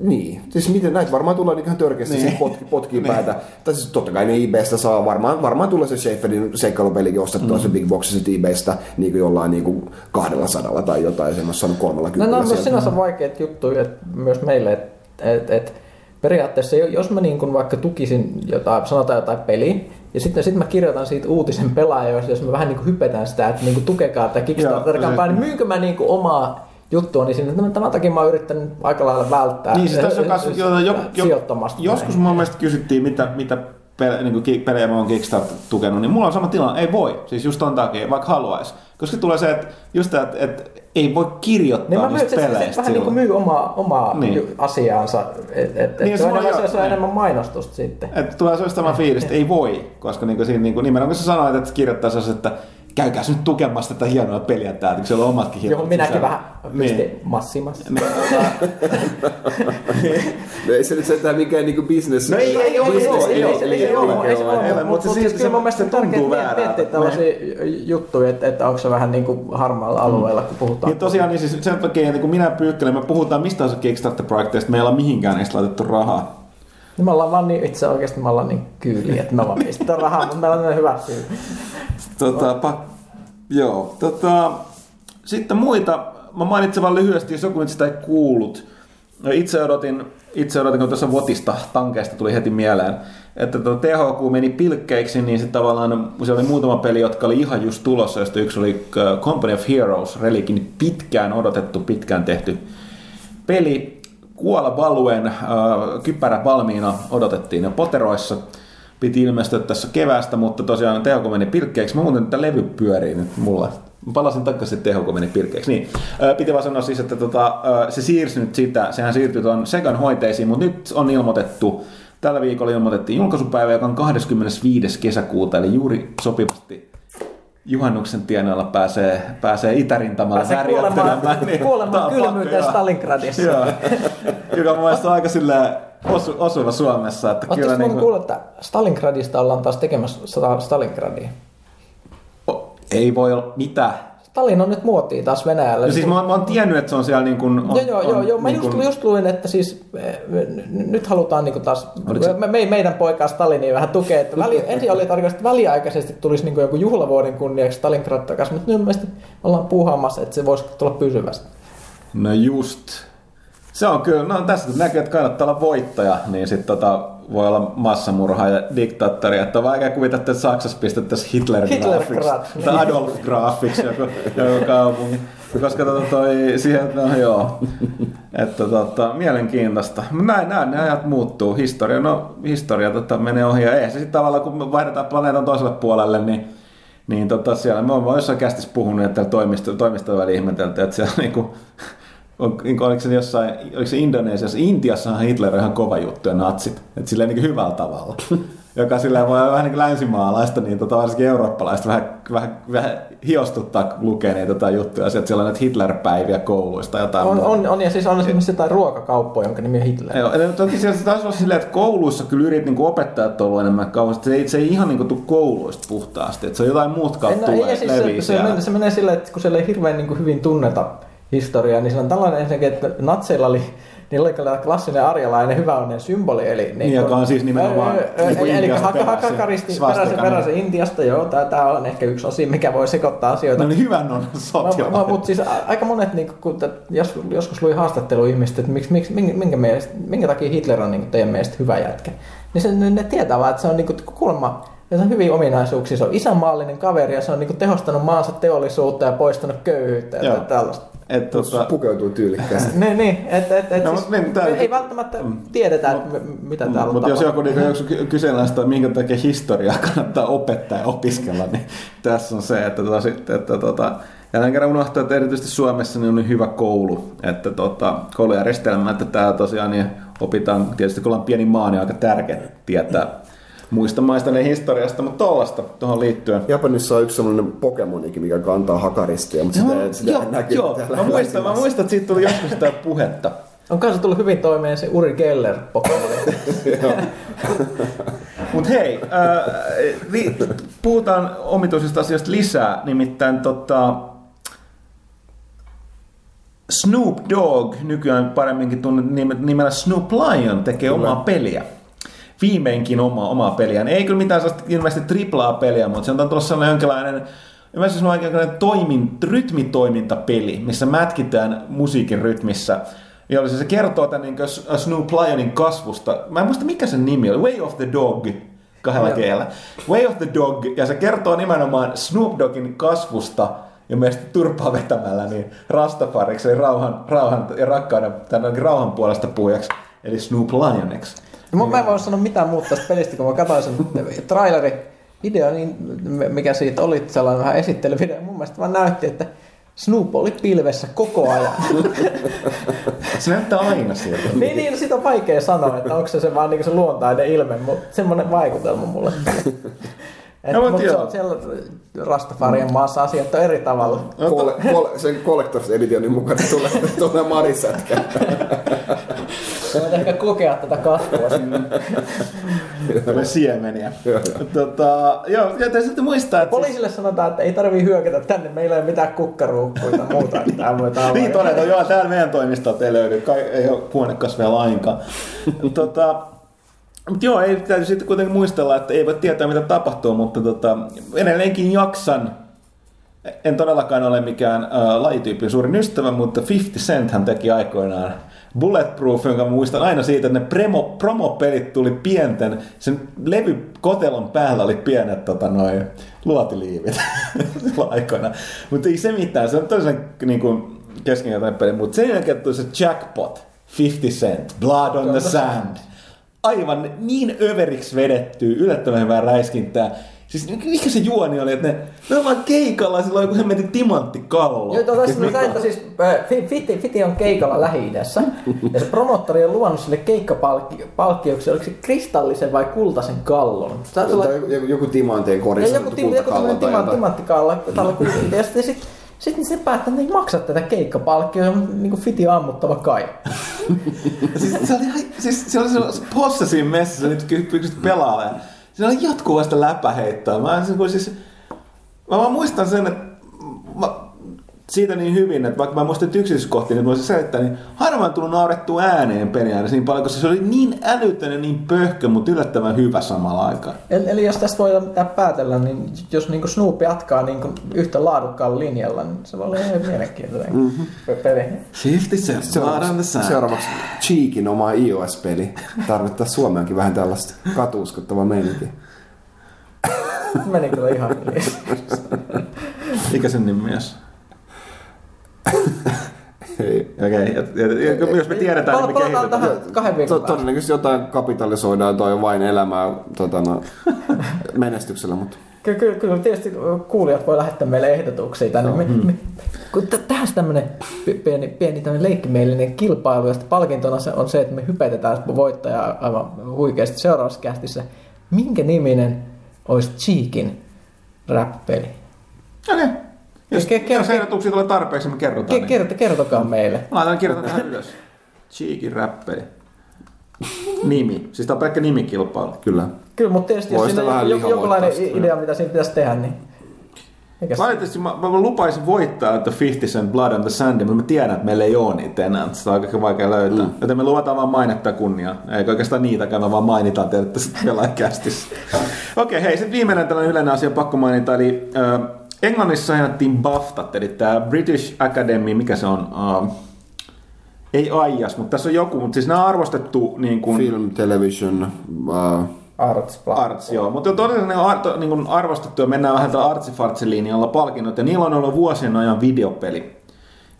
C: niin, siis miten näitä varmaan tulee niin ihan törkeästi niin. potki, potkii niin. päätä. Tai siis totta kai ne eBaystä saa, varmaan, varmaan tulee se Schaeferin seikkailupelikin ostettua mm. se Big Box sitten eBaystä niin kuin jollain niin kuin sadalla tai jotain semmoista on kolmella
B: No, no, no sinänsä vaikeat juttuja myös meille, että et, et, periaatteessa jos mä niin kuin vaikka tukisin jotain, sanotaan jotain peliä, ja sitten sit mä kirjoitan siitä uutisen pelaajoista, jos mä vähän niin kuin hypetään sitä, että niin kuin tukekaa tätä Kickstarter-kampanjaa, niin myynkö mä niin kuin omaa juttua, niin sinne, no, tämän takia mä oon yrittänyt aika lailla välttää
A: niin, siis tässä on kanssa, jo, jo, jo, Joskus mun mielestä kysyttiin, mitä, mitä pelejä, niin pelejä mä oon Kickstarter tukenut, niin mulla on sama tilanne, ei voi, siis just ton takia, vaikka haluaisi. Koska tulee se, että just tämä, että, että ei voi kirjoittaa niin niistä myy, peleistä. Se,
B: vähän niin kuin myy omaa, omaa niin. asiaansa, että et, niin, et se, on, enemmän, se, se on niin. enemmän mainostusta sitten.
A: Että tulee se sama fiilis, että ei voi, koska niin kuin siinä niin kuin, nimenomaan kun sä sanoit, että kirjoittaa se, että käykääs nyt tukemassa tätä hienoa peliä täältä, kun siellä on omatkin hienot
B: Johon minäkin
A: sisällä.
B: vähän
A: Niin.
B: pistin massimassa.
C: No ei se nyt sentään mikään niinku business.
A: No ei, ei ole,
C: business
A: ei ole, ei
C: ei
A: ole, ei
C: ei
A: ole,
C: ole.
A: ei ole, mutta se siis-
B: kyllä mun mielestä
A: se tuntuu väärältä.
B: miettiä tällaisia juttuja, että, että onko se vähän niin kuin harmaalla alueella, kun puhutaan.
A: Niin tosiaan, niin siis sen takia, että kun minä pyykkelen, me puhutaan mistä tahansa Kickstarter-projekteista, meillä ei ole mihinkään edes laitettu rahaa.
B: Niin me ollaan vaan niin, itse oikeasti me ollaan niin kyyliä, että me vaan pistetään rahaa, mutta meillä on hyvä syy.
A: Tota, pak... Joo, tota... Sitten muita, mä mainitsen vaan lyhyesti, jos joku sitä ei kuullut. No Itse odotin, itse odotin, kun tuossa Votista tankeista tuli heti mieleen, että tuo THQ meni pilkkeiksi, niin sitten tavallaan siellä oli muutama peli, jotka oli ihan just tulossa, josta yksi oli äh, Company of Heroes, Relikin pitkään odotettu, pitkään tehty peli. Kuola Valuen äh, kypärä valmiina odotettiin jo poteroissa. Piti ilmestyä tässä keväästä, mutta tosiaan THQ meni pilkkeiksi. Mä muuten että levy pyörii nyt mulla. Mä palasin takaisin, että THQ meni pilkkeiksi. Niin, äh, piti vaan sanoa siis, että tota, se siirsi nyt sitä, sehän siirtyi tuon Segan hoiteisiin, mutta nyt on ilmoitettu, tällä viikolla ilmoitettiin julkaisupäivä, joka on 25. kesäkuuta, eli juuri sopivasti juhannuksen tienoilla pääsee, pääsee itärintamalla
B: Pääsee kuolemaan,
A: niin
B: kuolemaan kylmyyteen. Stalingradissa.
A: Joo. Joka mun mielestä on aika silleen osu, osuva Suomessa. Että
B: Oletteko
A: kyllä
B: muuten
A: niinku,
B: kuullut, että Stalingradista ollaan taas tekemässä Sta- Stalingradia?
A: o- ei voi olla mitä.
B: Stalin on nyt muotia taas Venäjällä.
A: No siis mä, oon- mä oon tiennyt, että se on siellä niin kuin... On,
B: Joo, joo, joo,
A: on
B: joo. Mä
A: niin
B: just,
A: kuin-
B: just luin, että siis eh, n- nyt halutaan niinku taas,
A: Oliko se-
B: me, me, meidän poikaa Stalinia vähän tukea, että väli, ensin oli tarkoitus, että väliaikaisesti tulisi niinku joku juhlavuoden kunniaksi Stalingrad takaisin, mutta nyt mielestäni ollaan puuhaamassa, että se voisi tulla pysyvästi.
A: No just. Se on kyllä, no tässä näkyy, että kannattaa olla voittaja, niin sitten tota, voi olla massamurha ja diktaattori. Että on vaikea kuvitella, että Saksassa pistettäisiin Hitler,
B: Hitler Grad,
A: tai. Adolf Graphics joku, joku kaupunki. Koska tota toi, siihen, no joo, että tota, mielenkiintoista. Näin, näin, ne ajat muuttuu. Historia, no historia tota, menee ohi ja ei se sitten tavallaan, kun me vaihdetaan planeetan toiselle puolelle, niin niin tota, siellä me ollaan jossain kästissä puhunut, että toimisto, toimistolla väliin ihmetelty, että siellä niinku, on, niinku, oliko se jossain, oliko se Indonesiassa, Intiassahan Hitler on ihan kova juttu ja natsit, että silleen niin hyvällä tavalla. Joka silleen voi vähän niin kuin länsimaalaista, niin tota, varsinkin eurooppalaista vähän, vähän, vähän hiostuttaa, kun lukee niitä tota juttuja. Sieltä siellä on näitä Hitler-päiviä kouluista jotain
B: On,
A: muuta.
B: on, on, ja siis on esimerkiksi jotain ruokakauppoja, jonka nimi on Hitler.
A: Joo, ja toki siellä taisi olla silleen, että kouluissa kyllä yrit niin opettajat on ollut enemmän kauheasti. Se ei, se ei ihan niin kuin tule kouluista puhtaasti, että se on jotain muut kautta
B: No,
A: tulee,
B: ja siis se, se, menee, se menee silleen, että kun siellä ei hirveän niin kuin hyvin tunneta historiaa, niin se on tällainen ensinnäkin, että natseilla oli Niillä oli kyllä klassinen arjalainen hyvä onnen symboli. Eli
A: Niin, joka on siis nimenomaan niin kuin
B: eli
A: Intiasta
B: haka,
A: peräisin.
B: hakakaristi
A: niin.
B: peräisin Intiasta, joo, tämä on ehkä yksi asia, mikä voi sekoittaa asioita.
A: No niin hyvän on sotilainen.
B: Mutta siis aika monet, niin kun, jos, joskus luin haastattelu ihmistä, että miksi, miksi, minkä, minkä, mielestä, minkä takia Hitler on niin teidän mielestä hyvä jätkä, niin se, ne, ne tietää vaan, että se on niin kuin, kuulemma ja se on hyvin ominaisuuksia. Se on isänmaallinen kaveri ja se on niin kuin, tehostanut maansa teollisuutta ja poistanut köyhyyttä ja tällaista.
A: Et, tota,
C: Pukeutuu tyylikkäästi.
B: Niin, niin. Että et, et,
A: No,
B: siis,
A: niin, tää-
B: ei välttämättä tiedetä, että m- mitä täällä
A: Mutta jos joku, niin, jos kyseenalaistaa, minkä takia historiaa kannattaa opettaa ja opiskella, niin tässä on se, että, tota, sitten, että tota, jälleen kerran unohtaa, että erityisesti Suomessa niin on niin hyvä koulu, että tota, koulujärjestelmä, että tämä tosiaan niin opitaan, tietysti kun ollaan pieni maa, niin on aika tärkeää tietää muista maista ne historiasta, mutta tollasta tuohon liittyen.
C: Japanissa on yksi sellainen Pokemonikin, mikä kantaa hakaristia, mutta sitä,
A: Joo,
C: sitä
A: joo,
C: näkyy
A: joo. Mä, muistan, mä muistan, että siitä tuli joskus sitä puhetta.
B: On kanssa tullut hyvin toimeen se Uri Geller Pokemoni.
A: Mutta hei, äh, li, puhutaan omituisista asioista lisää, nimittäin tota, Snoop Dogg, nykyään paremminkin tunnettu nime- nimellä Snoop Lion, tekee
C: Kyllä.
A: omaa peliä. Viimeinkin omaa, omaa peliä. Ei kyllä mitään sellaista ilmeisesti triplaa peliä, mutta se on tuossa sellainen jonkinlainen Ilmeisesti se on jonkinlainen toimin, rytmitoimintapeli, missä mätkitään musiikin rytmissä. Ja se, se kertoo tämän niin Snoop Lionin kasvusta. Mä en muista mikä sen nimi oli. Way of the Dog kahdella kielellä. Way of the Dog. Ja se kertoo nimenomaan Snoop Doggin kasvusta ja meistä turpaa vetämällä niin Rastafariksi, eli rauhan, rauhan ja rakkauden, tämän rauhan puolesta puhujaksi, eli Snoop Lioneksi.
B: No, mä en voi sanoa mitään muuta tästä pelistä, kun mä katsoin sen traileri video, niin mikä siitä oli sellainen vähän esittelyvideo. Mun mielestä vaan näytti, että Snoop oli pilvessä koko ajan.
A: Se näyttää aina sieltä.
B: niin, niin, siitä on vaikea sanoa, että onko se, se vaan niin se luontainen ilme, mutta semmoinen vaikutelma mulle. Et,
A: No,
B: mutta se on siellä Rastafarien maassa asiat on eri tavalla.
C: Kole, kole, sen Collectors Editionin mukana tulee, tulee Marisätkä.
B: Sä voit ehkä kokea tätä kasvua sinne.
A: Tällä siemeniä. Tota, joo, ja te sitten muistaa, että...
B: Poliisille sanotaan, että ei tarvii hyökätä tänne, meillä ei ole mitään kukkaruukkuja tai muuta. Tää voi
A: Niin todetaan, joo, täällä meidän toimistolta ei löydy, kai, ei ole huonekasveja lainkaan. tota, mutta joo, ei täytyy sitten kuitenkin muistella, että ei voi tietää mitä tapahtuu, mutta tota, edelleenkin jaksan. En todellakaan ole mikään äh, lajityypin suurin ystävä, mutta 50 Cent hän teki aikoinaan Bulletproof, jonka muistan aina siitä, että ne premo, promopelit tuli pienten, sen levykotelon päällä oli pienet tota, noin, luotiliivit silloin aikoina. Mutta ei se mitään, se on tosiaan niin kuin keskinkertainen peli, mutta sen jälkeen tuli se Jackpot, 50 Cent, Blood on the Sand. Aivan niin överiksi vedettyä, yllättävän hyvää räiskintää. Siis mikä se juoni oli, että ne, ne on vaan keikalla, sillä on joku hemmetin timanttikallo.
B: Joo, tuota,
A: Ja
B: siis,
A: mikä-
B: että siis äh, Fi- Fiti, Fiti on keikalla lähi ja se promottori on luvannut sille keikkapalkkioksi, oliko se kristallisen vai kultaisen kallon. Sulla,
C: joku, joku timanteen korissa.
B: joku, tim, joku timantti, timanttikalla, ja sitten sit, sitten se päättää, että ne ei maksa tätä keikkapalkkioa, niin kuin Fiti ammuttava kai.
A: Siis se oli, siis se oli se possessiin messissä, nyt pystyt pelaamaan. Se oli jatkuvasta läpäheittoa. Mä, siis, mä vaan muistan sen, että mä, siitä niin hyvin, että vaikka mä muistan yksityiskohtia, niin voisin selittää, niin harvoin tullut naurettua ääneen peliäänessä niin paljon, koska se oli niin älytön ja niin pöhkö, mutta yllättävän hyvä samalla aikaa.
B: Eli, eli jos tästä voidaan mitään päätellä, niin jos niin Snoop jatkaa niin yhtä laadukkaalla linjalla, niin se voi olla ihan mielenkiintoinen mm-hmm. peli.
A: 50 cent,
C: Seuraavaksi,
A: on
C: seuraavaksi Cheekin oma iOS-peli. Tarvittaa Suomeenkin vähän tällaista katuuskottavaa meininkiä.
B: Meni kyllä ihan.
A: Mikä sen nimi myös?
C: Ei.
A: Okei, okay. ja, ja, ja, jos me tiedetään, niin me
B: Palataan
A: kehitetään.
B: tähän kahden viikon
C: To,
B: päästä.
C: todennäköisesti jotain kapitalisoidaan toi vain elämää tota, no, menestyksellä, mutta
B: Kyllä, kyllä, kyllä, tietysti kuulijat voi lähettää meille ehdotuksia tänne. Me, me, kun t- tähän tämmöinen pieni, pieni tämmöinen leikkimeillinen kilpailu, josta palkintona se on se, että me hypetetään voittajaa aivan huikeasti seuraavassa kästissä. Minkä niminen olisi Cheekin rap-peli?
A: Okei. Jos,
B: Ke- ke-
A: jos ehdotuksia tulee tarpeeksi, me kerrotaan.
B: Ke-
A: niin.
B: kert- kertokaa meille.
A: Laitan kirjoitan tähän ylös. Cheekin räppeli. Nimi. Siis tää on pelkkä nimikilpailu.
C: kyllä.
B: Kyllä, mutta tietysti jos siinä joku,
C: sitten.
B: idea, mitä siinä pitäisi tehdä, niin...
A: Valitettavasti mä, mä lupaisin voittaa, että 50 Cent Blood on the Sand, mutta mä tiedän, että meillä ei ole niitä enää. Sitä on aika vaikea löytää. Mm. Joten me luvataan vaan mainetta ja kunniaa. Eikä oikeastaan niitäkään, me vaan mainitaan teille tässä pelaajakästissä. Okei, okay, hei, sitten viimeinen tällainen yleinen asia pakko mainita. Eli äh, Englannissa hinnattiin BAFTAt, eli tämä British Academy, mikä se on? Äh, ei AIAS, mutta tässä on joku, mutta siis nämä on arvostettu niin kuin,
C: Film, television, uh,
B: Arts.
A: Arts, joo. Mutta todella ne on ar- niin kuin arvostettu ja mennään vähän tällä artsifartsin linjalla palkinnot. Ja niillä on ollut vuosien ajan videopeli.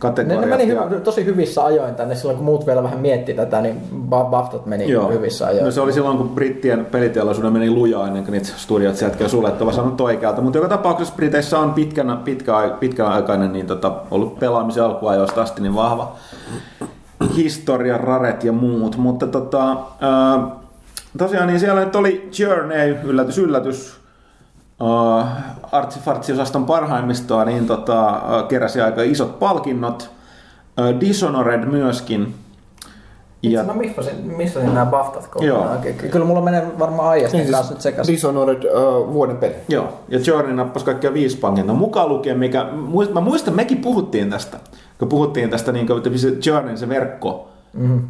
B: Ne, ne
A: Kategoriat.
B: meni
A: ja-
B: hy- tosi hyvissä ajoin tänne, silloin kun muut vielä vähän mietti tätä, niin Ba- BAFTAt meni
A: Joo.
B: hyvissä ajoin.
A: No se oli silloin, kun brittien peliteollisuuden meni lujaa ennen kuin niitä studiot sieltäkin on sulettava sanonut oikealta. Mutta joka tapauksessa Briteissä on pitkän, pitkä, pitkäaikainen niin tota, ollut pelaamisen alkuajoista asti niin vahva historia, raret ja muut. Mutta tota, ää, tosiaan niin siellä nyt oli Journey, yllätys, yllätys, artsifartsiosaston parhaimmistoa, niin tota, uh, keräsi aika isot palkinnot. Uh, Dishonored myöskin.
B: Ja...
A: Ja,
B: No missä, missä nämä BAFTat
A: Joo.
B: kokonaan? Ky- Kyllä mulla menee varmaan aiasta niin kanssa nyt sekaisin.
C: Dishonored uh, vuoden peli.
A: joo, ja Journey nappasi kaikkia viisi palkintoa mukaan lukien, mikä, muist- mä muistan, mekin puhuttiin tästä, kun puhuttiin tästä niin kuin, se Journey, se verkko,
B: Mm-hmm.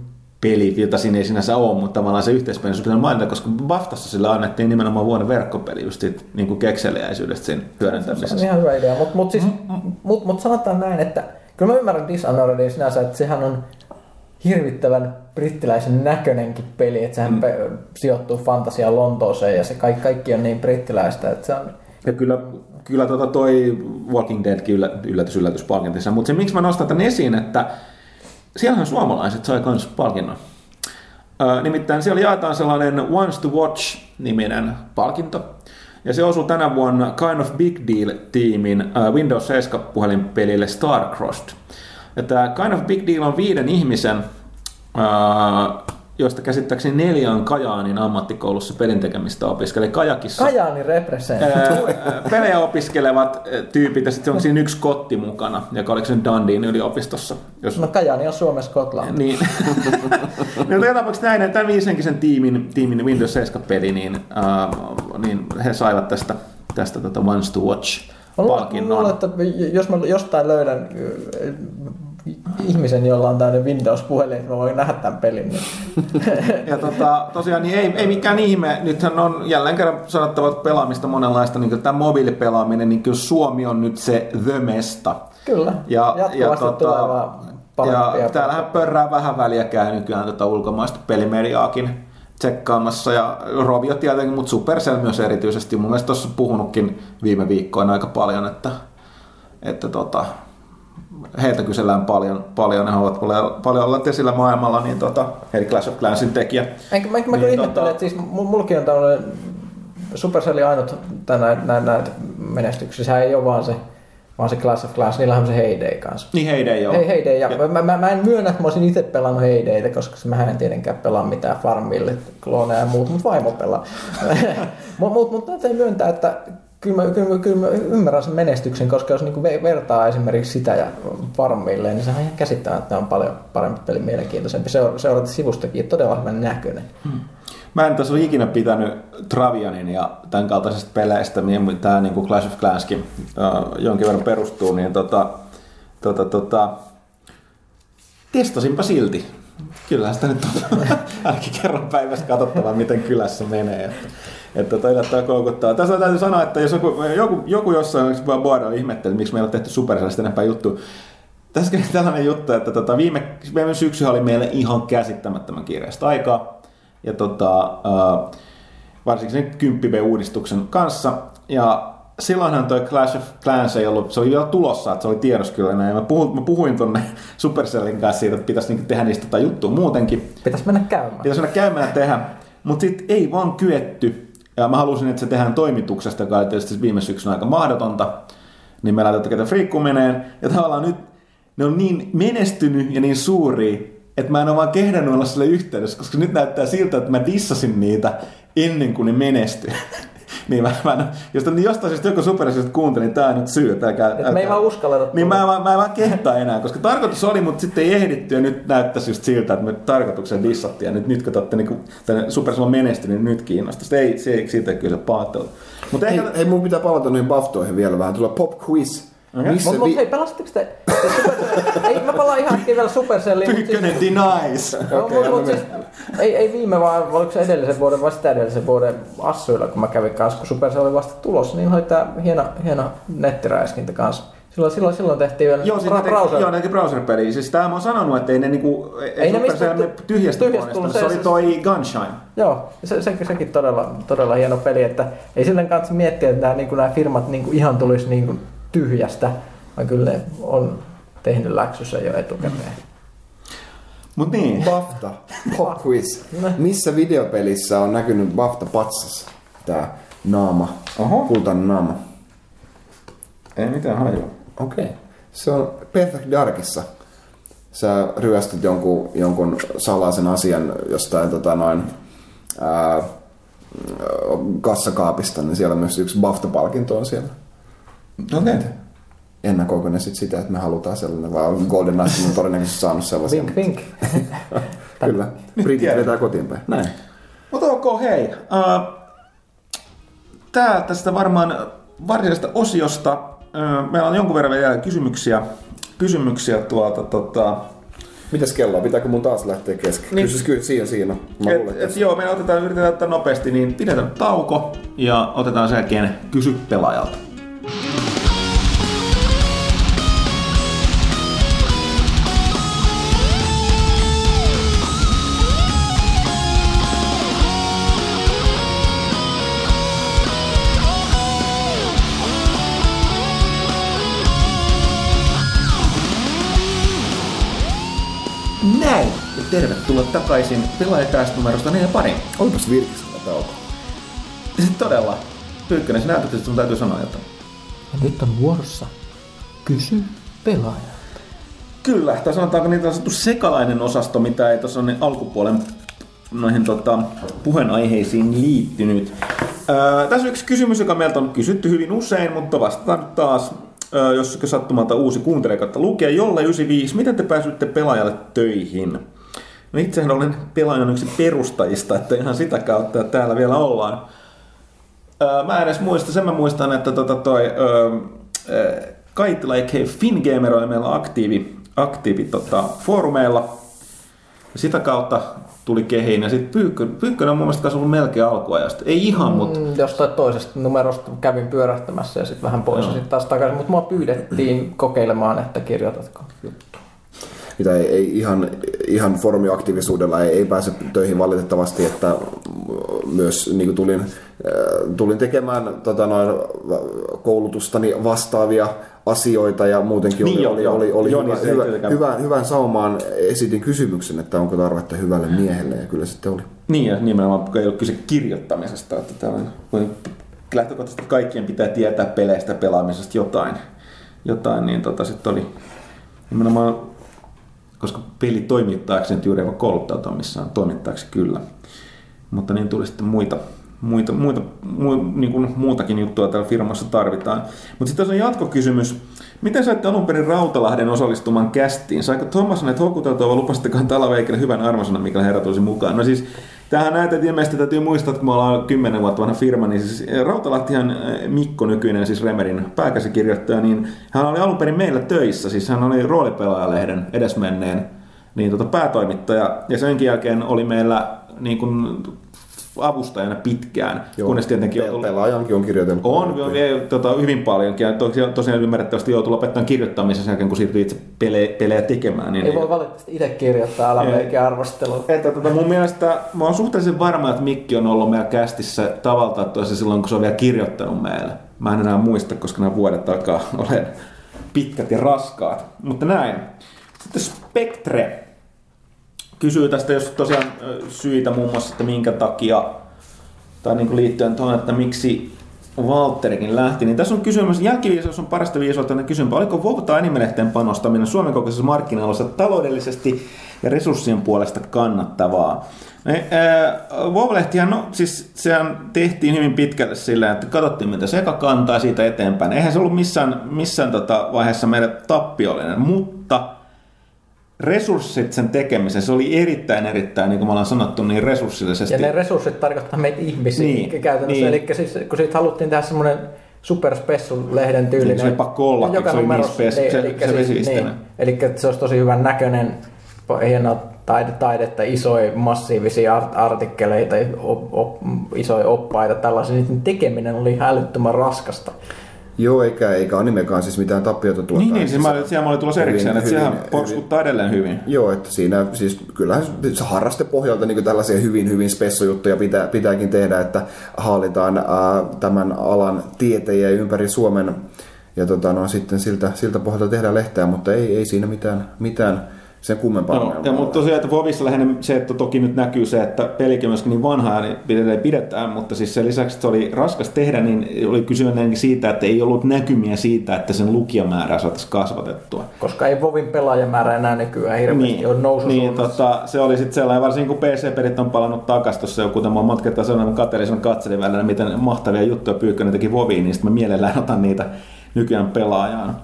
A: Peli, jota siinä ei sinänsä ole, mutta tavallaan se yhteispeli se pitää mainita, koska Baftassa sille annettiin nimenomaan vuoden verkkopeli just siitä niin kuin kekseliäisyydestä siinä
B: Se on
A: hyödyntämisessä.
B: ihan hyvä idea, mutta mut siis, mut, mut sanotaan näin, että kyllä mä ymmärrän Dishonoredin sinänsä, että sehän on hirvittävän brittiläisen näköinenkin peli, että sehän mm. pe- sijoittuu fantasiaan Lontooseen ja se kaikki, kaikki on niin brittiläistä, että se on...
A: Ja kyllä, kyllä tota toi Walking Deadkin yllä, yllätys yllätys palkintissa, mutta se miksi mä nostan tämän esiin, että siellähän suomalaiset sai kans palkinnon. Nimittäin siellä jaetaan sellainen Once to Watch-niminen palkinto. Ja se osuu tänä vuonna Kind of Big Deal-tiimin Windows 7 puhelinpelille Starcrossed. Ja tämä Kind of Big Deal on viiden ihmisen joista käsittääkseni neljä on Kajaanin ammattikoulussa pelintekemistä opiskelee Kajakissa.
B: Kajaani represent.
A: Ää, pelejä opiskelevat tyypit ja sitten on siinä yksi kotti mukana, joka oliko se Dundeen yliopistossa. Jos...
B: No Kajaani on Suomen Skotlanti.
A: Niin. no, joka tapauksessa näin, että tämän viisenkisen tiimin, tiimin Windows 7-peli, niin, ää, niin he saivat tästä, tästä tota Once to Watch
B: Mä luulen, että jos mä jostain löydän äh, ihmisen, jolla on tämmöinen Windows-puhelin, että mä voin nähdä tämän pelin. Niin.
A: Ja tota, tosiaan niin ei, ei mikään ihme. Nythän on jälleen kerran sanottava että pelaamista monenlaista. Niin tämä mobiilipelaaminen, niin kyllä Suomi on nyt se the mesta.
B: Kyllä,
A: Ja, ja, tota, ja täällähän pörrää vähän väliä käy nykyään tätä ulkomaista pelimediaakin tsekkaamassa ja Rovio tietenkin, mutta Supercell myös erityisesti. Mun mielestä tuossa puhunutkin viime viikkoina aika paljon, että, että tota, heiltä kysellään paljon, paljon ne haluavat paljon, paljon olla esillä maailmalla, niin tota, eli Clash of Clansin tekijä.
B: Enkä, mä, mä
A: Niin,
B: kyllä
A: tota-
B: ihmettelen, että siis mul- mullakin on tämmöinen Supercell ainut näitä, menestyksiä. Sehän ei ole vaan se, vaan se Class of Clans, niillähän on se Heyday kanssa.
A: Niin Heyday joo.
B: Hei, Heyday, ja,
A: Ja-
B: Mä, mä, mä, en myönnä, että mä olisin itse pelannut Heydaytä, koska mä en tietenkään pelaa mitään Farmille, klooneja ja muut, mutta vaimo pelaa. Mutta mut, mut täytyy myöntää, että kyllä mä, kyllä, mä, kyllä mä ymmärrän sen menestyksen, koska jos niinku ve- vertaa esimerkiksi sitä ja Farmille, niin on ihan käsittämättä, että on paljon parempi peli, mielenkiintoisempi. Seura- Seurata sivustakin, todella hyvän näköinen.
A: Mä en tässä ole ikinä pitänyt Travianin ja tämän kaltaisista peleistä, mihin tämä niin Clash of Clanskin uh, jonkin verran perustuu, niin tota, tota, tota, testasinpa silti. Kyllä sitä nyt on ainakin kerran päivässä katsottava, miten kylässä menee. Että, että tota, yllättää koukuttaa. Tässä täytyy sanoa, että jos joku, joku, joku jossain Boardalla ihmetteli, miksi meillä on tehty Supercellista enempää juttu. Tässä kävi tällainen juttu, että tota, viime, viime syksy oli meille ihan käsittämättömän kiireistä aikaa. Ja tota, uh, varsinkin sen 10B-uudistuksen kanssa. Ja silloinhan toi Clash of Clans ei ollut, se oli vielä tulossa, että se oli tiedossa kyllä näin. Mä puhuin, mä puhuin tonne Supercellin kanssa siitä, että pitäisi niinku tehdä niistä tota juttua muutenkin.
B: Pitäisi mennä käymään.
A: Pitäisi mennä käymään ja tehdä, mutta sitten ei vaan kyetty. Ja mä halusin, että se tehdään toimituksesta, joka oli tietysti viime syksynä aika mahdotonta. Niin me laitettiin ketä friikkumineen. Ja tavallaan nyt ne on niin menestynyt ja niin suuria, että mä en ole vaan kehdannut olla sille yhteydessä, koska nyt näyttää siltä, että mä dissasin niitä ennen kuin ne menestyi. niin mä, mä jos tämän jostain syystä joku superisesta kuunteli, niin tää on nyt syy. Että älkää,
B: me ei vaan uskalleta
A: Niin
B: tulla.
A: mä, mä, mä en vaan kehtaa enää, koska tarkoitus oli, mutta sitten ei ehditty ja nyt näyttäisi just siltä, että me tarkoituksen dissattiin ja nyt, nyt kun te olette niinku, tänne Supercell on menestynyt, niin nyt kiinnostaa. Ei, se, ei- siitä ei kyllä se paattelu. Mutta
C: Hei,
A: ehkä,
C: hei, mun pitää palata noihin baftoihin vielä vähän. Tulee pop quiz.
A: Okei.
C: Missä
B: Mutta mut,
C: vi-
B: hei, pelasitteko te? te ei, mä palaan ihan vielä Supercelliin. mut siis-
A: Pyykkönen denies.
B: No,
C: Okei,
B: mut,
C: no
B: mut siis, ei, ei viime vaan, oliko se edellisen vuoden vai sitä edellisen vuoden assuilla, kun mä kävin kanssa, kun Supercell oli vasta tulossa, niin oli tää hieno, hieno nettiräiskintä kanssa. Silloin, silloin, silloin tehtiin vielä
A: Joo, siis
B: bra- browser.
A: joo, teki browser-peliä. Siis tää mä oon sanonut, että ei ne niinku, ei,
B: Ei ne mistä-
A: tyhjästä
B: tyhjästä
A: huoneesta,
B: tullut,
A: se,
B: se-
A: oli toi Gunshine.
B: Joo, se, se, sekin todella, todella hieno peli, että ei silleen kanssa miettiä, että nämä, niin nämä firmat niin kuin ihan tulisi niin kuin tyhjästä, vaan kyllä ne on tehnyt läksyssä jo etukäteen.
A: Mut niin.
C: Bafta. Pop quiz. Missä videopelissä on näkynyt Bafta patsas? Tää naama.
A: Oho.
C: Kultainen naama.
A: Ei mitään hajua.
C: Okei. Okay. Se on Perfect Darkissa. Sä ryöstät jonkun, jonkun salaisen asian jostain tota noin, ää, kassakaapista, niin siellä myös yksi BAFTA-palkinto on siellä.
A: Okei. Okay.
C: Ennakoiko ne sit sitä, että me halutaan sellainen, vai on Golden Knight on todennäköisesti saanut sellaisen.
B: Vink, vink.
C: Kyllä. Britit vetää kotiin päin.
A: Näin. Mutta ok, hei. Uh, tää tästä varmaan varsinaisesta osiosta. Uh, meillä on jonkun verran vielä kysymyksiä, kysymyksiä tuolta. Tota,
C: Mitäs kello? Pitääkö mun taas lähteä kesken?
A: Niin.
C: Kysys kyllä siinä siinä. Mä
A: et, et, joo, me otetaan, yritetään ottaa nopeasti, niin pidetään tauko ja otetaan sen jälkeen kysy pelaajalta. Näin! Ja tervetuloa takaisin pelaajakäistä numerosta 4 pariin.
C: olipas virkistävä tauko.
A: Todella. Pyykkönen, sinä näytät, että sun täytyy sanoa jotain.
B: Ja nyt on vuorossa kysy pelaaja.
A: Kyllä, tai sanotaanko niitä on sanottu sekalainen osasto, mitä ei tuossa on alkupuolen noihin tota, puheenaiheisiin liittynyt. Ää, tässä on yksi kysymys, joka meiltä on kysytty hyvin usein, mutta vastataan nyt taas, ää, jos sattumalta uusi kuuntelija kautta lukee. Jolle 95, miten te pääsyitte pelaajalle töihin? No itsehän olen pelaajan yksi perustajista, että ihan sitä kautta, täällä vielä ollaan. Ää, mä en edes muista, sen mä muistan, että tota toi, ää, Kite Like Fingamer oli meillä aktiivi, aktiivi tota, foorumeilla. Sitä kautta tuli kehiin. Ja sitten Pyykkönen, Pyykkönen on mun mielestä ollut melkein alkuajasta. Ei ihan, mm, mutta...
B: Jostain toisesta numerosta kävin pyörähtämässä ja sitten vähän pois no. ja sitten taas takaisin. Mutta mua pyydettiin kokeilemaan, että kirjoitatko juttu
C: mitä ei, ei ihan, ihan foorumiaktiivisuudella ei, ei pääse töihin valitettavasti, että myös niin tulin, äh, tulin tekemään tota, noin, koulutustani vastaavia asioita ja muutenkin niin oli, jo, oli, oli, oli hyvä, hyvä, hyvä, hyvän saumaan esitin kysymyksen, että onko tarvetta hyvälle miehelle ja kyllä sitten oli.
A: Niin ja nimenomaan ei ole kyse kirjoittamisesta, että tällainen, lähtökohtaisesti kaikkien pitää tietää peleistä pelaamisesta jotain, jotain niin tota, sitten oli nimenomaan koska peli toimittaakseen nyt juuri kouluttautua missään, toimittaaksi kyllä. Mutta niin tuli sitten muita, muita, muita mu, niin kuin muutakin juttua täällä firmassa tarvitaan. Mutta sitten on jatkokysymys. Miten saitte alun perin Rautalahden osallistumaan kästiin? Saiko Thomas näitä houkuteltua vai lupasittekaan Talaveikille hyvän arvosana, mikä herra tulisi mukaan? No siis Tähän näitä ilmeisesti täytyy muistaa, että kun me ollaan 10 vuotta vanha firma, niin siis Rautalahtihan eh, Mikko nykyinen, siis Remerin pääkäsikirjoittaja, niin hän oli alun perin meillä töissä, siis hän oli roolipelaajalehden edesmenneen niin tota, päätoimittaja, ja sen jälkeen oli meillä niin kuin avustajana pitkään.
C: Joo, kunnes tietenkin pe- pelaajankin on kirjoiteltu.
A: On, on vie, tota, hyvin paljon. Ja tosiaan, tosiaan ymmärrettävästi joutui lopettamaan kirjoittamisen sen jälkeen, kun siirtyi itse pelejä, pelejä tekemään.
B: Niin, Ei voi valitettavasti itse kirjoittaa, älä eikä arvostelu.
A: Että, tota, mun mielestä mä oon suhteellisen varma, että Mikki on ollut meillä kästissä tavalta toisessa silloin, kun se on vielä kirjoittanut meille. Mä en enää muista, koska nämä vuodet takaa olen pitkät ja raskaat. Mutta näin. Sitten Spectre kysyy tästä, jos tosiaan syitä muun muassa, että minkä takia, tai niin kuin liittyen tuohon, että miksi Walterikin lähti, niin tässä on kysymys, jälkiviisaus on parasta viisautta, niin kysymys, oliko WoW tai animelehteen panostaminen Suomen kokoisessa markkinoilla taloudellisesti ja resurssien puolesta kannattavaa? WoW-lehtihän, no siis sehän tehtiin hyvin pitkälle sillä, että katsottiin mitä seka kantaa siitä eteenpäin. Eihän se ollut missään, missään tota vaiheessa meidän tappiollinen, mutta resurssit sen tekemiseen, se oli erittäin, erittäin, niin kuin me ollaan sanottu, niin resurssillisesti.
B: Ja ne resurssit tarkoittaa meitä ihmisiä niin, käytännössä. Niin. Eli siis, kun siitä haluttiin tehdä semmoinen superspessu-lehden tyylinen.
A: Niin, se oli pakko olla, joka se oli niin spessu, niin, se, eli, se,
B: siis, niin, eli se olisi tosi hyvän näköinen, hienoa taide, taidetta, isoja massiivisia art- artikkeleita, op, op, isoja oppaita, tällaisia. Niiden tekeminen oli hälyttömän raskasta.
C: Joo, eikä, eikä animekaan siis mitään tappiota tuota.
A: Niin, niin siis mä, siellä oli tulossa erikseen, että sehän porskuttaa edelleen hyvin.
C: Joo, että siinä siis kyllähän se harrastepohjalta niin tällaisia hyvin, hyvin spessojuttuja pitää, pitääkin tehdä, että haalitaan ää, tämän alan tietejä ympäri Suomen ja tota, no, sitten siltä, siltä pohjalta tehdään lehteä, mutta ei, ei siinä mitään, mitään sen kummempaa
A: no, ja, mutta tosiaan, että Vovissa lähinnä se, että toki nyt näkyy se, että pelikin on myöskin niin vanha ja niin pidetään, mutta siis sen lisäksi, että se oli raskas tehdä, niin oli kysymys siitä, että ei ollut näkymiä siitä, että sen lukijamäärää saataisiin kasvatettua.
B: Koska ei Vovin pelaajamäärä enää nykyään hirveästi niin, ole nousu
A: Niin, tota, se oli sitten sellainen, varsinkin kun PC-pelit on palannut takaisin tuossa joku, tämä matkan sellainen katselin katselin välillä, miten mahtavia juttuja Pyykkönen teki Voviin, niin sitten mä mielellään otan niitä nykyään pelaajaan.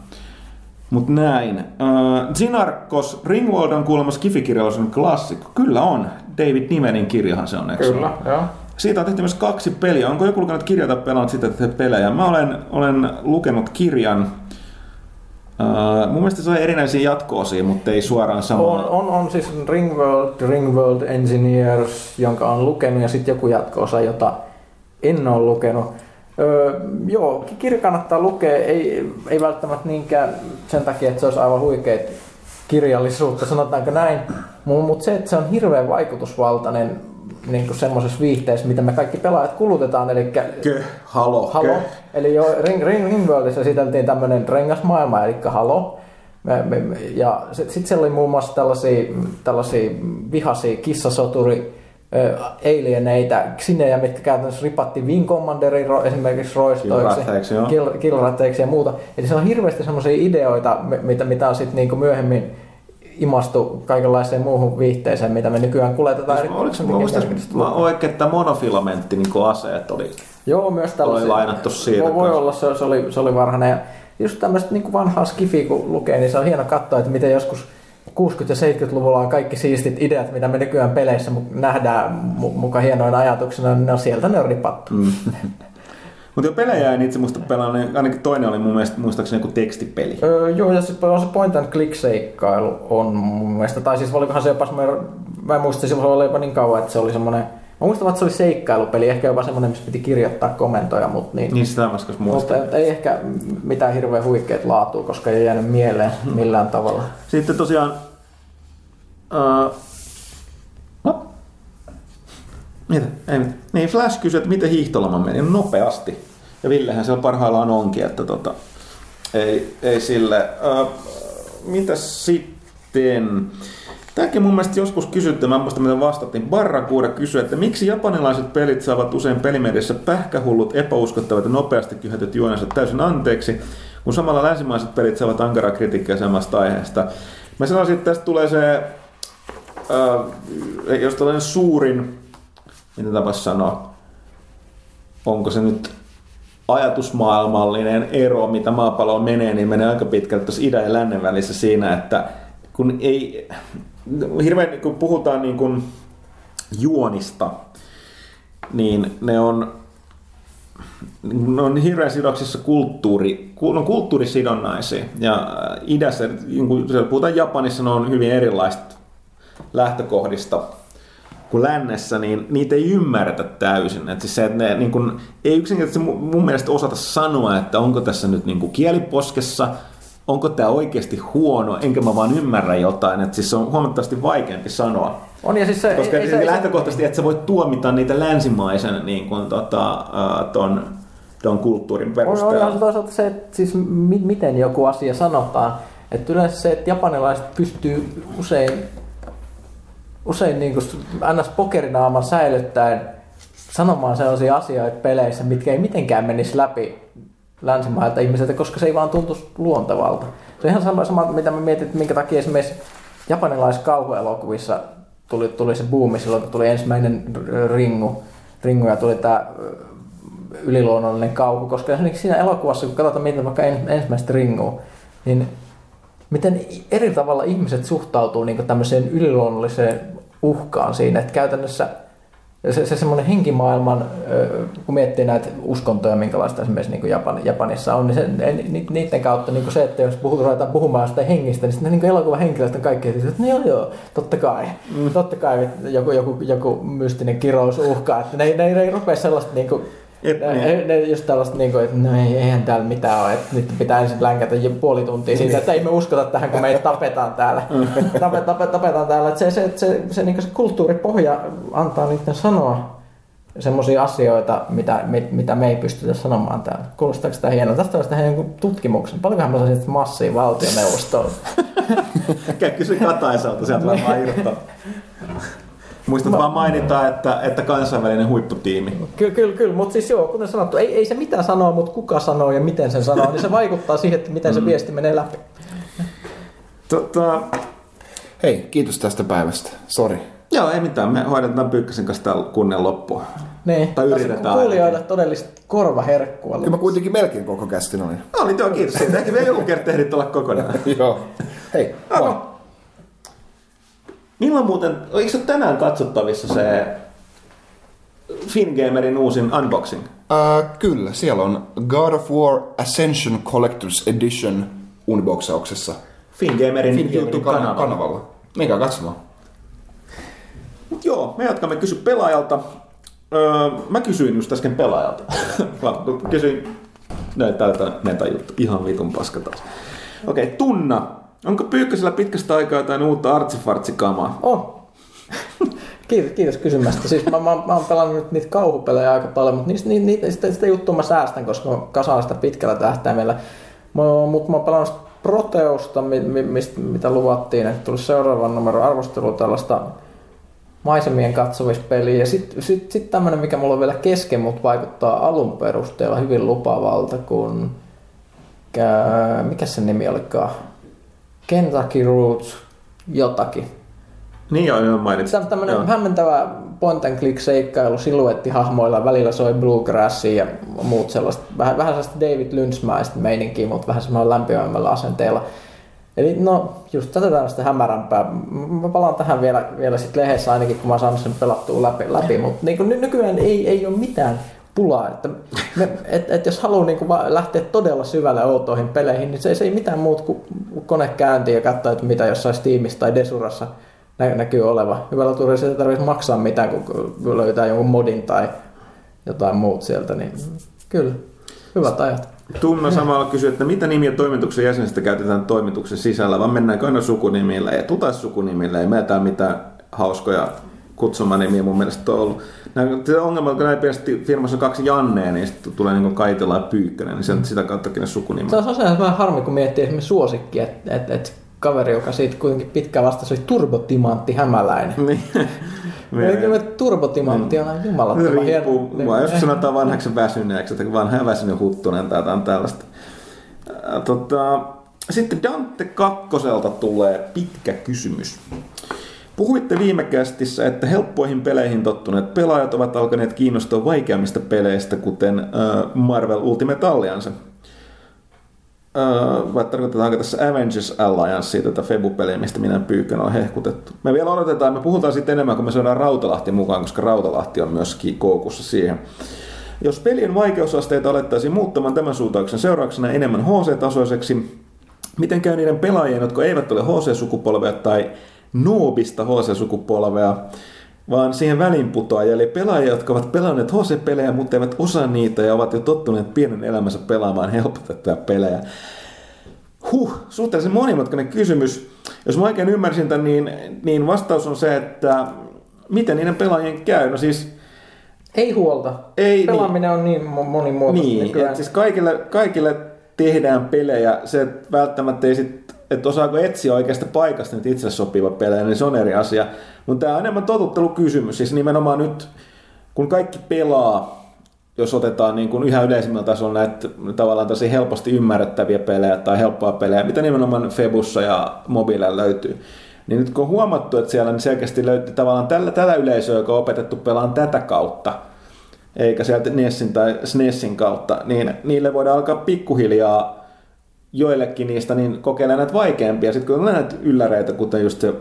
A: Mutta näin. Äh, Zinarkos, Ringworld on kuulemma Skifikirjallisuuden klassikko. Kyllä on. David Nimenin kirjahan se on, eikö
B: Kyllä, joo.
A: Siitä on tehty myös kaksi peliä. Onko joku lukenut kirjaa tai pelannut sitä pelejä? Mä olen, olen lukenut kirjan. Uh, mun mielestä se on erinäisiä jatko-osia, mutta ei suoraan sama.
B: On, on, on siis Ringworld, Ringworld Engineers, jonka on lukenut, ja sitten joku jatko-osa, jota en ole lukenut. Öö, joo, kirja kannattaa lukea, ei, ei välttämättä niinkään sen takia, että se olisi aivan huikeet kirjallisuutta, sanotaanko näin, mutta se, että se on hirveän vaikutusvaltainen niin semmoisessa viihteessä, mitä me kaikki pelaajat kulutetaan, eli...
A: Kö, halo,
B: halo. Kö. Eli jo Ring, Ring, Ringworldissa esiteltiin tämmöinen rengasmaailma, eli halo. Me, me, ja sitten sit siellä oli muun muassa tällaisia, tällaisia vihaisia kissasoturi alieneitä, sinejä, mitkä käytännössä ripatti Wing Commanderin esimerkiksi roistoiksi, killratteiksi ja muuta. Eli se on hirveästi semmoisia ideoita, mitä, mitä on sitten niinku myöhemmin imastu kaikenlaiseen muuhun viihteeseen, mitä me nykyään kuljetetaan. eri-
A: Oliko, mä muistan, mä oikein, että monofilamentti niin aseet oli.
B: Joo, myös tällaisia.
A: lainattu siitä
B: Voi, olla, se, se, oli, se oli varhainen. Ja just tämmöistä niin vanhaa skifiä kun lukee, niin se on hieno katsoa, että miten joskus 60- ja 70-luvulla on kaikki siistit ideat, mitä me nykyään peleissä nähdään mu- muka hienoina ajatuksena, niin ne on sieltä ne on ripattu. Mm.
A: Mutta jo pelejä en itse muista pelannut, niin ainakin toinen oli mun mielestä muistaakseni joku tekstipeli.
B: Öö, joo, ja se, on se point and click seikkailu on mun mielestä, tai siis olikohan se jopa semmoinen, mä en muista, silloin se oli jopa niin kauan, että se oli semmoinen, mä muistan, että se oli seikkailupeli, ehkä jopa semmoinen, missä piti kirjoittaa komentoja, mutta niin,
A: Niin sitä mä äsken muistan.
B: mutta ei ehkä mitään hirveän huikeat laatua, koska ei jäänyt mieleen millään tavalla.
A: Sitten tosiaan... Uh, no. Mitä? Ei mitään. Niin, Flash kysyi, että miten hiihtoloma meni. No, nopeasti. Ja Villehän siellä parhaillaan onkin, että tota, ei, ei sille. Uh, mitäs sitten? Tämäkin mun mielestä joskus kysytty, mä muista miten vastattiin. Barrakuuda kysyi, että miksi japanilaiset pelit saavat usein pelimediassa pähkähullut, epäuskottavat ja nopeasti kyhätyt juonensa täysin anteeksi, kun samalla länsimaiset pelit saavat ankaraa kritiikkiä samasta aiheesta. Mä sanoisin, että tästä tulee se, äh, jos tällainen suurin, miten tapas sanoa, onko se nyt ajatusmaailmallinen ero, mitä maapalloon menee, niin menee aika pitkälti tuossa idän ja lännen välissä siinä, että kun ei, hirveän kun puhutaan niin kuin juonista, niin ne on, ne on hirveän sidoksissa kulttuuri, ku- no kulttuurisidonnaisia. Ja äh, idässä, niin kun puhutaan Japanissa, ne on hyvin erilaista lähtökohdista kuin lännessä, niin niitä ei ymmärretä täysin. Et siis se, että ne niin kun, ei yksinkertaisesti mun mielestä osata sanoa, että onko tässä nyt niin kuin kieliposkessa, onko tämä oikeasti huono, enkä mä vaan ymmärrä jotain. Et siis se on huomattavasti vaikeampi sanoa.
B: On ja siis se,
A: Koska
B: ei,
A: ei,
B: se, ei,
A: lähtökohtaisesti, että sä voit tuomita niitä länsimaisen niin kuin, tota, äh, ton, ton kulttuurin
B: on, on
A: perusteella.
B: ihan toisaalta se, että siis mi, miten joku asia sanotaan. Että yleensä se, että japanilaiset pystyy usein, usein niin kuin ns. pokerinaaman säilyttäen sanomaan sellaisia asioita peleissä, mitkä ei mitenkään menisi läpi länsimailta ihmisiltä, koska se ei vaan tuntuisi luontevalta. Se on ihan sama, sama mitä mä mietin, että minkä takia esimerkiksi japanilaisissa kauhuelokuvissa tuli, tuli se buumi silloin, kun tuli ensimmäinen ringu, ringu ja tuli tämä yliluonnollinen kauhu, koska esimerkiksi siinä elokuvassa, kun katsotaan miten vaikka en, ensimmäistä ringua, niin miten eri tavalla ihmiset suhtautuu niin tämmöiseen yliluonnolliseen uhkaan siinä, että käytännössä se, se semmoinen henkimaailman, kun miettii näitä uskontoja, minkälaista esimerkiksi niin Japan, Japanissa on, niin se, ni- niiden kautta niin se, että jos puhutaan, ruvetaan puhumaan sitä hengistä, niin sitten niin elokuvan henkilöt on kaikki, että no joo joo, totta kai, mm. totta kai joku, joku, joku mystinen kirous uhkaa, että ne, ne, ne ei rupea sellaista niin kuin,
A: Et
B: ne,
A: niin.
B: ne, ne just tällaista, niin kuin, että no ei, eihän täällä mitään ole, että nyt pitää ensin länkätä jo puoli tuntia siitä, että ei me uskota tähän, kun meitä tapetaan täällä. Tape, tape, tapetaan täällä. Että se, se, se, se, niin se kulttuuripohja antaa niiden sanoa semmoisia asioita, mitä, mit, mitä me ei pystytä sanomaan täällä. Kuulostaako sitä hienoa? Tästä olisi tehdä jonkun tutkimuksen. Paljonkohan me saisin massia valtioneuvostoon?
A: Käy kysy Kataiselta, sieltä varmaan irrottaa. Muistat vaan mainita, että, että kansainvälinen huipputiimi.
B: Kyllä, kyllä, kyllä. mutta siis joo, kuten sanottu, ei, ei se mitä sanoo, mutta kuka sanoo ja miten sen sanoo, niin se vaikuttaa siihen, että miten se viesti menee läpi.
A: Tota,
C: Hei, kiitos tästä päivästä. Sori.
A: joo, ei mitään. Me hoidetaan Pyykkäsen kanssa täällä kunnen loppuun.
B: Niin,
A: Tai
B: tässä
A: yritetään
B: kuulijoille todellista korvaherkkua.
C: Kyllä mä kuitenkin melkein koko kästin olin.
A: No, oli joo, kiitos siitä. Ehkä vielä joku kerta ehdit olla kokonaan.
C: Joo. Hei, moi.
A: Milloin muuten, eikö se tänään katsottavissa se Fingamerin uusin unboxing?
C: Äh, kyllä, siellä on God of War Ascension Collector's Edition unboxauksessa.
A: Fingamerin
C: Fingamerin
A: YouTube-kanavalla.
C: kanavalla. Menkää katsomaan.
A: Joo, me jatkamme kysy pelaajalta. Öö, mä kysyin just äsken pelaajalta. Mä kysyin, näin tältä meta-juttu, ihan vitun paska taas. Okei, okay, Tunna. Onko Pyykkösellä pitkästä aikaa jotain uutta artsifartsikamaa?
B: On. Kiitos, kiitos kysymästä. Siis mä, mä, mä oon pelannut niitä kauhupelejä aika paljon, mutta niistä, niitä, niitä, sitä, sitä juttua mä säästän, koska mä kasaan sitä pitkällä tähtäimellä. Mutta mä oon pelannut Proteusta, mi, mi, mistä, mitä luvattiin, että tuli seuraavan numero arvostelu tällaista maisemien katsomispeliä. Ja sitten sit, sit tämmönen, mikä mulla on vielä kesken, mutta vaikuttaa alun perusteella hyvin lupavalta, kun... Mikä sen nimi olikaan? Kentucky Roots jotakin.
A: Niin joo, joo mainitsin.
B: Tämä tämmöinen
A: Joo.
B: hämmentävä point and click seikkailu siluettihahmoilla, välillä soi bluegrassia ja muut sellaista, vähän, vähän sellaista David Lynch-mäistä meininkiä, mutta vähän semmoinen lämpimämmällä asenteella. Eli no, just tätä tämmöistä hämärämpää. Mä palaan tähän vielä, vielä sit lehdessä ainakin, kun mä oon saanut sen pelattua läpi, läpi. mutta niin ny- nykyään ei, ei ole mitään pulaa. Että me, et, et jos haluaa niin lähteä todella syvälle outoihin peleihin, niin se, se ei mitään muut kuin kone käyntiin ja katsoa, että mitä jossain Steamissa tai Desurassa nä- näkyy oleva. Hyvällä turissa ei tarvitse maksaa mitään, kun löytää jonkun modin tai jotain muut sieltä, niin kyllä, hyvät ajat.
A: Tunna samalla kysyy, että mitä nimiä toimituksen jäsenistä käytetään toimituksen sisällä, vai mennäänkö aina sukunimillä? Ei tuta sukunimillä, ei meillä mitään hauskoja kutsumanimiä mun mielestä on ollut. Se ongelma on, kun näin pienesti firmassa on kaksi Jannea, niin sitten tulee niin Kaitila ja Pyykkönen, niin se on sitä kauttakin ne sukunimet.
B: Se on tosiaan vähän harmi, kun miettii esimerkiksi suosikki, että et, et kaveri, joka siitä kuitenkin pitkään vastasi, oli turbotimantti hämäläinen.
A: Niin.
B: Eli kyllä turbotimantti on jumalattoman
A: Riippuu,
B: hieno.
A: mua joskus sanotaan vanhaksi väsyneeksi, että vanha väsynyt huttunen tai jotain tällaista. Tota, sitten Dante kakkoselta tulee pitkä kysymys. Puhuitte viime kästissä, että helppoihin peleihin tottuneet pelaajat ovat alkaneet kiinnostua vaikeammista peleistä, kuten Marvel Ultimate Alliance. Äh, vai tarkoitetaanko tässä Avengers Alliance, tätä Febu-peliä, mistä minä pyykön on hehkutettu. Me vielä odotetaan, me puhutaan sitten enemmän, kun me saadaan Rautalahti mukaan, koska Rautalahti on myöskin koukussa siihen. Jos pelien vaikeusasteita alettaisiin muuttamaan tämän suuntauksen seurauksena enemmän HC-tasoiseksi, miten käy niiden pelaajien, jotka eivät ole HC-sukupolvea tai noobista HC-sukupolvea, vaan siihen väliinputoajia, eli pelaajia, jotka ovat pelanneet HC-pelejä, mutta eivät osaa niitä ja ovat jo tottuneet pienen elämänsä pelaamaan helpotettuja pelejä. Huh, suhteellisen monimutkainen kysymys. Jos mä oikein ymmärsin tämän, niin, niin vastaus on se, että miten niiden pelaajien käy. No siis
B: Ei huolta.
A: Ei,
B: Pelaaminen on niin mo- monimuotoista
A: niin,
B: nykyään.
A: siis kaikille, kaikille tehdään pelejä, se välttämättä ei sit, että osaako etsiä oikeasta paikasta nyt itse sopiva pelejä, niin se on eri asia. Mutta tämä on enemmän totuttelukysymys, siis nimenomaan nyt, kun kaikki pelaa, jos otetaan niin kuin yhä yleisimmällä tasolla näitä tavallaan tosi helposti ymmärrettäviä pelejä tai helppoa pelejä, mitä nimenomaan Febussa ja mobiililla löytyy, niin nyt kun on huomattu, että siellä selkeästi löytyy tavallaan tällä, tällä yleisöä, joka on opetettu pelaamaan tätä kautta, eikä sieltä Nessin tai SNESin kautta, niin niille voidaan alkaa pikkuhiljaa joillekin niistä niin kokeilemaan näitä vaikeampia. Sitten kun on näitä ylläreitä, kuten just se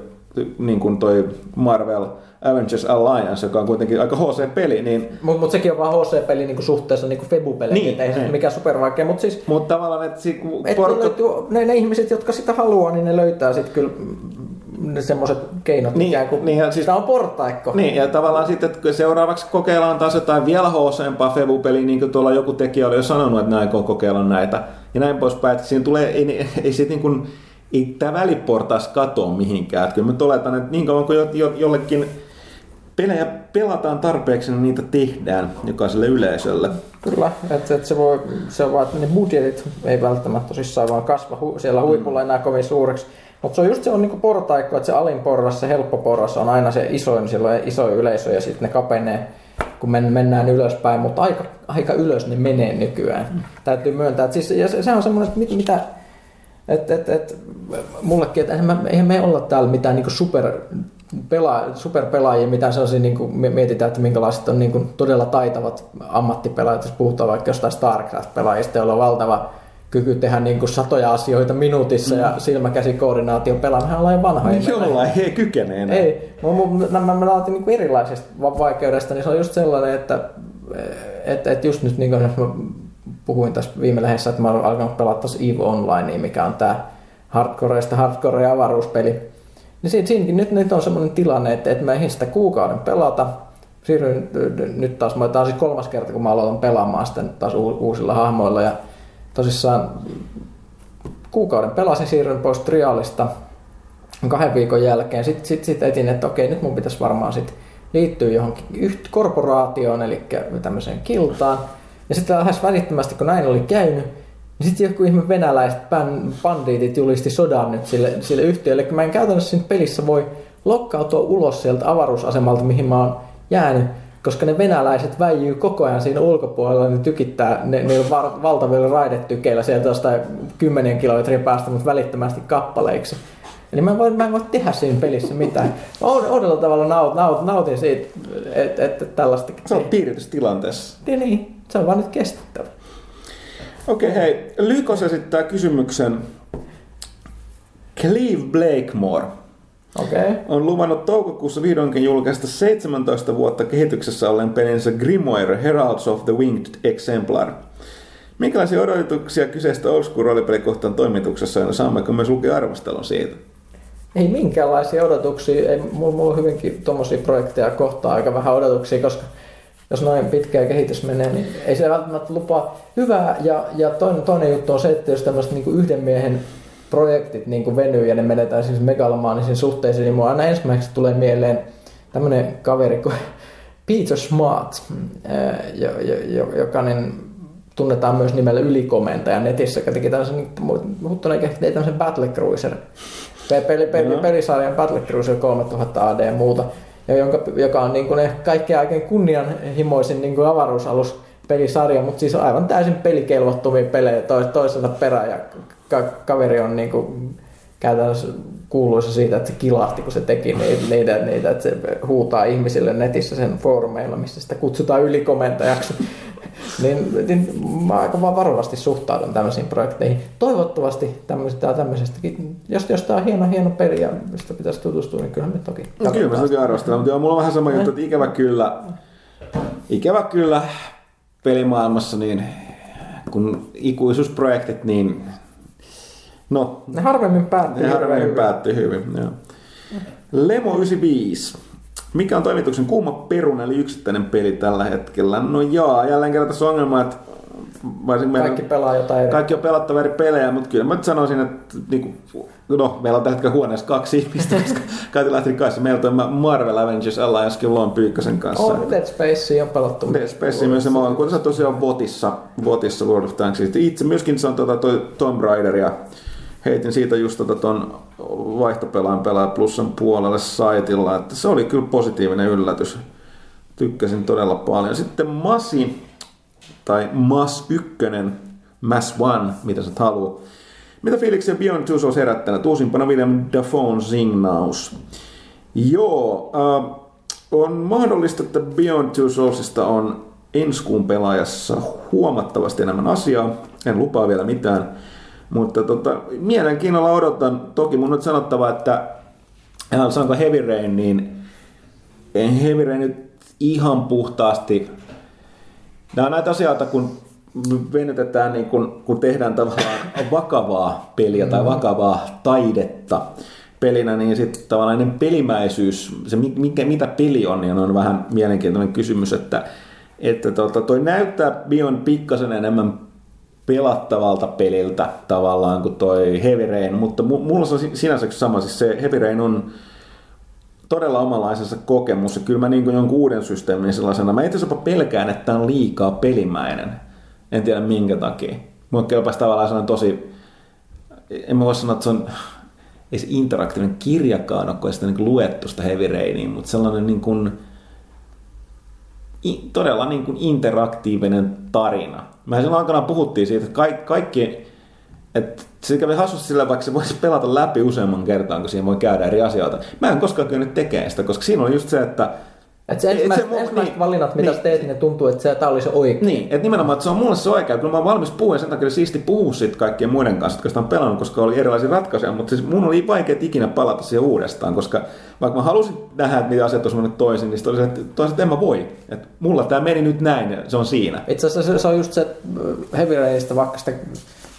A: niin kuin toi Marvel Avengers Alliance, joka on kuitenkin aika HC-peli, niin
B: Mutta mut sekin on vaan HC-peli niinku suhteessa niinku Febu-peleihin,
A: Niin,
B: niin, ei se
A: niin.
B: mikään supervaikea. Mutta siis
A: mutta tavallaan, että si-
B: et,
A: porukka...
B: löytyy, ne, ne, ihmiset, jotka sitä haluaa, niin ne löytää sitten kyllä ne semmoiset keinot
A: Niin,
B: ikään kuin.
A: niin, ja siis-
B: Tämä on portaikko.
A: Niin, ja tavallaan sitten, että seuraavaksi kokeillaan taas jotain vielä hooseempaa Febu-peliä, niin kuin tuolla joku tekijä oli jo sanonut, että näin aikoo kokeilla näitä, ja näin poispäin, että siinä tulee, ei, ei sit niin kuin, ei tämä väliportaas katoa mihinkään. Että kyllä mä oletan, että niin kauan kuin jo, jo, jollekin pelejä pelataan tarpeeksi, niin niitä tehdään jokaiselle yleisölle.
B: Kyllä, että et se, voi, se on vaan, että ne budjetit ei välttämättä tosissaan vaan kasva hu, siellä huipulla enää kovin suureksi. Mutta se on just se on niinku portaikko, että se alin porras, se helppo porras on aina se isoin, silloin iso yleisö ja sitten ne kapenee, kun men, mennään ylöspäin, mutta aika, aika ylös ne menee nykyään. Mm. Täytyy myöntää, että siis, ja se, se on semmoinen, että mit, mitä, et, et, et, mullekin, että eihän, me, eihän me olla täällä mitään niinku super, pela, superpelaajia, mitään sellaisia, niin kuin mietitään, että minkälaiset on niin kuin todella taitavat ammattipelaajat, jos puhutaan vaikka jostain StarCraft-pelaajista, joilla on valtava kyky tehdä niin kuin satoja asioita minuutissa mm. ja silmäkäsikoordinaatio pelaa. Mehän ollaan jo vanhoja.
A: Jollain he kykenee enää.
B: Ei, mä, mä, mä, mä niin erilaisesta va- vaikeudesta, niin se on just sellainen, että et, et just nyt niin kuin, mä puhuin tässä viime lehdessä, että mä olen alkanut pelata tuossa EVE Online, mikä on tämä hardcoreista hardcore avaruuspeli. Niin siinä, siinäkin nyt, nyt on semmoinen tilanne, että, että mä ehdin sitä kuukauden pelata. Siirryin nyt taas, tämä on siis kolmas kerta, kun mä aloitan pelaamaan sitten taas uusilla hahmoilla. Ja tosissaan kuukauden pelasin, siirryin pois triaalista kahden viikon jälkeen. Sitten sit, sit etin, että okei, nyt mun pitäisi varmaan sit liittyä johonkin yht korporaatioon, eli tämmöiseen kiltaan. Ja sitten lähes välittömästi, kun näin oli käynyt, niin sitten joku ihme venäläiset ban, bandiitit julisti sodan nyt sille, sille yhtiölle. Eli mä en käytännössä siinä pelissä voi lokkautua ulos sieltä avaruusasemalta, mihin mä oon jäänyt, koska ne venäläiset väijyy koko ajan siinä ulkopuolella, ne tykittää, ne, ne on var, valtavilla raidetykeillä sieltä jostain 10 kilometrin päästä, mutta välittömästi kappaleiksi. Eli mä en voi, mä en voi tehdä siinä pelissä mitään. Mä uudella tavalla naut, naut, nautin siitä, että et, et tällaista...
A: Se on piiritystilanteessa.
B: Niin, niin, se on vaan nyt kestettävä.
A: Okei, okay, hei. Lykos esittää kysymyksen. Cleve Blakemore.
B: Okay.
A: on luvannut toukokuussa vihdoinkin julkaista 17 vuotta kehityksessä olleen pelinsä Grimoire Heralds of the Winged Exemplar. Minkälaisia odotuksia kyseistä old school roolipelikohtaan toimituksessa on? Saammeko myös lukea arvostelun siitä?
B: Ei minkäänlaisia odotuksia. Ei, mulla, mulla on hyvinkin tuommoisia projekteja kohtaa aika vähän odotuksia, koska jos noin pitkä kehitys menee, niin ei se välttämättä lupaa hyvää. Ja, ja toinen, toinen juttu on se, että jos tämmöiset niin yhden miehen projektit niin kuin venyy ja ne menetään siis megalomaanisiin suhteisiin, niin mulla aina ensimmäiseksi tulee mieleen tämmöinen kaveri kuin Peter Smart, joka niin tunnetaan myös nimellä ylikomentaja netissä, joka teki tämmöisen, niin muuttuneen teki tämmöisen Battle Cruiser, peli, peli, pelisarjan Battle Cruiser 3000 AD ja muuta, ja jonka, joka on niin kuin kaikkein aikein kunnianhimoisin niin kuin avaruusalus pelisarja, mutta siis aivan täysin pelikelvottomia pelejä toiselta perään ja ka- kaveri on niin kuin käytännössä kuuluisa siitä, että se kilahti, kun se teki niitä, niitä, että se huutaa ihmisille netissä sen foorumeilla, missä sitä kutsutaan ylikomentajaksi. niin, niin mä aika vaan varovasti suhtaudun tämmöisiin projekteihin. Toivottavasti tämmöisestä, tämmöisestäkin, jos, jos tämä on hieno, hieno peli ja sitä pitäisi tutustua, niin kyllähän me toki
A: no, Kyllä mä toki arvostan, mutta joo, mulla on vähän sama juttu, että ikävä kyllä, ikävä kyllä pelimaailmassa, niin kun ikuisuusprojektit, niin No,
B: ne harvemmin päättyy.
A: Ne harvemmin hyvin. päättyy hyvin, joo. Lemo 95. Mikä on toimituksen kuuma perun eli yksittäinen peli tällä hetkellä? No joo, jälleen kerran tässä on ongelma, että
B: kaikki pelaa jotain
A: Kaikki on pelattava eri pelejä, mutta kyllä mä sanoisin, että niin kuin, no, meillä on tällä hetkellä huoneessa kaksi ihmistä, koska Kati lähti kanssa. Meillä on Marvel Avengers Alliance kyllä on Pyykkösen kanssa.
B: On, Dead Space on pelattu.
A: Dead Space myös, mä oon kuitenkin tosiaan Votissa, Votissa World of Tanks. Itse myöskin se on tuota, toi Tomb Raider ja heitin siitä just tota ton vaihtopelaan pelaa plussan puolelle saitilla, että se oli kyllä positiivinen yllätys. Tykkäsin todella paljon. Sitten Masi, tai Mas 1, Mas 1, mitä sä haluat. Mitä fiiliksiä Beyond Two Souls herättänyt? Uusimpana William Dafoe Zingnaus. Joo, äh, on mahdollista, että Beyond Two Soulsista on ensi kuun pelaajassa huomattavasti enemmän asiaa. En lupaa vielä mitään. Mutta tota, mielenkiinnolla odotan. Toki mun on sanottava, että saanko Heavy Rain, niin Heavy Rain nyt ihan puhtaasti. Nämä on näitä asioita, kun venytetään, niin kun, kun tehdään tavallaan vakavaa peliä tai mm-hmm. vakavaa taidetta pelinä, niin sitten tavallaan pelimäisyys, se mikä, mitä peli on, niin on vähän mielenkiintoinen kysymys, että, että tota, toi näyttää Bion pikkasen enemmän pelattavalta peliltä tavallaan kuin toi Heavy Rain, mutta mulla on sinänsä sama, siis se Heavy Rain on todella omanlaisensa kokemus ja kyllä mä niin jonkun uuden systeemin sellaisena, mä itse asiassa pelkään, että tämä on liikaa pelimäinen. En tiedä minkä takia. Mua kelpaisi tavallaan sellainen tosi, en mä voi sanoa, että se on ei se interaktiivinen kirjakaan kun sitä niin luettu sitä Heavy Rainia, mutta sellainen niin kuin, todella niin kuin interaktiivinen tarina. Mä silloin aikana puhuttiin siitä, että kaikki, kaikki että se kävi hassusti sillä, vaikka se voisi pelata läpi useamman kertaan, kun siihen voi käydä eri asioita. Mä en koskaan kyennyt tekemään sitä, koska siinä oli just se, että
B: et se ensimmäiset, se, ensimmäiset niin, valinnat, mitä niin, teet, niin ne tuntuu, että se, tämä oli se oikein.
A: Niin, että nimenomaan, että se on mulle se oikea. Kyllä mä oon valmis puhua sen takia siisti puhua siitä kaikkien muiden kanssa, jotka sitä on pelannut, koska oli erilaisia ratkaisuja. Mutta siis mun oli vaikea ikinä palata siihen uudestaan, koska vaikka mä halusin nähdä, että mitä asiat olisi mennyt toisin, niin sitten oli se, että toisaalta en mä voi. Että mulla tämä meni nyt näin ja se on siinä.
B: Itse asiassa se on just se Heavy Rainista, vaikka sitä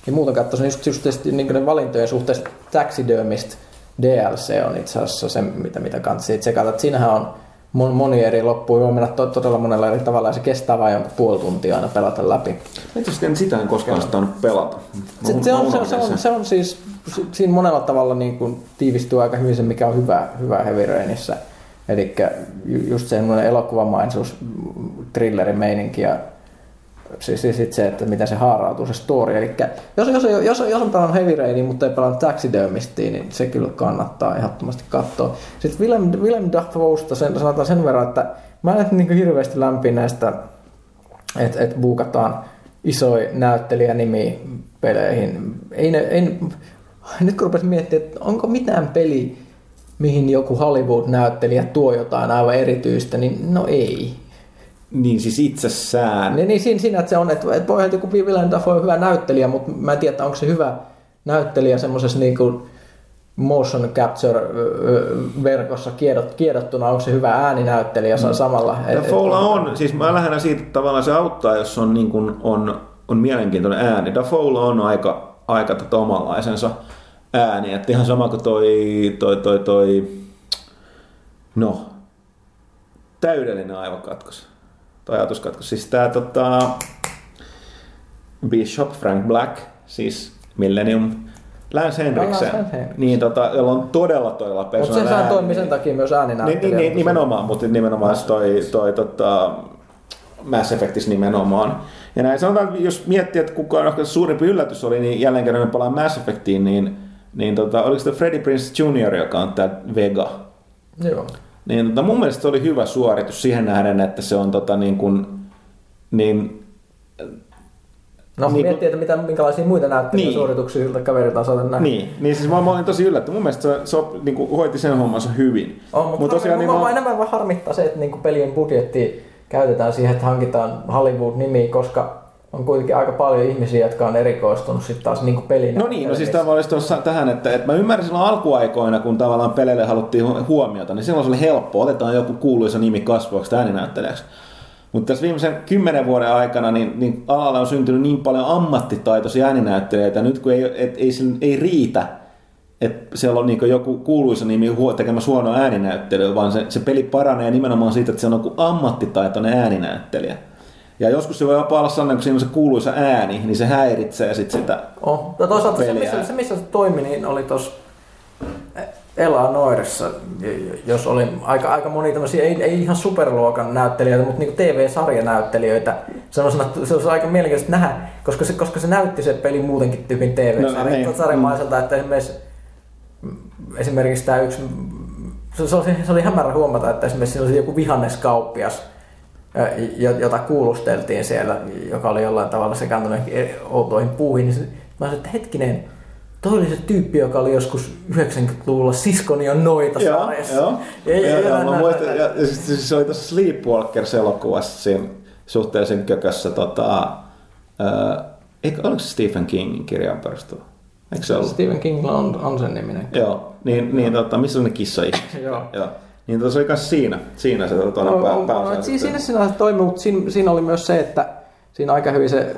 B: niin muuta katsoisin, just, just, just niin ne valintojen suhteessa Taxidermist DLC on itse asiassa se, mitä, mitä kannattaa tsekata. Siinähän on moni eri loppuun. Voi mennä to- todella monella eri tavalla ja se kestää vain jonkun puoli tuntia aina pelata läpi.
A: Itse en sitä en koskaan saanut pelata.
B: Se, se, on, se, on, se, on, se on siis, siinä monella tavalla niin kuin tiivistyy aika hyvin se, mikä on hyvä, hyvä Heavy Rainissa. Eli just semmoinen elokuvamaisuus, thrillerimeininki ja siis, siis se, että miten se haarautuu se story. Eli jos, jos, jos, jos on pelannut Heavy Rainia, mutta ei pelannut Taxidermistia, niin se kyllä kannattaa ehdottomasti katsoa. Sitten Willem, Willem Dafoesta sen, sanotaan sen verran, että mä en niin hirveästi lämpi näistä, että et buukataan isoja näyttelijänimiä peleihin. Ei ne, ei, Nyt kun rupesin miettimään, että onko mitään peli, mihin joku Hollywood-näyttelijä tuo jotain aivan erityistä, niin no ei.
A: Niin siis itsessään.
B: Niin, niin siinä, siinä, että se on, että, että voi joku Willem Dafoe on hyvä näyttelijä, mutta mä en tiedä, onko se hyvä näyttelijä semmoisessa niin kuin motion capture-verkossa kiedot, kiedottuna, onko se hyvä ääninäyttelijä mm. samalla?
A: Dafoella on, siis mä lähden siitä, että tavallaan se auttaa, jos on, niin kuin, on, on mielenkiintoinen ääni. Dafoella on aika, aika tota omanlaisensa ääni, että ihan sama kuin toi, toi, toi, toi no, täydellinen aivokatkos, tai ajatuskatkos. Siis tää tota, Bishop Frank Black, siis Millennium Lance Henriksen, niin, tota, jolla on todella todella
B: persoonallinen Mutta se saa toimii sen takia myös ääninäyttelijä.
A: Niin, niin, nimenomaan, mutta nimenomaan toi, toi tota, Mass Effectis nimenomaan. Ja näin sanotaan, jos miettii, että kuka on suurimpi yllätys oli, niin jälleen kerran me palaan Mass Effectiin, niin, niin tota, oliko se Freddie Prince Jr., joka on tämä Vega?
B: Joo.
A: Niin tota, mun mielestä se oli hyvä suoritus siihen nähden, että se on tota, niin kuin, niin
B: No niin, miettii, että mitä, minkälaisia muita näyttelyjä niin. suorituksia siltä kaveritasolta näin.
A: Niin, niin siis mä, mä olin tosi yllättynyt. Mun mielestä se, se niin kuin, hoiti sen hommansa hyvin.
B: On, mutta Mut tosiaan, niin mä... enemmän vaan harmittaa se, että niin kuin pelien budjetti käytetään siihen, että hankitaan Hollywood-nimi, koska on kuitenkin aika paljon ihmisiä, jotka on erikoistunut sitten taas niin pelin.
A: No niin, no siis tämä olisi tuossa tähän, että, että mä ymmärrän silloin alkuaikoina, kun tavallaan peleille haluttiin huomiota, niin silloin se oli helppo. Otetaan joku kuuluisa nimi kasvuaksi ääninäyttelijäksi. Mutta tässä viimeisen kymmenen vuoden aikana niin, niin alalla on syntynyt niin paljon ammattitaitoisia ääninäyttelijöitä, nyt kun ei, et, ei, ei riitä, että siellä on niin joku kuuluisa nimi tekemässä huono ääninäyttely, vaan se, se peli paranee nimenomaan siitä, että se on joku ammattitaitoinen ääninäyttelijä. Ja joskus se voi jopa olla sellainen, kun siinä on se kuuluisa ääni, niin se häiritsee sit sitä
B: oh. No toisaalta peliä. se missä, se, missä se toimi, niin oli tuossa Ela Noirissa, jos oli aika, aika moni tämmöisiä, ei, ei ihan superluokan näyttelijöitä, mutta niin TV-sarjanäyttelijöitä. Sellaisena, se olisi aika mielenkiintoista nähdä, koska se, koska se näytti se peli muutenkin tyypin TV-sarjamaiselta, no, niin. että esimerkiksi, esimerkiksi tämä yksi, se oli, se oli hämärä huomata, että esimerkiksi siinä oli joku vihanneskauppias, jota kuulusteltiin siellä, joka oli jollain tavalla sekaantunut outoihin puuhin, niin mä sanoin, että hetkinen, Toi oli se tyyppi, joka oli joskus 90-luvulla Siskonion noita sarjassa.
A: Joo, mä muistan, ja, siis, se oli tuossa Sleepwalkers-elokuvassa siinä suhteellisen kökössä, tota, äh, eikö, oliko se Stephen Kingin kirjaan perustuva? Eikö se ollut?
B: Stephen King on, on sen niminen.
A: Joo, niin, niin tota, missä on ne kissa
B: Joo.
A: joo. Niin tuossa oli myös siinä, siinä se tuota, no, pää, pää,
B: no, siinä, siinä toimi, mutta siinä, siinä, oli myös se, että siinä aika hyvin se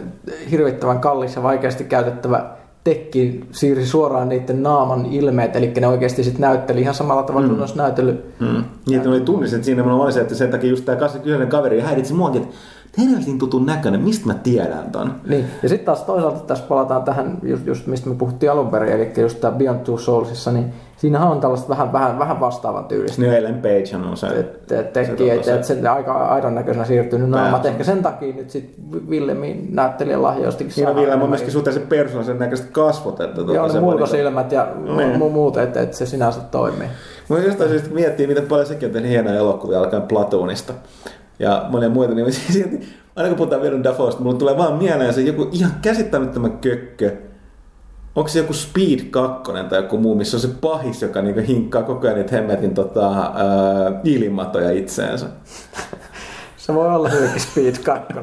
B: hirvittävän kallis ja vaikeasti käytettävä tekki siirsi suoraan niiden naaman ilmeet, eli ne oikeasti sitten näytteli ihan samalla tavalla mm. kuin olisi näytellyt.
A: Mm. Niin, että oli tunnistin siinä, mä oli se, että sen takia just tämä kyseinen kaveri häiritsi muakin, että helvetin tutun näköinen, mistä mä tiedän ton?
B: Niin, ja sitten taas toisaalta tässä palataan tähän, just, just mistä me puhuttiin alun perin, eli just tämä Beyond Two Soulsissa, niin siinähän on tällaista vähän, vähän, vähän vastaavan tyylistä.
A: Niin Ellen Page on se.
B: Et, et, että et se aika aidon näköisenä siirtynyt naamat. Ehkä sen takia nyt sitten Villemin näyttelijän lahja jostakin
A: Niin on Villem on myöskin suhteellisen persoonallisen näköiset kasvot. Että
B: tuota, Joo, ne mulkosilmät ja niin. muut, että, että se sinänsä toimii.
A: Mä jostain syystä miettii, miten paljon sekin on tehnyt hienoja elokuvia alkaen Platonista ja monia muita, niin silti, aina kun puhutaan Willem Dafoesta, mulle tulee vaan mieleen se joku ihan käsittämättömän kökkö, onko se joku Speed 2 tai joku muu, missä on se pahis, joka niinku hinkkaa koko ajan niitä hemmetin tota, äh, ilmatoja itseensä.
B: Se voi olla hyvinkin Speed 2.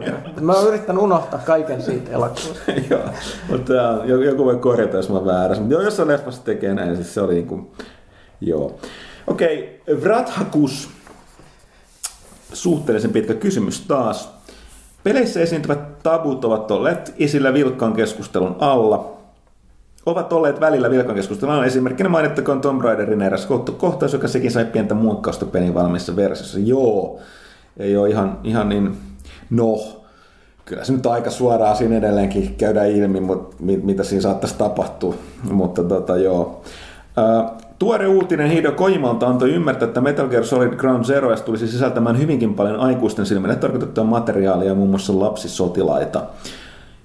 B: Mä oon yrittänyt unohtaa kaiken siitä elokuvasta.
A: joo, mutta joku voi korjata, jos mä oon väärässä. Mutta jos on leffassa tekee näin, siis se oli niinku, joo. Okei, okay, Vrathakus. Suhteellisen pitkä kysymys taas. Peleissä esiintyvät tabut ovat olleet esillä vilkkaan keskustelun alla ovat olleet välillä vilkan keskustelun esimerkkinä mainittakoon Tomb Raiderin eräs kohtaus, joka sekin sai pientä muokkausta pelin valmiissa versiossa. Joo, ei ole ihan, ihan niin, no, kyllä se nyt aika suoraan siinä edelleenkin käydään ilmi, mutta mitä siinä saattaisi tapahtua, mutta tota joo. Tuore uutinen Hideo Kojimalta antoi ymmärtää, että Metal Gear Solid Ground Zero tulisi sisältämään hyvinkin paljon aikuisten silmille tarkoitettua materiaalia, muun muassa lapsisotilaita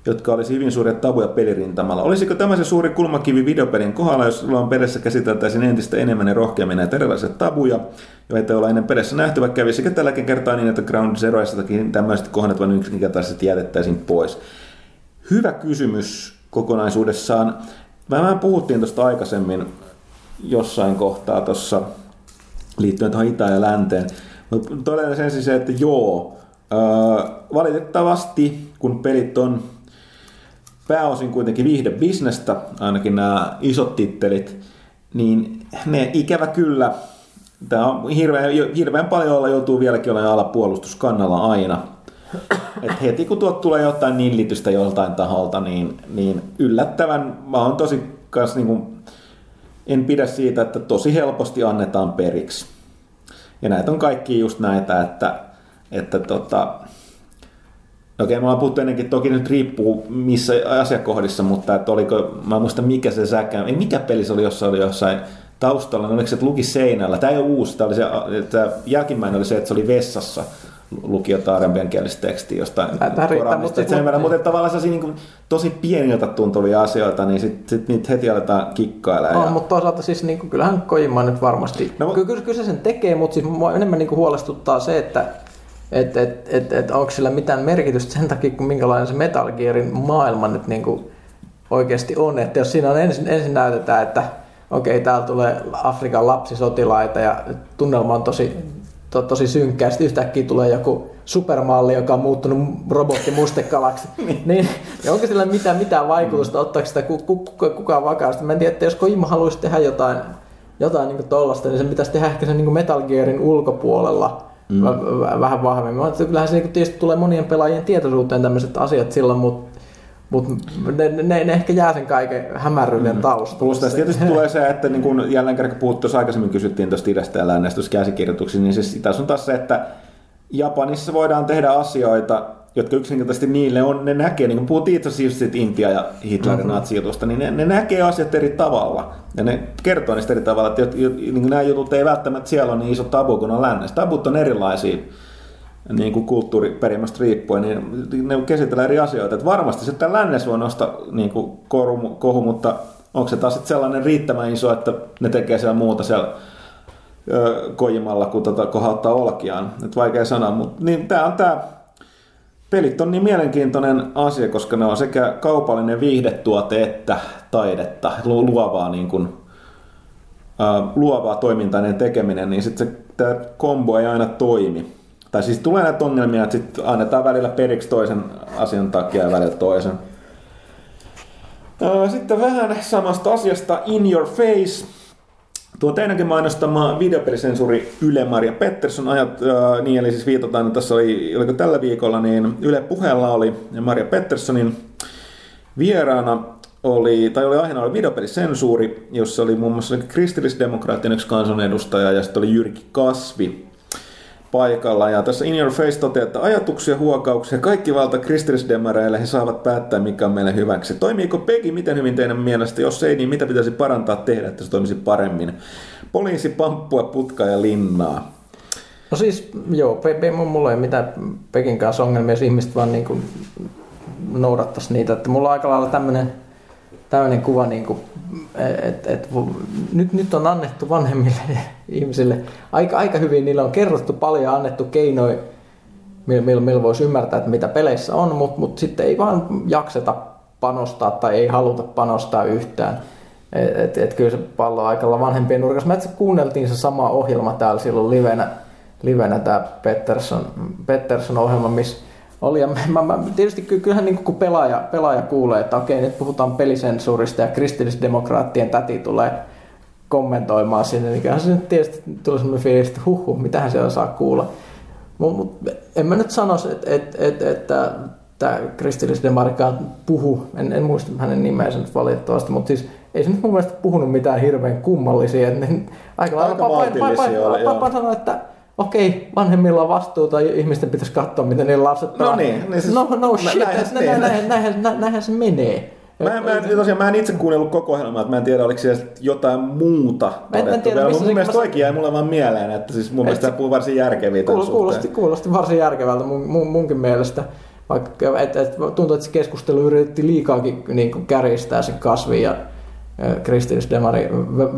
A: jotka olisi hyvin suuria tabuja pelirintamalla. Olisiko tämä se suuri kulmakivi videopelin kohdalla, jos on pelissä käsiteltäisiin entistä enemmän ja rohkeammin näitä erilaisia tabuja, joita olla ennen pelissä nähty, vaikka kävisikö tälläkin kertaa niin, että Ground Zeroistakin tämmöiset kohdat vain yksinkertaisesti jätettäisiin pois. Hyvä kysymys kokonaisuudessaan. vähän puhuttiin tuosta aikaisemmin jossain kohtaa tuossa liittyen tuohon itään ja länteen. Mutta todella sen siis se, että joo, öö, valitettavasti kun pelit on pääosin kuitenkin viihdebisnestä, ainakin nämä isot tittelit, niin ne ikävä kyllä, tämä on hirveän, hirveän paljon olla joutuu vieläkin olemaan ala puolustuskannalla aina. Et heti kun tuot tulee jotain nillitystä joltain taholta, niin, niin yllättävän, mä oon tosi kans niin kuin, en pidä siitä, että tosi helposti annetaan periksi. Ja näitä on kaikki just näitä, että, että tota, Okei, me ollaan puhuttu ennenkin, toki nyt riippuu missä asiakohdissa, mutta että oliko, mä en muista mikä se säkä, ei mikä peli se oli, jossa oli jossain taustalla, niin oliko se, että luki seinällä. Tämä ei ole uusi, tämä, oli se, tämä jälkimmäinen oli se, että se oli vessassa luki jotain arabiankielistä tekstiä jostain
B: Tämä riittää, mutta,
A: mutta, mutta, mutta tavallaan se niin tosi pieniltä tuntuvia asioita, niin sitten sit niitä heti aletaan kikkailla.
B: No, ja... mutta toisaalta siis niin kuin, kyllähän Kojima nyt varmasti, no, kyllä, kyllä se sen tekee, mutta siis mua enemmän niin kuin huolestuttaa se, että että et, et, et, onko sillä mitään merkitystä sen takia, kun minkälainen se Metal Gearin maailma nyt niin kuin oikeasti on. Että jos siinä on ensin, ensin näytetään, että okei, täällä tulee Afrikan lapsisotilaita ja tunnelma on tosi, to, tosi synkkä, sitten yhtäkkiä tulee joku supermalli, joka on muuttunut robottimustekalaksi, niin, niin onko sillä mitään, mitään vaikutusta, ottaako sitä kukaan kuka vakavasti? Mä en tiedä, että jos Kojima haluaisi tehdä jotain, jotain niin tollasta, niin se pitäisi tehdä ehkä sen niin Metal Gearin ulkopuolella, mm. vähän vahvemmin. Mä kyllähän se niin tietysti tulee monien pelaajien tietoisuuteen tämmöiset asiat silloin, mutta mutta ne, ne, ne, ehkä jää sen kaiken hämäryyden mm. taustalle.
A: Plus tässä tietysti tulee se, että niin kun jälleen kerran kun puhuttu, aikaisemmin kysyttiin tuosta idästä ja lännestä käsikirjoituksista, niin siis tässä on taas se, että Japanissa voidaan tehdä asioita, jotka yksinkertaisesti niille on, ne näkee, niin kuin puhuttiin itse asiassa just Intia ja Hitlerin mm-hmm. natsijutusta, niin ne, ne, näkee asiat eri tavalla. Ja ne kertoo niistä eri tavalla, että niin nämä jutut ei välttämättä siellä ole niin iso tabu kuin on lännessä. Tabut on erilaisia niin kuin kulttuuriperimästä riippuen, niin ne käsitellään eri asioita. Että varmasti sitten lännessä voi nostaa niin kuin kohu, kohu, mutta onko se taas sitten sellainen riittävän iso, että ne tekee siellä muuta siellä Kojimalla, kun tota, kohauttaa olkiaan. Et vaikea sanoa, mutta niin, tämä on tämä Pelit on niin mielenkiintoinen asia, koska ne on sekä kaupallinen viihdetuote että taidetta, luovaa, niin kuin, uh, luovaa toimintainen tekeminen, niin sitten tämä kombo ei aina toimi. Tai siis tulee näitä ongelmia, että sitten annetaan välillä periksi toisen asian takia ja välillä toisen. Sitten vähän samasta asiasta In Your Face Tuo teidänkin mainostama videopelisensuuri Yle Maria Pettersson ajat, äh, niin eli siis viitataan, että tässä oli, oliko tällä viikolla, niin Yle puheella oli Maria Petterssonin vieraana oli, tai oli aiheena oli videopelisensuuri, jossa oli muun muassa kristillisdemokraattinen yksi kansanedustaja ja sitten oli Jyrki Kasvi, paikalla. Ja tässä In Your Face toteaa, että ajatuksia, huokauksia, kaikki valta kristillisdemareille, he saavat päättää, mikä on meille hyväksi. Toimiiko Pegi miten hyvin teidän mielestä? Jos ei, niin mitä pitäisi parantaa tehdä, että se toimisi paremmin? Poliisi, pamppua, putkaa ja linnaa.
B: No siis, joo, pe, pe, mulla ei mitään Pekin kanssa ongelmia, jos ihmiset vaan niin noudattaisi niitä. Että mulla on aika lailla tämmöinen tämmöinen kuva, niin kuin, et, et, nyt, nyt on annettu vanhemmille ihmisille aika, aika hyvin, niillä on kerrottu paljon annettu keinoja, millä, millä, millä voisi ymmärtää, että mitä peleissä on, mutta mut sitten ei vaan jakseta panostaa tai ei haluta panostaa yhtään. Et, et, et kyllä se pallo on aika vanhempien nurkassa. Mä itse kuunneltiin se sama ohjelma täällä silloin livenä, livenä tämä Pettersson, Pettersson ohjelma, missä oli. Ja mä, mä, tietysti kyllähän niin kun pelaaja, pelaaja kuulee, että okei, nyt puhutaan pelisensuurista ja kristillisdemokraattien täti tulee kommentoimaan sinne, niin kyllähän se nyt tietysti tulee sellainen fiilis, että huh, huh mitähän siellä saa kuulla. Mutta mut, en mä nyt sanoisi, että, että, että, että tämä kristillisdemarikaan puhu, en, en muista hänen nimeensä nyt valitettavasti, mutta siis ei se nyt mun mielestä puhunut mitään hirveän kummallisia. Että ne, aika lailla sanoa, että okei, vanhemmilla on vastuuta ja ihmisten pitäisi katsoa, miten niillä lapset
A: No niin, niin
B: siis, no, no shit, näinhän, näinhän, näinhän, näinhän se menee.
A: Mä, mä, tosiaan, mä en itse kuunnellut koko ohjelmaa, että mä en tiedä, oliko siellä jotain muuta
B: todettu. En tiedä,
A: mun mielestä toikin jäi mulle vaan mieleen, että siis mun mielestä puhuu varsin järkeviä
B: kuul, kuulosti, kuulosti varsin järkevältä mun, mun, munkin mielestä. Vaikka et, et, tuntuu, että se keskustelu yritti liikaakin niin kärjistää sen kasvin ja kristillisdemari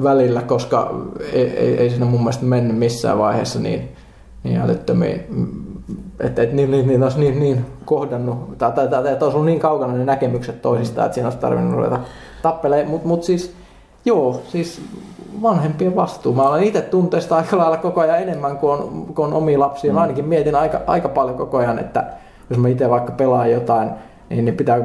B: välillä, koska ei, ei, ei siinä mun mielestä mennyt missään vaiheessa niin, niin älyttömiin että et, niin, niin, niin, olisi niin, niin kohdannut, tai, tai, tai että olisi ollut niin kaukana ne näkemykset toisistaan, että siinä olisi tarvinnut ruveta tappelemaan. Mutta mut siis, joo, siis vanhempien vastuu. Mä olen itse tunteista aika lailla koko ajan enemmän kuin on, kuin on omia lapsia. Mä ainakin mietin aika, aika paljon koko ajan, että jos mä itse vaikka pelaan jotain, niin, niin pitää,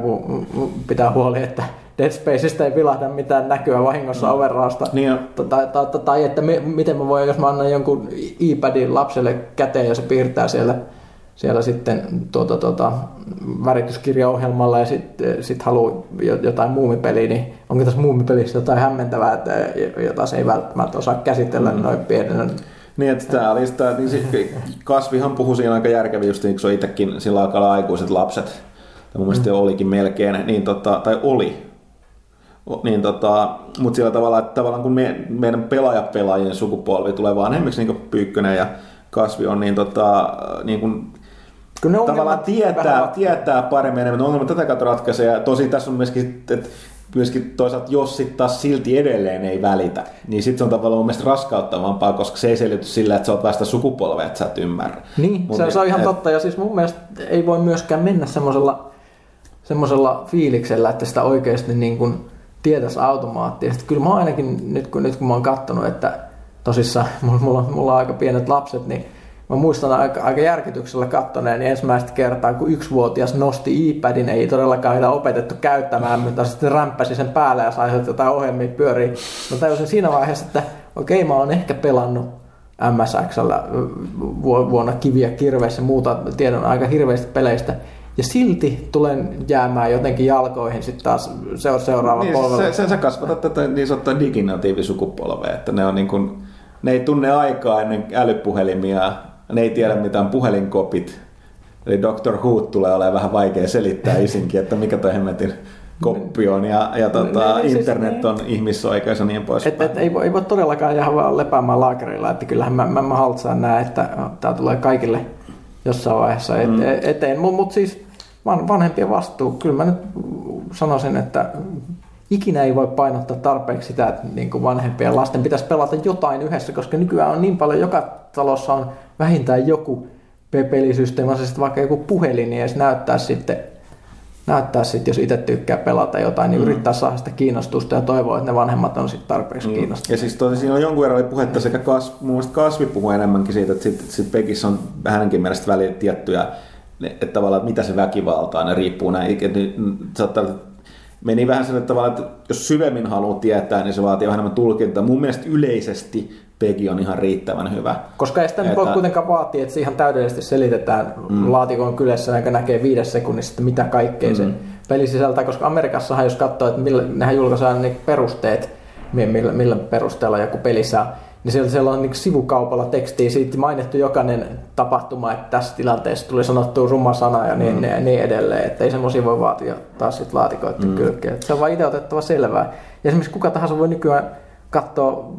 B: pitää huoli, että Dead Spaceista ei vilahda mitään näkyä vahingossa mm. overraasta.
A: Niin
B: tai, tai, tai, tai, että me, miten mä voin, jos mä annan jonkun iPadin lapselle käteen ja se piirtää siellä, siellä sitten tuota, tuota, värityskirjaohjelmalla ja sitten sit haluaa jotain muumipeliä, niin onko tässä muumipelissä jotain hämmentävää, että, jota se ei välttämättä osaa käsitellä mm. noin pienen
A: niin, että tämä oli sitä, niin se, kasvihan puhui siinä aika järkevin, just niin kun se on itsekin sillä aikaa aikuiset lapset, tai mun mielestä mm. olikin melkein, niin tota, tai oli, niin tota, mutta sillä tavalla, että tavallaan kun me, meidän pelaajapelaajien sukupolvi tulee vanhemmiksi, niin kuin Pyykkönen ja Kasvi on, niin, tota, niin kuin, Kyllä ne tavallaan tietää, tietää paremmin enemmän ongelmat tätä kautta ratkaisee. Ja tosi tässä on myöskin, että myöskin toisaalta jos sitten taas silti edelleen ei välitä, niin sitten se on tavallaan mun mielestä raskauttavampaa, koska se ei selity sillä, että sä oot vasta sukupolvea, että sä et ymmärrä.
B: Niin, se, se on ihan et, totta. Ja siis mun mielestä ei voi myöskään mennä semmoisella semmoisella fiiliksellä, että sitä oikeasti niin kuin tietäisi automaattisesti. Kyllä mä ainakin nyt kun, nyt kun mä oon katsonut, että tosissaan mulla, mulla, on aika pienet lapset, niin mä muistan aika, aika järkytyksellä kattoneen niin ensimmäistä kertaa, kun yksivuotias nosti iPadin, ei todellakaan niitä opetettu käyttämään, mutta sitten rämppäsi sen päälle ja sai jotain ohjelmia pyöriä. Mä tajusin siinä vaiheessa, että okei, okay, mä oon ehkä pelannut MSXllä vuonna kiviä kirveissä muuta, tiedän aika hirveistä peleistä, ja silti tulen jäämään jotenkin jalkoihin sitten taas seuraava
A: niin,
B: polvella.
A: Se, se, sä kasvatat tätä niin sanottua diginatiivisukupolvea, että ne, on niin kuin, ne ei tunne aikaa ennen älypuhelimia, ne ei tiedä mitä on puhelinkopit. Eli Dr. Who tulee olemaan vähän vaikea selittää isinkin, että mikä toi hemmetin koppi on ja, ja tota, ne, ne, siis internet siis, on niin, ihmisoikeus ja niin pois.
B: Et, et, ei, voi, ei voi todellakaan jäädä vaan lepäämään laakerilla, että kyllähän mä, mä, mä haltsaan näe, että tämä tulee kaikille jossain vaiheessa et, mm. eteen. Mutta mut siis vanhempien vastuu. Kyllä mä nyt sanoisin, että ikinä ei voi painottaa tarpeeksi sitä, että niin kuin vanhempien lasten pitäisi pelata jotain yhdessä, koska nykyään on niin paljon, joka talossa on vähintään joku pelisysteemi, se sitten vaikka joku puhelin, niin edes näyttää sitten, näyttää sitten, jos itse tykkää pelata jotain, niin mm. yrittää saada sitä kiinnostusta ja toivoa, että ne vanhemmat on sitten tarpeeksi mm. kiinnostuneet.
A: Ja siis tosi, siinä on jonkun verran oli puhetta sekä Kas, muun muassa Kasvi puhuu enemmänkin siitä, että sitten sit Pekissä on hänenkin mielestä väliin tiettyjä että tavallaan, että mitä se väkivalta on, ne riippuu näin. Että saattaa, meni vähän sille tavalla, että jos syvemmin haluaa tietää, niin se vaatii vähän enemmän tulkintaa. Mun mielestä yleisesti Pegi on ihan riittävän hyvä.
B: Koska ei sitä että... voi kuitenkaan vaatia, että se ihan täydellisesti selitetään mm. laatikon kylässä, joka näkee viides sekunnissa, mitä kaikkea mm. se peli sisältää. Koska Amerikassahan, jos katsoo, että millä, nehän julkaistaan ne perusteet, millä, millä perusteella joku peli saa, niin siellä, siellä on niin sivukaupalla tekstiä siitä mainittu jokainen tapahtuma, että tässä tilanteessa tuli sanottu ruma sana ja niin, mm. niin, niin edelleen, että ei semmoisia voi vaatia taas sit laatikoiden mm. kylkeen. Se on vain itse otettava selvää. Ja esimerkiksi kuka tahansa voi nykyään katsoa,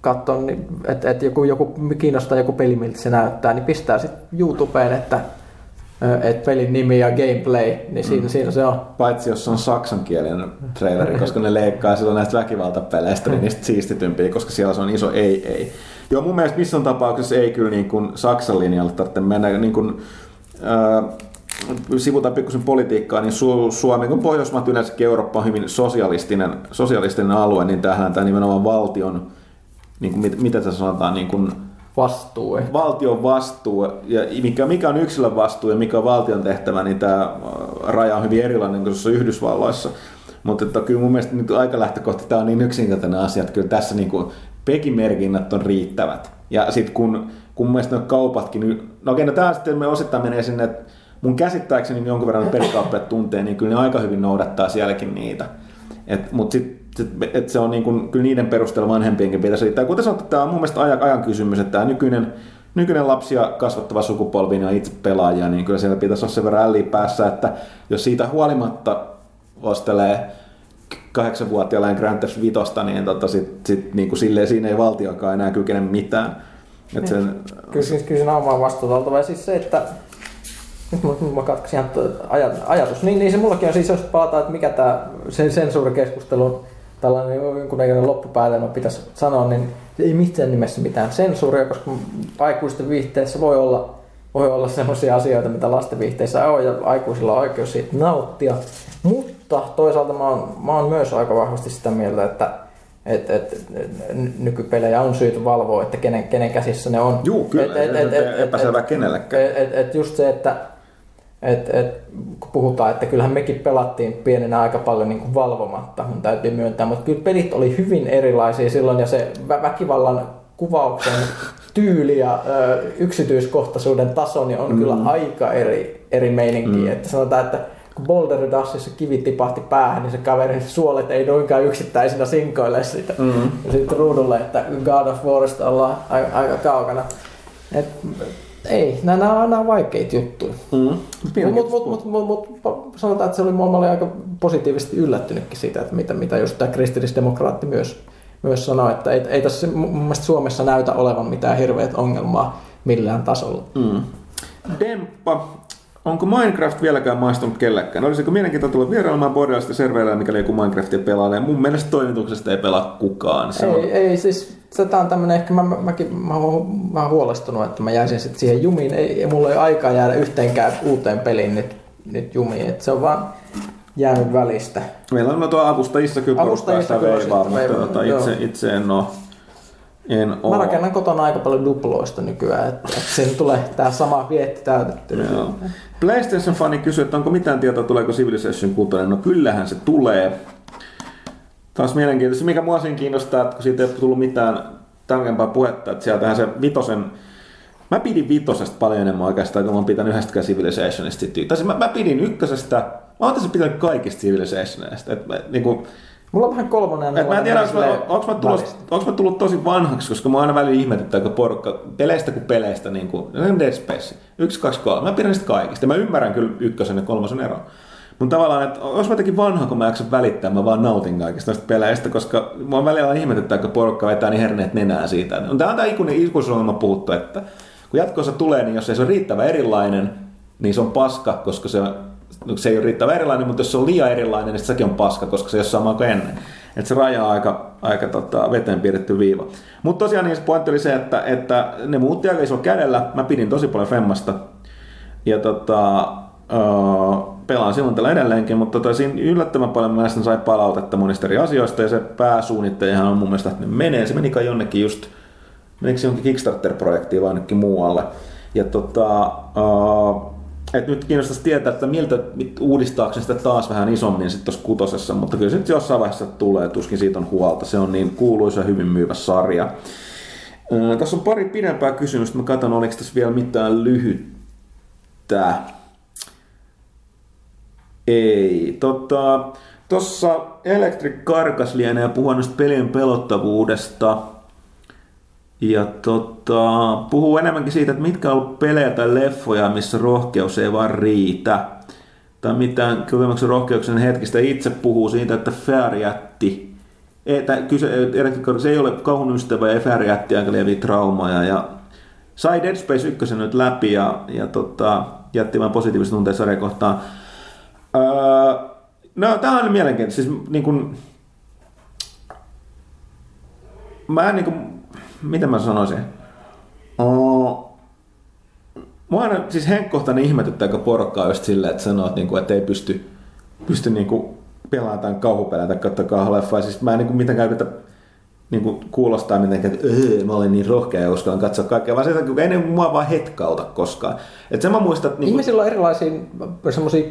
B: katsoa niin, että, että joku, joku kiinnostaa joku peli, miltä se näyttää, niin pistää sitten YouTubeen, että että pelin nimi ja gameplay, niin siinä, mm. siinä se on.
A: Paitsi jos on saksankielinen traileri, koska ne leikkaa silloin näistä väkivaltapeleistä, niin niistä siistitympiä, koska siellä se on iso ei, ei. Joo, mun mielestä missään tapauksessa ei kyllä niin kuin Saksan linjalle tarvitse mennä. Niin kuin, äh, sivutaan pikkusen politiikkaa, niin Su- Suomi, kun Pohjoismaat yleensäkin Eurooppa on hyvin sosialistinen, sosialistinen alue, niin tähän tämä nimenomaan valtion, niin kuin, mit, mitä tässä sanotaan, niin kuin,
B: vastuu.
A: Ehkä. Valtion vastuu, ja mikä, mikä on yksilön vastuu ja mikä on valtion tehtävä, niin tämä äh, raja on hyvin erilainen kuin Yhdysvalloissa. Mutta että kyllä mun mielestä nyt aika lähtökohta tämä on niin yksinkertainen asia, että kyllä tässä niin kuin pekimerkinnät on riittävät. Ja sitten kun, kun mun mielestä kaupatkin, niin, no okei, no tämä sitten me osittain menee sinne, että mun käsittääkseni jonkun verran pelikauppiat tuntee, niin kyllä ne aika hyvin noudattaa sielläkin niitä. Mutta sitten että se on niin kuin, kyllä niiden perusteella vanhempienkin pitäisi riittää. Kuten sanottu, tämä on mun mielestä ajan, ajan kysymys, että tämä nykyinen, nykyinen lapsia kasvattava sukupolvi ja itse pelaajia, niin kyllä siellä pitäisi olla sen verran älliä päässä, että jos siitä huolimatta ostelee kahdeksanvuotiaalle Grand Theft Vitosta, niin tota sit, sit, niin kuin silleen siinä ei valtiokaan enää kykene mitään.
B: Et sen... Kyllä, siinä on omaa vastuuta oltava. Ja siis se, että nyt mä, mä katkasin ajatus. Niin, niin se mullakin on siis, jos palataan, että mikä tämä sen sensuurikeskustelun tällainen jonkunnäköinen loppupäätelmä pitäisi sanoa, niin ei missään nimessä mitään sensuuria, koska aikuisten viihteessä voi olla voi olla sellaisia asioita, mitä lastenviihteissä on ja aikuisilla on oikeus siitä nauttia. Mutta toisaalta mä oon, mä oon myös aika vahvasti sitä mieltä, että et, et, nykypelejä on syytä valvoa, että kenen, kenen käsissä ne on.
A: Juu, kyllä, et, et, et, et, epäselvä kenellekään.
B: Et, et, et just se, että et, et, kun puhutaan, että kyllähän mekin pelattiin pienenä aika paljon niin kuin valvomatta, mun täytyy myöntää, mutta kyllä pelit oli hyvin erilaisia silloin ja se väkivallan kuvauksen tyyli ja ö, yksityiskohtaisuuden taso niin on mm. kyllä aika eri, eri meininki. Mm. Että sanotaan, että kun Boulder Dashissa kivi tipahti päähän, niin se kaverin suolet ei noinkaan yksittäisinä sinkoile sitä. Mm. Ja sitten ruudulle, että God of Warista ollaan aika, aika kaukana. Et, ei, nämä, nämä, nämä on vaikeita juttuja. Mm. Mutta mut, mut, mut, mut, sanotaan, että se oli, mä olin aika positiivisesti yllättynytkin siitä, että mitä, mitä just tämä kristillisdemokraatti myös, myös sanoi, että ei, ei tässä mun mielestä Suomessa näytä olevan mitään hirveät ongelmaa millään tasolla. Mm.
A: Demppa, Onko Minecraft vieläkään maistunut kellekään? Olisiko mielenkiintoista tulla vierailemaan Borderlandsista servereillä, mikäli joku Minecraftia pelaa? Mun mielestä toimituksesta ei pelaa kukaan.
B: Se ei, on... ei, siis tämä on tämmöinen, ehkä mä, mäkin mä, oon huolestunut, että mä jäisin sitten siihen jumiin. Ei, mulla ei aikaa jäädä yhteenkään uuteen peliin nyt, nyt jumiin. Et se on vaan jäänyt välistä.
A: Meillä on tuo avustajissa kyllä avustajissa kyllä veivaa, mutta veivaa, tota, itse, itse en ole en
B: oo. Mä rakennan kotona aika paljon duploista nykyään, että, että sen tulee tämä sama vietti täytetty.
A: PlayStation-fani kysyy, että onko mitään tietoa, tuleeko Civilization 6. No kyllähän se tulee. Taas mielenkiintoista. Mikä mua siinä kiinnostaa, että kun siitä ei ole tullut mitään tarkempaa puhetta, että sieltähän se vitosen Mä pidin vitosesta paljon enemmän oikeastaan, kun mä oon pitänyt yhdestäkään Civilizationista. Tai siis mä, mä pidin ykkösestä, mä oon tässä pitänyt kaikista Civilizationista. Et, niin kuin,
B: Mulla on vähän kolmonen.
A: Et mä en tiedä, onko mä, onko, mä tullut, onko mä tullut tosi vanhaksi, koska mä aina välillä ihmetyttää, kun porukka, peleistä kuin peleistä, niin kuin Dead Space, yksi, kaksi, kolme. Mä pidän niistä kaikista. Mä ymmärrän kyllä ykkösen ja kolmosen eron. Mutta tavallaan, että jos mä jotenkin vanha, kun mä jaksan välittää, mä vaan nautin kaikista näistä peleistä, koska mä välillä ihmetyttää, kun porukka vetää niin herneet nenää siitä. Tämä on tämä ikuinen ikuisuusongelma puhuttu, että kun jatkossa tulee, niin jos ei se ole riittävän erilainen, niin se on paska, koska se no, se ei ole riittävän erilainen, mutta jos se on liian erilainen, niin sekin on paska, koska se ei ole sama kuin ennen. Että se raja on aika, aika tota, veteen piirretty viiva. Mutta tosiaan niin se pointti oli se, että, että ne muutti aika iso kädellä. Mä pidin tosi paljon Femmasta. Ja tota, uh, pelaan silloin tällä edelleenkin, mutta tota, siinä yllättävän paljon mä sai palautetta monista eri asioista ja se pääsuunnittelijahan on mun mielestä, että ne menee. Se meni kai jonnekin just, menikö se jonkin Kickstarter-projektiin vai jonnekin muualle. Ja tota, uh, et nyt kiinnostaisi tietää, että miltä uudistaako sitä taas vähän isommin sitten tuossa kutosessa, mutta kyllä se nyt jossain vaiheessa tulee, tuskin siitä on huolta. Se on niin kuuluisa hyvin myyvä sarja. Öö, tässä on pari pidempää kysymystä. Mä katson, oliko tässä vielä mitään lyhyttä. Ei. Tota, tuossa Electric Karkas lienee puhua pelien pelottavuudesta. Ja tota, puhuu enemmänkin siitä, että mitkä on ollut pelejä tai leffoja, missä rohkeus ei vaan riitä. Tai mitään kokemuksen rohkeuksen hetkistä itse puhuu siitä, että Fair jätti. Että kyse, se ei ole kauhun ystävä ja Fair jätti aika lieviä traumaja. Ja sai Dead Space 1 nyt läpi ja, ja tota, jätti vain positiivista tunteja sarjakohtaan. Öö, no, tämä on mielenkiintoista. Siis, niin kun, mä en niin kun, mitä mä sanoisin? Oh, Mua aina siis henkkohtainen ihmetyttää, kun porukkaa just silleen, että sanoo, että, niinku, että ei pysty, pysty niinku pelaamaan tämän kauhupelejä tai katsoa kauhuleffaa. Siis mä en niinku mitenkään yritä niinku kuulostaa mitenkään, että öö, mä olin niin rohkea ja uskallan katsoa kaikkea, vaan se, että ei ne mua vaan hetkauta koskaan. Et sen mä muistan, että niinku...
B: Ihmisillä on erilaisia semmoisia,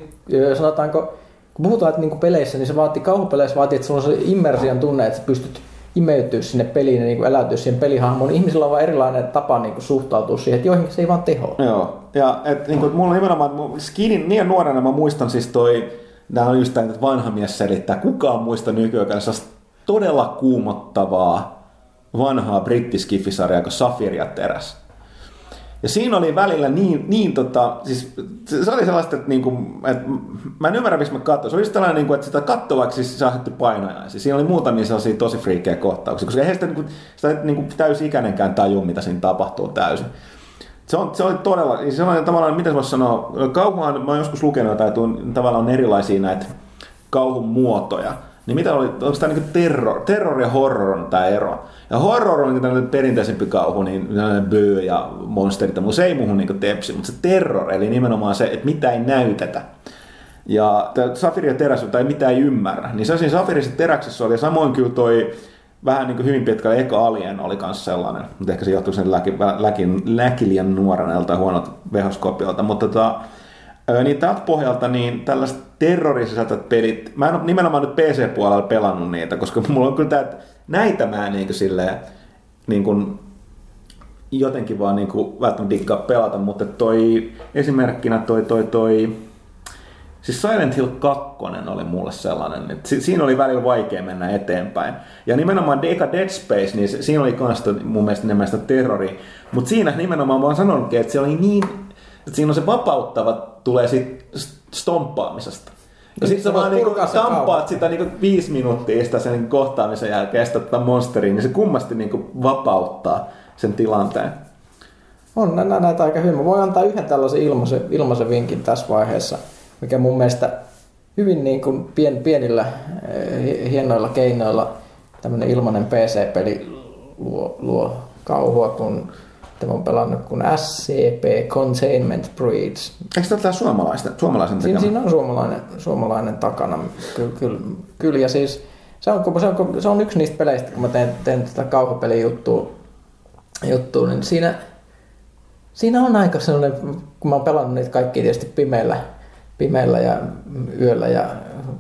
B: sanotaanko, kun puhutaan, että niinku peleissä, niin se vaatii, kauhupeleissä vaatii, että sulla on se immersion tunne, että sä pystyt imeytyä sinne peliin ja niin kuin eläytyä siihen pelihahmoon. Ihmisillä on vaan erilainen tapa niin kuin suhtautua siihen, että joihinkin se ei vaan teho.
A: Joo, ja et, niin kuin, mulla on nimenomaan, skinin niin nuorena mä muistan siis toi, nämä on just tämä, että vanha mies selittää, kukaan muista nykyään todella kuumottavaa vanhaa brittiskifisarjaa kuin Safir ja Teräs. Ja siinä oli välillä niin, niin tota, siis se oli sellaista, että, niinku, että mä en ymmärrä, miksi mä katsoin. Se oli tällainen, niinku, että sitä kattovaksi siis saatte painajaisia. Siinä oli muutamia sellaisia tosi friikkejä kohtauksia, koska eihän sitä, niinku, sitä niinku, täysi-ikäinenkään tajua, mitä siinä tapahtuu täysin. Se, on, se oli todella, siis se on tavallaan, mitä voisi sanoa, kauhuhan, mä oon joskus lukenut, että tavallaan on erilaisia näitä kauhun muotoja, Niin mitä oli, onko tämä niin terror, terror ja horror on tämä ero? Ja horror on niin tämmöinen perinteisempi kauhu, niin böö ja monsterit, mutta se ei muuhun niin tepsi, mutta se terror, eli nimenomaan se, että mitä ei näytetä. Ja Safiri ja teräs, tai mitä ei ymmärrä, niin se siinä Safirissa teräksessä oli, ja samoin kyllä toi vähän niin kuin hyvin pitkälle Eka Alien oli myös sellainen, mutta ehkä se johtuu sen läki, läki, liian nuorena huonot vehoskopiolta, mutta tota, niin tältä pohjalta niin tällaiset terrorisisältöt pelit, mä en ole nimenomaan nyt PC-puolella pelannut niitä, koska mulla on kyllä tämä, näitä mä niin kuin silleen, niin kuin jotenkin vaan niin kuin välttämättä dikkaa pelata, mutta toi esimerkkinä toi, toi, toi Siis Silent Hill 2 oli mulle sellainen, että siinä oli välillä vaikea mennä eteenpäin. Ja nimenomaan Eka Dead Space, niin siinä oli kans mun mielestä enemmän sitä terrori. Mutta siinä nimenomaan mä oon sanonutkin, että se oli niin, että siinä on se vapauttava tulee siitä stomppaamisesta. Ja sitten sä vaan niinku tampaat sitä niinku viisi minuuttia sitä sen kohtaamisen jälkeen sitä tätä monsteriin, niin se kummasti niinku vapauttaa sen tilanteen.
B: On nä- näitä aika hyvin. Mä voin antaa yhden tällaisen ilmaisen, ilmaisen vinkin tässä vaiheessa mikä mun mielestä hyvin niin kuin pien, pienillä eh, hienoilla keinoilla tämmöinen ilmainen PC-peli luo, luo kauhua, kun tämä on pelannut kuin SCP Containment Breach.
A: Eikö tämä suomalaisten, suomalaisen
B: siinä, siinä on suomalainen, suomalainen takana, kyllä, kyllä, kyllä. ja siis se on, se, on, se on yksi niistä peleistä, kun mä teen, teen tätä kauhupelijuttua, juttua, niin siinä, siinä on aika sellainen, kun mä oon pelannut niitä kaikki tietysti pimeillä, pimeällä ja yöllä ja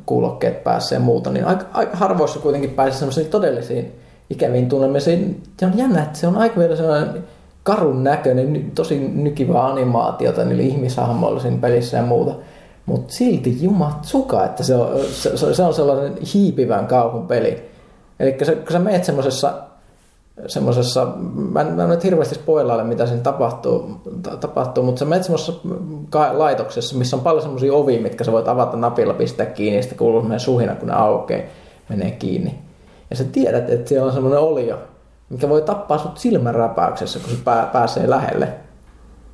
B: kuulokkeet päässä ja muuta, niin aika, aika harvoissa kuitenkin pääsee semmoisiin todellisiin ikäviin tunnelmisiin. Se on jännä, että se on aika vielä sellainen karun näköinen, tosi nykivä animaatiota niillä ihmishahmoilla siinä pelissä ja muuta. Mutta silti jumat suka, että se on, se, se on sellainen hiipivän kauhun peli. Eli kun sä meet semmoisessa semmoisessa, mä en, mä en nyt hirveästi spoilaile, mitä siinä tapahtuu, ta, tapahtuu mutta sä menet semmoisessa laitoksessa, missä on paljon semmoisia ovia, mitkä sä voit avata napilla, pistää kiinni, ja sitten kuuluu semmoinen suhina, kun ne aukeaa, menee kiinni. Ja sä tiedät, että siellä on semmoinen olio, mikä voi tappaa sut silmänräpäyksessä, kun se pää, pääsee lähelle.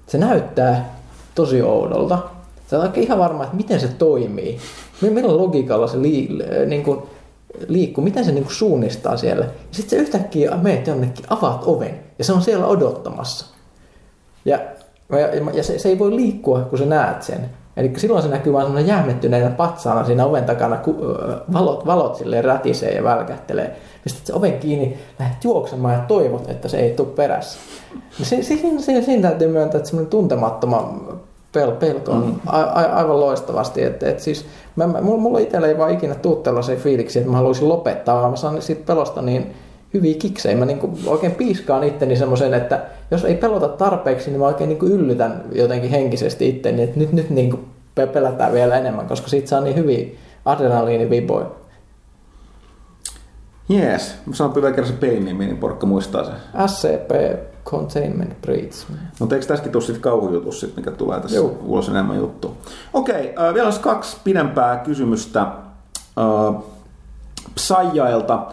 B: Se näyttää tosi oudolta. Sä oot ihan varma, että miten se toimii. Millä logiikalla se li, niin kuin, liikkuu, miten se niinku suunnistaa siellä. Ja sitten se yhtäkkiä meet jonnekin, avaat oven ja se on siellä odottamassa. Ja, ja, ja se, se, ei voi liikkua, kun sä näet sen. Eli silloin se näkyy vaan jäämettyneenä patsaana siinä oven takana, kun valot, valot silleen rätisee ja välkähtelee. Pistät se oven kiinni, lähdet juoksemaan ja toivot, että se ei tule perässä. Se, se, se, siinä täytyy myöntää, että semmoinen tuntemattoman pel, pelko on mm. a, a, aivan loistavasti. Et, et siis, mä, mä, mulla itsellä ei vaan ikinä tuu tällaisia fiiliksi, että mä haluaisin lopettaa, vaan mä saan siitä pelosta niin hyviä kiksejä. Mä niin oikein piiskaan itteni semmoisen, että jos ei pelota tarpeeksi, niin mä oikein niin yllytän jotenkin henkisesti itteni, että nyt, nyt niin pelätään vielä enemmän, koska siitä saa niin hyviä adrenaliiniviboja.
A: Jees, mä sanon vielä kerran se pelin nimi, niin porkka muistaa se.
B: SCP Containment Breach.
A: Mutta eikö tässäkin tule sitten kauhujutus, sit, mikä tulee tässä Joo. ulos enemmän juttu? Okei, äh, vielä olisi kaksi pidempää kysymystä äh, Psajailta.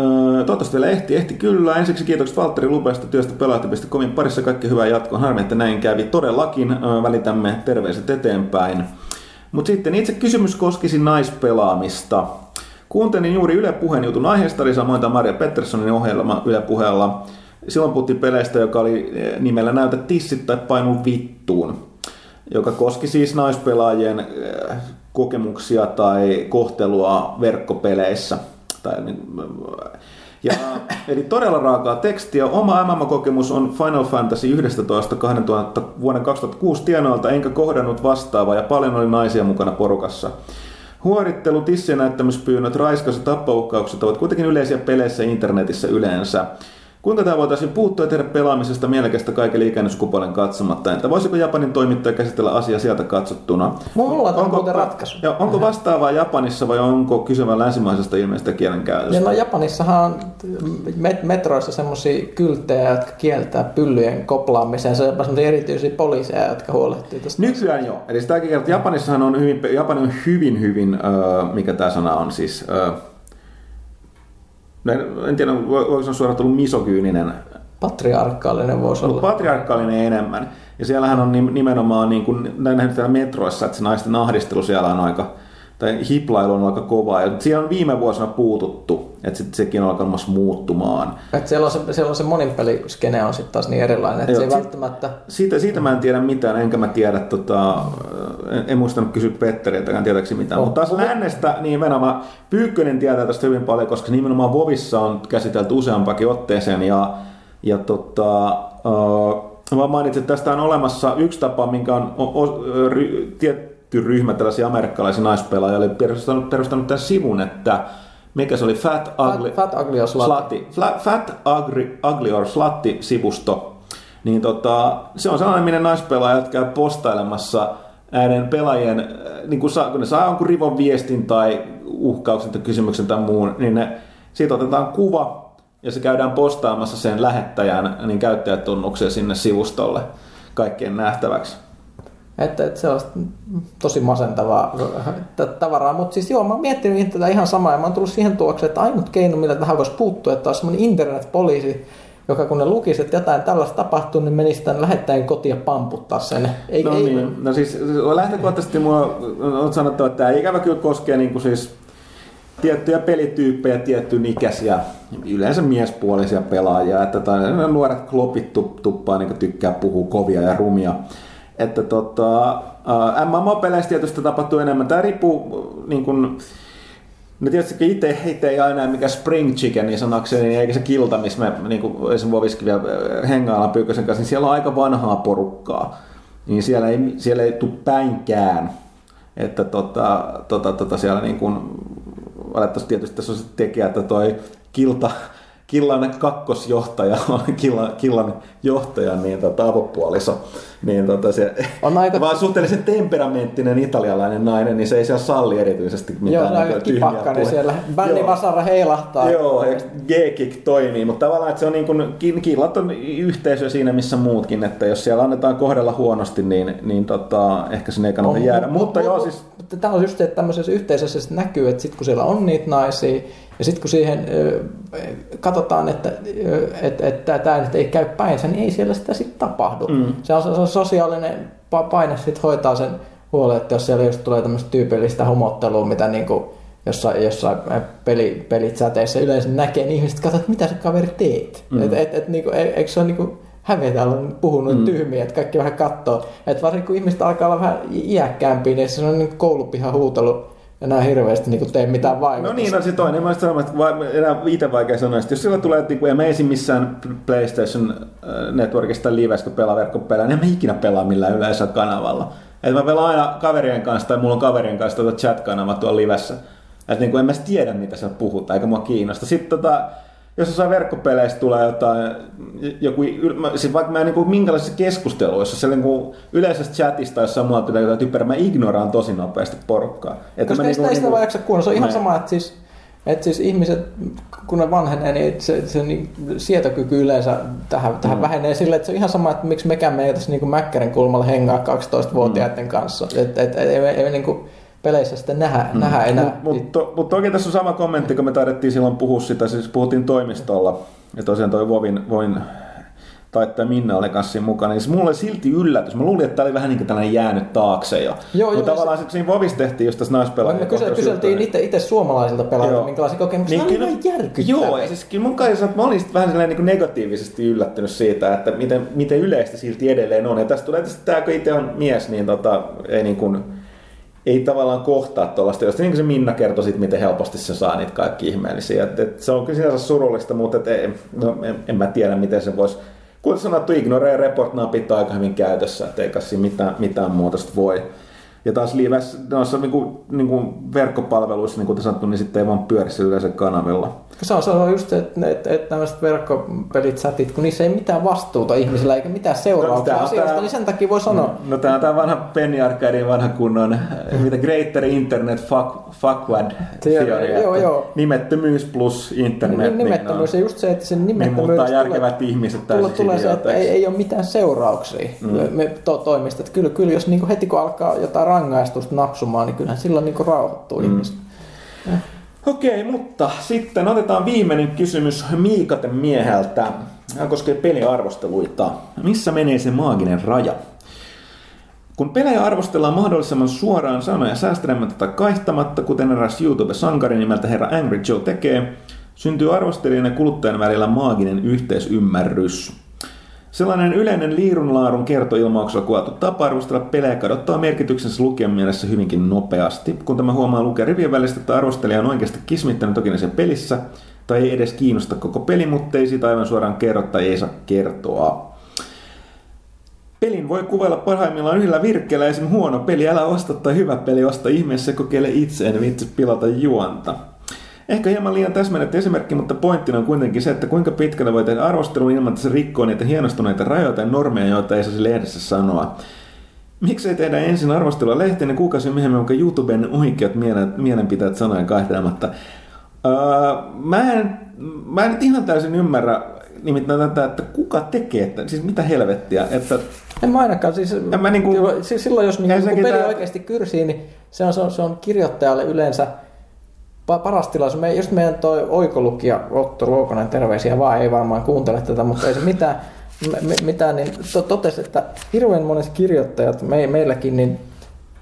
A: Äh, toivottavasti vielä ehti, ehti kyllä. Ensiksi kiitokset Valtteri Lupeesta työstä pelaajat.comin parissa. Kaikki hyvää jatkoa. Harmi, että näin kävi. Todellakin äh, välitämme terveiset eteenpäin. Mutta sitten itse kysymys koskisi naispelaamista. Kuuntelin juuri Yle Puheen jutun aiheesta, eli samoin Maria Petterssonin ohjelma Yle Puheella. Silloin puhuttiin peleistä, joka oli eh, nimellä Näytä tissit tai painu vittuun, joka koski siis naispelaajien eh, kokemuksia tai kohtelua verkkopeleissä. Tai, niin, ja, eli todella raakaa tekstiä. Oma MM-kokemus on Final Fantasy 11 2000, vuoden 2006 tienoilta, enkä kohdannut vastaavaa ja paljon oli naisia mukana porukassa. Huorittelu, tissien näyttämyspyynnöt, raiskaus ja tappouhkaukset ovat kuitenkin yleisiä peleissä internetissä yleensä. Kuinka tämä voitaisiin puuttua ja tehdä pelaamisesta mielekästä kaiken ikäinyyskupuolen katsomatta? Entä voisiko Japanin toimittaja käsitellä asiaa sieltä katsottuna?
B: Mulla on onko, muuten ratkaisu.
A: Ja onko vastaavaa Japanissa vai onko kyse vain länsimaisesta ilmeistä kielenkäytöstä?
B: No Japanissahan on metroissa semmoisia kylttejä, jotka kieltää pyllyjen koplaamisen. Se on semmoisia erityisiä poliiseja, jotka huolehtii tästä.
A: Nykyään joo. Eli sitäkin kertaa, Japanissahan on hyvin, Japani on hyvin, hyvin, uh, mikä tämä sana on siis, uh, en tiedä, voiko se suoraan tullut misogyyninen.
B: Patriarkaalinen voisi olla.
A: Patriarkaalinen enemmän. Ja siellähän on nimenomaan, niin kuin näin metroissa, että se naisten ahdistelu siellä on aika, tai hiplailu on aika kovaa. Ja siihen on viime vuosina puututtu, että sit sekin on alkanut muuttumaan.
B: Et siellä, on se, siellä on se monipeliskene on sitten taas niin erilainen, että se ei välttämättä...
A: Siitä, siitä mä en tiedä mitään, enkä mä tiedä, tota, en, en muistanut kysyä Petteriltäkään tietääkseni mitään.
B: Oh.
A: Mutta taas lännestä, niin nimenomaan Pyykkönen tietää tästä hyvin paljon, koska nimenomaan Vovissa on käsitelty useampakin otteeseen. Ja, ja tota, uh, mä mainitsin, että tästä on olemassa yksi tapa, minkä on o, o, ry, tietty ryhmä tällaisia amerikkalaisia naispelaajia oli perustanut, perustanut tämän sivun, että mikä se oli, Fat Ugly,
B: Fat, fat Ugly or Slutty.
A: Slatti. Fat Ugly, Ugly or Slatti-sivusto. Niin tota, se on sellainen, minne naispelaajat käy postailemassa näiden pelaajien, äh, niin kun, saa, kun ne saa jonkun rivon viestin tai uhkauksen tai kysymyksen tai muun, niin ne, siitä otetaan kuva ja se käydään postaamassa sen lähettäjän niin käyttäjätunnuksia sinne sivustolle kaikkien nähtäväksi.
B: Että, että sellaista tosi masentavaa t- tavaraa. Mutta siis joo, mä oon miettinyt tätä ihan samaa ja mä oon tullut siihen tulokseen, että ainut keino, millä tähän voisi puuttua, että olisi semmoinen internetpoliisi, joka kun ne lukisi, että jotain tällaista tapahtuu, niin menisi tämän lähettäjän kotiin ja pamputtaa sen. Ei,
A: No
B: ei,
A: niin, no siis lähtökohtaisesti mua on sanottava, että tämä ikävä kyllä koskee niin kuin siis tiettyjä pelityyppejä, tiettyyn ikäisiä, yleensä miespuolisia pelaajia, että tai nuoret klopit tu- tuppaa niin tykkää puhua kovia ja rumia. Että tota, ää, MMO-peleissä tietysti tapahtuu enemmän. Tämä riippuu niin kuin, No tietysti itse, itse ei aina mikä spring chicken niin sanakseni, niin eikä se kilta, missä me niin kuin esimerkiksi Voviskin vielä hengaillaan Pyykkösen kanssa, niin siellä on aika vanhaa porukkaa. Niin siellä ei, siellä ei tule päinkään. Että tota, tota, tota siellä niin kuin, tietysti tässä on se tekijä, että toi kilta, Killan kakkosjohtaja on Killan, Killan johtajan niin tota, avopuoliso. Niin tota, se,
B: On aika-
A: vaan suhteellisen temperamenttinen italialainen nainen, niin se ei siellä salli erityisesti mitään.
B: Joo, aika
A: tyhmiä
B: kipakka, niin
A: puheita.
B: siellä bändi vasara heilahtaa.
A: Joo, ja G-kick toimii, mutta tavallaan että se on niin kuin, killat on yhteisö siinä missä muutkin, että jos siellä annetaan kohdella huonosti, niin, niin tota, ehkä sinne ei kannata
B: On,
A: jäädä.
B: mut-
A: Mutta
B: mut-
A: joo, siis
B: Mutta tämä on just se, että tämmöisessä yhteisössä näkyy, että sitten kun siellä on niitä naisia, ja sitten kun siihen katsotaan, että ö, et, et, tämä nyt ei käy päinsä, niin ei siellä sitä sitten tapahdu.
A: Mm.
B: Se, on, se on sosiaalinen pa- paine sitten hoitaa sen huolen, että jos siellä just tulee tämmöistä tyypillistä homottelua, mitä niinku jossain, jossain peli, pelichateissä yleensä näkee, niin ihmiset katsovat, että mitä sä kaveri teet.
A: Mm.
B: Et, et, et, niinku, e- eikö se ole niinku hävetä olla puhunut
A: Mm.
B: tyhmiä, että kaikki vähän katsoo. Että varsinkin kun ihmiset alkaa olla vähän iäkkäämpiä, niin se on niin koulupihan huutelu enää hirveästi niin tee mitään vaikutusta.
A: No niin, no se toinen. Mä sanonut, että va- enää itse vaikea sanoa, että jos sillä tulee, että en mä esim. missään PlayStation äh, Networkista livessä, kun pelaa verkkopelaa, niin en mä ikinä pelaa millään yleisellä kanavalla. Et mä pelaan aina kaverien kanssa, tai mulla on kaverien kanssa tuota chat-kanava tuolla livessä. Että niinku en mä tiedä, mitä siellä puhutaan, eikä mua kiinnosta. Sitten tota, jos jossain verkkopeleistä tulee jotain, joku, siis vaikka mä en niinku minkälaisissa keskusteluissa, siellä niinku yleisessä chatista, jos muualta tulee jotain typerää, mä ignoraan tosi nopeasti porukkaa. Että
B: Koska
A: mä
B: ei sitä, ei sitä
A: niinku-
B: vaan jaksa kuunnella. Se on ihan
A: Näin.
B: sama, että siis, että siis ihmiset, kun ne vanhenee, niin se, se niin, sietokyky yleensä tähän, tähän
A: Mm.
B: vähenee sillä, että se on ihan sama, että miksi mekään me ei tässä niin Mäkkärin kulmalla hengaa 12-vuotiaiden
A: Mm.
B: kanssa. Että et, et, me- ei me niin kuin peleissä sitten nähdä, mm. nähdä enää.
A: Mutta mut, to, mut toki tässä on sama kommentti, kun me taidettiin silloin puhua sitä, siis puhuttiin toimistolla, ja tosiaan toi Vovin, Vovin taittaja Minna oli kanssa siinä mukana, niin se mulle oli silti yllätys. Mä luulin, että tämä oli vähän niin kuin tällainen jäänyt taakse jo.
B: Joo, joo,
A: tavallaan se... siinä Vovissa tehtiin just tässä naispelaajien
B: me kysel, kyseltiin itse, itse suomalaisilta pelaajilta, minkälaisia kokemuksia. Niin,
A: kyllä-
B: järkyttäviä.
A: Joo, ja siis kyllä mun kanssa mä olin vähän niin kuin negatiivisesti yllättynyt siitä, että miten, miten yleistä silti edelleen on. Ja tästä tulee tietysti tämä, kun itse on mies, niin tota, ei niin kuin, ei tavallaan kohtaa tuollaista, josta niin kuin se Minna kertoi sit, miten helposti se saa niitä kaikki ihmeellisiä. Et, et se on kyllä sinänsä surullista, mutta et, ei, no, en, en, mä tiedä, miten se voisi Kuten sanottu, ignore report napit on aika hyvin käytössä, että eikä siinä mitään, mitään muuta sit voi. Ja taas lives, noissa niinku, niinku verkkopalveluissa, niin kuin sanottu, niin sitten ei vaan pyöri sillä yleensä kanavilla.
B: Se on, se on just se, että, että, että tämmöiset verkkopelit, chatit, kun niissä ei mitään vastuuta ihmisillä eikä mitään
A: No,
B: seurauksia
A: on
B: asioista,
A: tää-
B: niin sen takia voi sanoa.
A: No tää on tää vanha Penny Arcadein vanha kunnon, mitä Greater Internet fuck, fuckwad theory,
B: joo, joo.
A: Nimettömyys plus internet.
B: Niin, nimettömyys ja just se, että sen
A: niin
B: nimettömyys
A: muuttaa järkevät ihmiset
B: tulla,
A: täysin
B: tulee se, että ei, ei ole mitään seurauksia
A: Mm.
B: mm. me to, toimista. Että kyllä, kyllä jos niin heti kun alkaa jotain rangaistusta napsumaan, niin kyllähän silloin niin rauhoittuu mm. ihmiset.
A: Okei, mutta sitten otetaan viimeinen kysymys Miikaten mieheltä. Hän koskee peliarvosteluita. Missä menee se maaginen raja? Kun pelejä arvostellaan mahdollisimman suoraan sanoja säästelemättä tai kaihtamatta, kuten eräs YouTube-sankari nimeltä herra Angry Joe tekee, syntyy arvostelijan ja kuluttajan välillä maaginen yhteisymmärrys. Sellainen yleinen liirunlaarun kertoilmauksella kuvattu tapa arvostella pelejä kadottaa merkityksensä lukijan mielessä hyvinkin nopeasti. Kun tämä huomaa lukea rivien välistä, että arvostelija on oikeasti kismittänyt toki pelissä, tai ei edes kiinnosta koko peli, mutta ei siitä aivan suoraan kerro tai ei saa kertoa. Pelin voi kuvailla parhaimmillaan yhdellä virkkeellä, esim. huono peli, älä osta tai hyvä peli, osta ihmeessä kokeile itse, en vitsi pilata juonta. Ehkä hieman liian täsmennetty esimerkki, mutta pointtina on kuitenkin se, että kuinka pitkälle voi tehdä arvostelun ilman, että se rikkoo niitä hienostuneita rajoja ja normeja, joita ei saisi lehdessä sanoa. Miksei tehdä ensin arvostelua lehteen ja kuukausi myöhemmin onko YouTuben oikeat mielen, mielenpitäjät sanojen kaihtelematta. Öö, mä, en, mä en ihan täysin ymmärrä nimittäin tätä, että kuka tekee, että, siis mitä helvettiä, että
B: en mä ainakaan, siis,
A: en mä niinku,
B: siis silloin jos niinku peli tää... oikeasti kyrsii, niin se on, se on, se on kirjoittajalle yleensä paras tilaisuus. Me, just meidän toi oikolukija Otto Ruokonen, terveisiä vaan, ei varmaan kuuntele tätä, mutta ei se mitään, me, mitään niin to, totesi, että hirveän monet kirjoittajat me, meilläkin, niin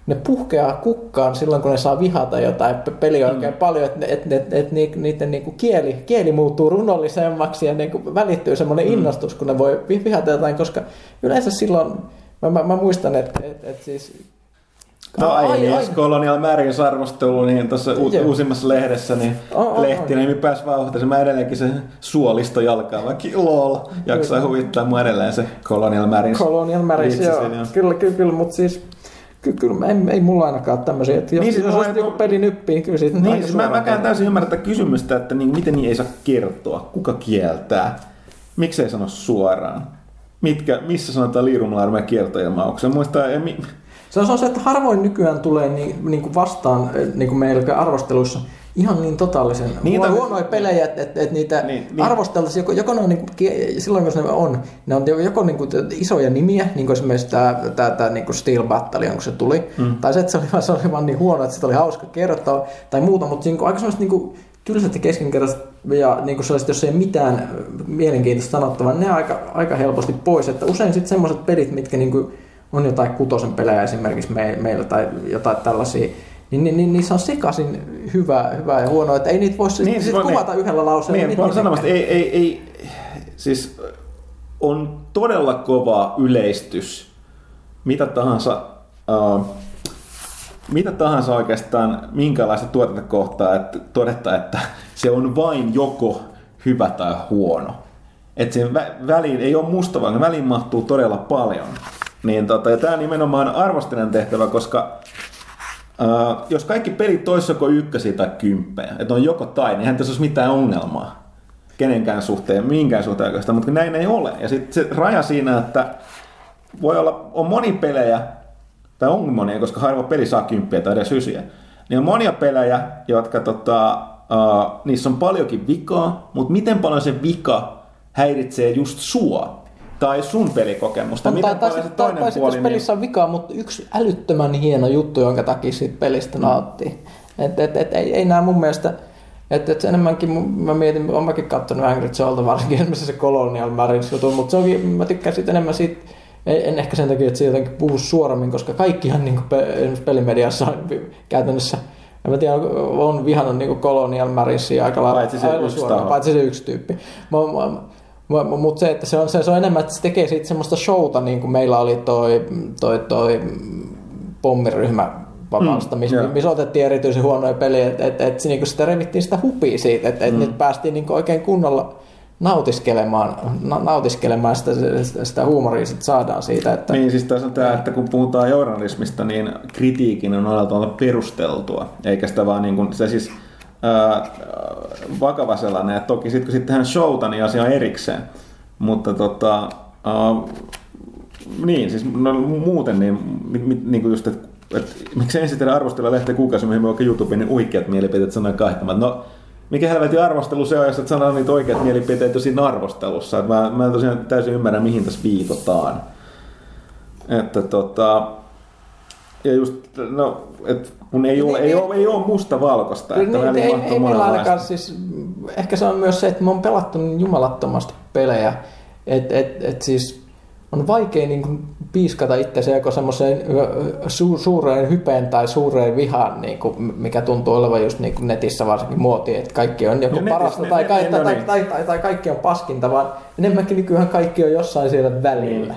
B: ne puhkeaa kukkaan silloin, kun ne saa vihata jotain peliä oikein mm. paljon, että et, et, et, et, niiden niinku kieli, kieli muuttuu runollisemmaksi ja niinku välittyy semmoinen mm. innostus, kun ne voi vihata jotain, koska yleensä silloin, mä, mä, mä muistan, että et, et siis
A: No ai, ai, ai. Colonial Marines arvostelu, niin tuossa u- uusimmassa lehdessä, niin oh, lehtinimi oh, pääsi vauhtamaan. Mä edelleenkin se suolisto jalkaa, vaikka lol, jaksaa huvittaa mua edelleen se Colonial Marines.
B: Colonial Marines, joo. joo. Kyllä, kyllä, kyllä, mutta siis Ky- kyllä ei, ei mulla ainakaan tämmöisiä, että jos, niin, siis jos olisi joku peli nyppii, niin kyllä siitä
A: niin, siis mä, mäkään täysin ymmärrä kysymystä, että niin, miten niin ei saa kertoa, kuka kieltää, miksi ei sano suoraan, Mitkä, missä sanotaan liirumlaarmea kiertoilmauksen, muista, ei,
B: se on se, että harvoin nykyään tulee niin, niin kuin vastaan eh, niin kuin meillä arvosteluissa ihan niin totaalisen niin, huono, huonoja pelejä, että et, et niitä niin, niin. arvosteltaisiin, joko, joko ne on, niin kuin, silloin kun ne on, ne on joko niin kuin isoja nimiä, niin kuin esimerkiksi tämä, tämä, tämä niin kuin Steel Battalion, kun se tuli, mm. tai se, että se oli, se oli vaan niin huono, että se oli hauska kertoa, tai muuta, mutta niin kuin, aika semmoista niin kuin, tylsät ja keskinkertaiset ja niin kuin sellaiset, jos ei mitään mielenkiintoista sanottavaa, ne aika, aika helposti pois, että usein sitten semmoiset pelit, mitkä niin kuin, on jotain kutosen pelejä esimerkiksi me, meillä tai jotain tällaisia, niin, niin, niin niissä on sekaisin hyvää, hyvää ja huonoa, että ei niitä voi niin, siis kuvata niin, yhdellä lauseella.
A: Niin, niin sanomasta, ei, ei, ei, siis on todella kova yleistys, mitä tahansa, uh, mitä tahansa oikeastaan, minkälaista tuotetta kohtaa, että todetta, että se on vain joko hyvä tai huono. Että sen vä- väliin ei ole musta, vaan väliin mahtuu todella paljon. Niin tota, ja tämä on nimenomaan arvostelijan tehtävä, koska uh, jos kaikki pelit olisi joko ykkösiä tai kymppejä, että on joko tai, niin eihän tässä olisi mitään ongelmaa kenenkään suhteen, minkään suhteen oikeastaan, mutta näin ei ole. Ja sitten se raja siinä, että voi olla, on moni pelejä, tai on monia, koska harva peli saa kymppiä tai edes ysiä, niin on monia pelejä, jotka tota, uh, niissä on paljonkin vikaa, mutta miten paljon se vika häiritsee just sua tai sun pelikokemusta.
B: Mitä tai, tai, se toinen tai, puoli? Tai pelissä on vikaa, mutta yksi älyttömän hieno juttu, jonka takia siitä pelistä mm. nauttii. Et, et, et, ei, ei nämä mun mielestä... Että et enemmänkin, mä mietin, olen mäkin katsonut Angry Joelta varsinkin esimerkiksi se Colonial Marines jutun, mutta se onkin, mä tykkään siitä enemmän siitä, en ehkä sen takia, että se jotenkin puhu suoremmin, koska kaikkihan niin esimerkiksi pelimediassa on käytännössä en mä tiedä, on vihannut niin Colonial Marinesia aika lailla paitsi se, yksi suoraan, paitsi se yksi tyyppi. Mä, mä, mutta se, että se on, se, se on enemmän, että se tekee siitä semmoista showta, niin kuin meillä oli toi, toi, toi pommiryhmä vapaasta, mm, missä, yeah. missä otettiin erityisen huonoja pelejä, että et, et, niin sitä revittiin sitä hupia siitä, että et mm. nyt päästiin niin oikein kunnolla nautiskelemaan, na, nautiskelemaan sitä, sitä huumoria sit saadaan siitä. Että...
A: Niin, siis tässä on tämä, että kun puhutaan journalismista, niin kritiikin on olla perusteltua, eikä sitä vaan niin kuin, se siis ää, vakava sellainen. Ja toki sitten kun sitten tehdään showta, niin asia on erikseen. Mutta tota, ää, niin, siis no, muuten niin, mi, mi, niin kuin just, että et, miksi ensin tehdä arvostella lehteen kuukausi myöhemmin vaikka YouTubeen niin oikeat mielipiteet sanoa kaihtamat. No, mikä helvetin arvostelu se on, jos et sanoo niitä oikeat mielipiteitä siinä arvostelussa. Et mä, mä en tosiaan täysin ymmärrä, mihin tässä viitotaan. Että tota, ja just, no, et kun ei, ole, ei, ole, ei ole musta valkoista. Että niin,
B: ei, ei ainakaan siis, ehkä se on myös se, että me on pelattu niin jumalattomasti pelejä. Et, et, et siis on vaikea niin kuin piiskata itseäsi joko semmoiseen su- suureen hypeen tai suureen vihaan, niin kuin, mikä tuntuu olevan just niin kuin netissä varsinkin muoti, että kaikki on joku
A: No
B: parasta
A: netissä-
B: tai,
A: ne-
B: tai,
A: ne-
B: tai,
A: no
B: tai,
A: niin.
B: tai, tai, tai kaikki on paskinta, vaan enemmänkin nykyään kaikki on jossain siellä välillä.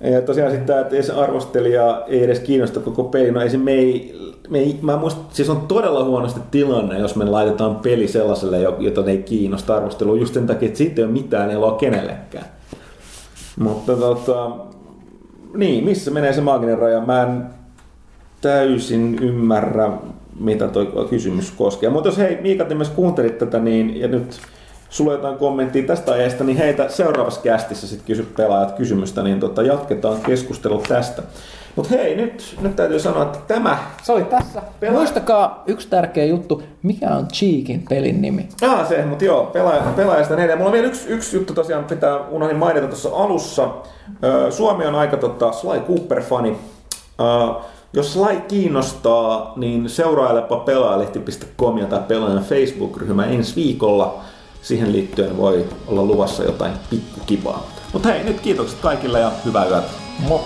A: Ja tosiaan sitten että se arvostelija ei edes kiinnosta koko peli. No ei se, me ei, me ei, mä muistan, siis on todella huonosti tilanne, jos me laitetaan peli sellaiselle, jo- jota ei kiinnosta arvostelua, just sen takia, että siitä ei ole mitään eloa kenellekään. Mutta tota, niin, missä menee se maaginen raja? Mä en täysin ymmärrä, mitä tuo kysymys koskee. Mutta jos hei, Miika, te myös kuuntelit tätä, niin, ja nyt sulla on jotain kommenttia tästä aiheesta, niin heitä seuraavassa kästissä sitten kysy pelaajat kysymystä, niin tota, jatketaan keskustelua tästä. Mutta hei, nyt, nyt täytyy sanoa, että tämä...
B: Se oli tässä.
A: Pelaa-
B: Muistakaa yksi tärkeä juttu, mikä on Cheekin pelin nimi?
A: Ah, se, mutta joo, pelaaja, pelaajasta neljä. Mulla on vielä yksi, yksi juttu tosiaan, pitää unohdin mainita tuossa alussa. Suomi on aika tota, Sly Cooper-fani. Jos Sly kiinnostaa, niin seurailepa pelaajalehti.com tai pelaajan Facebook-ryhmä ensi viikolla. Siihen liittyen voi olla luvassa jotain pikkukivaa. Mutta hei, nyt kiitokset kaikille ja hyvää yötä.
B: Mo.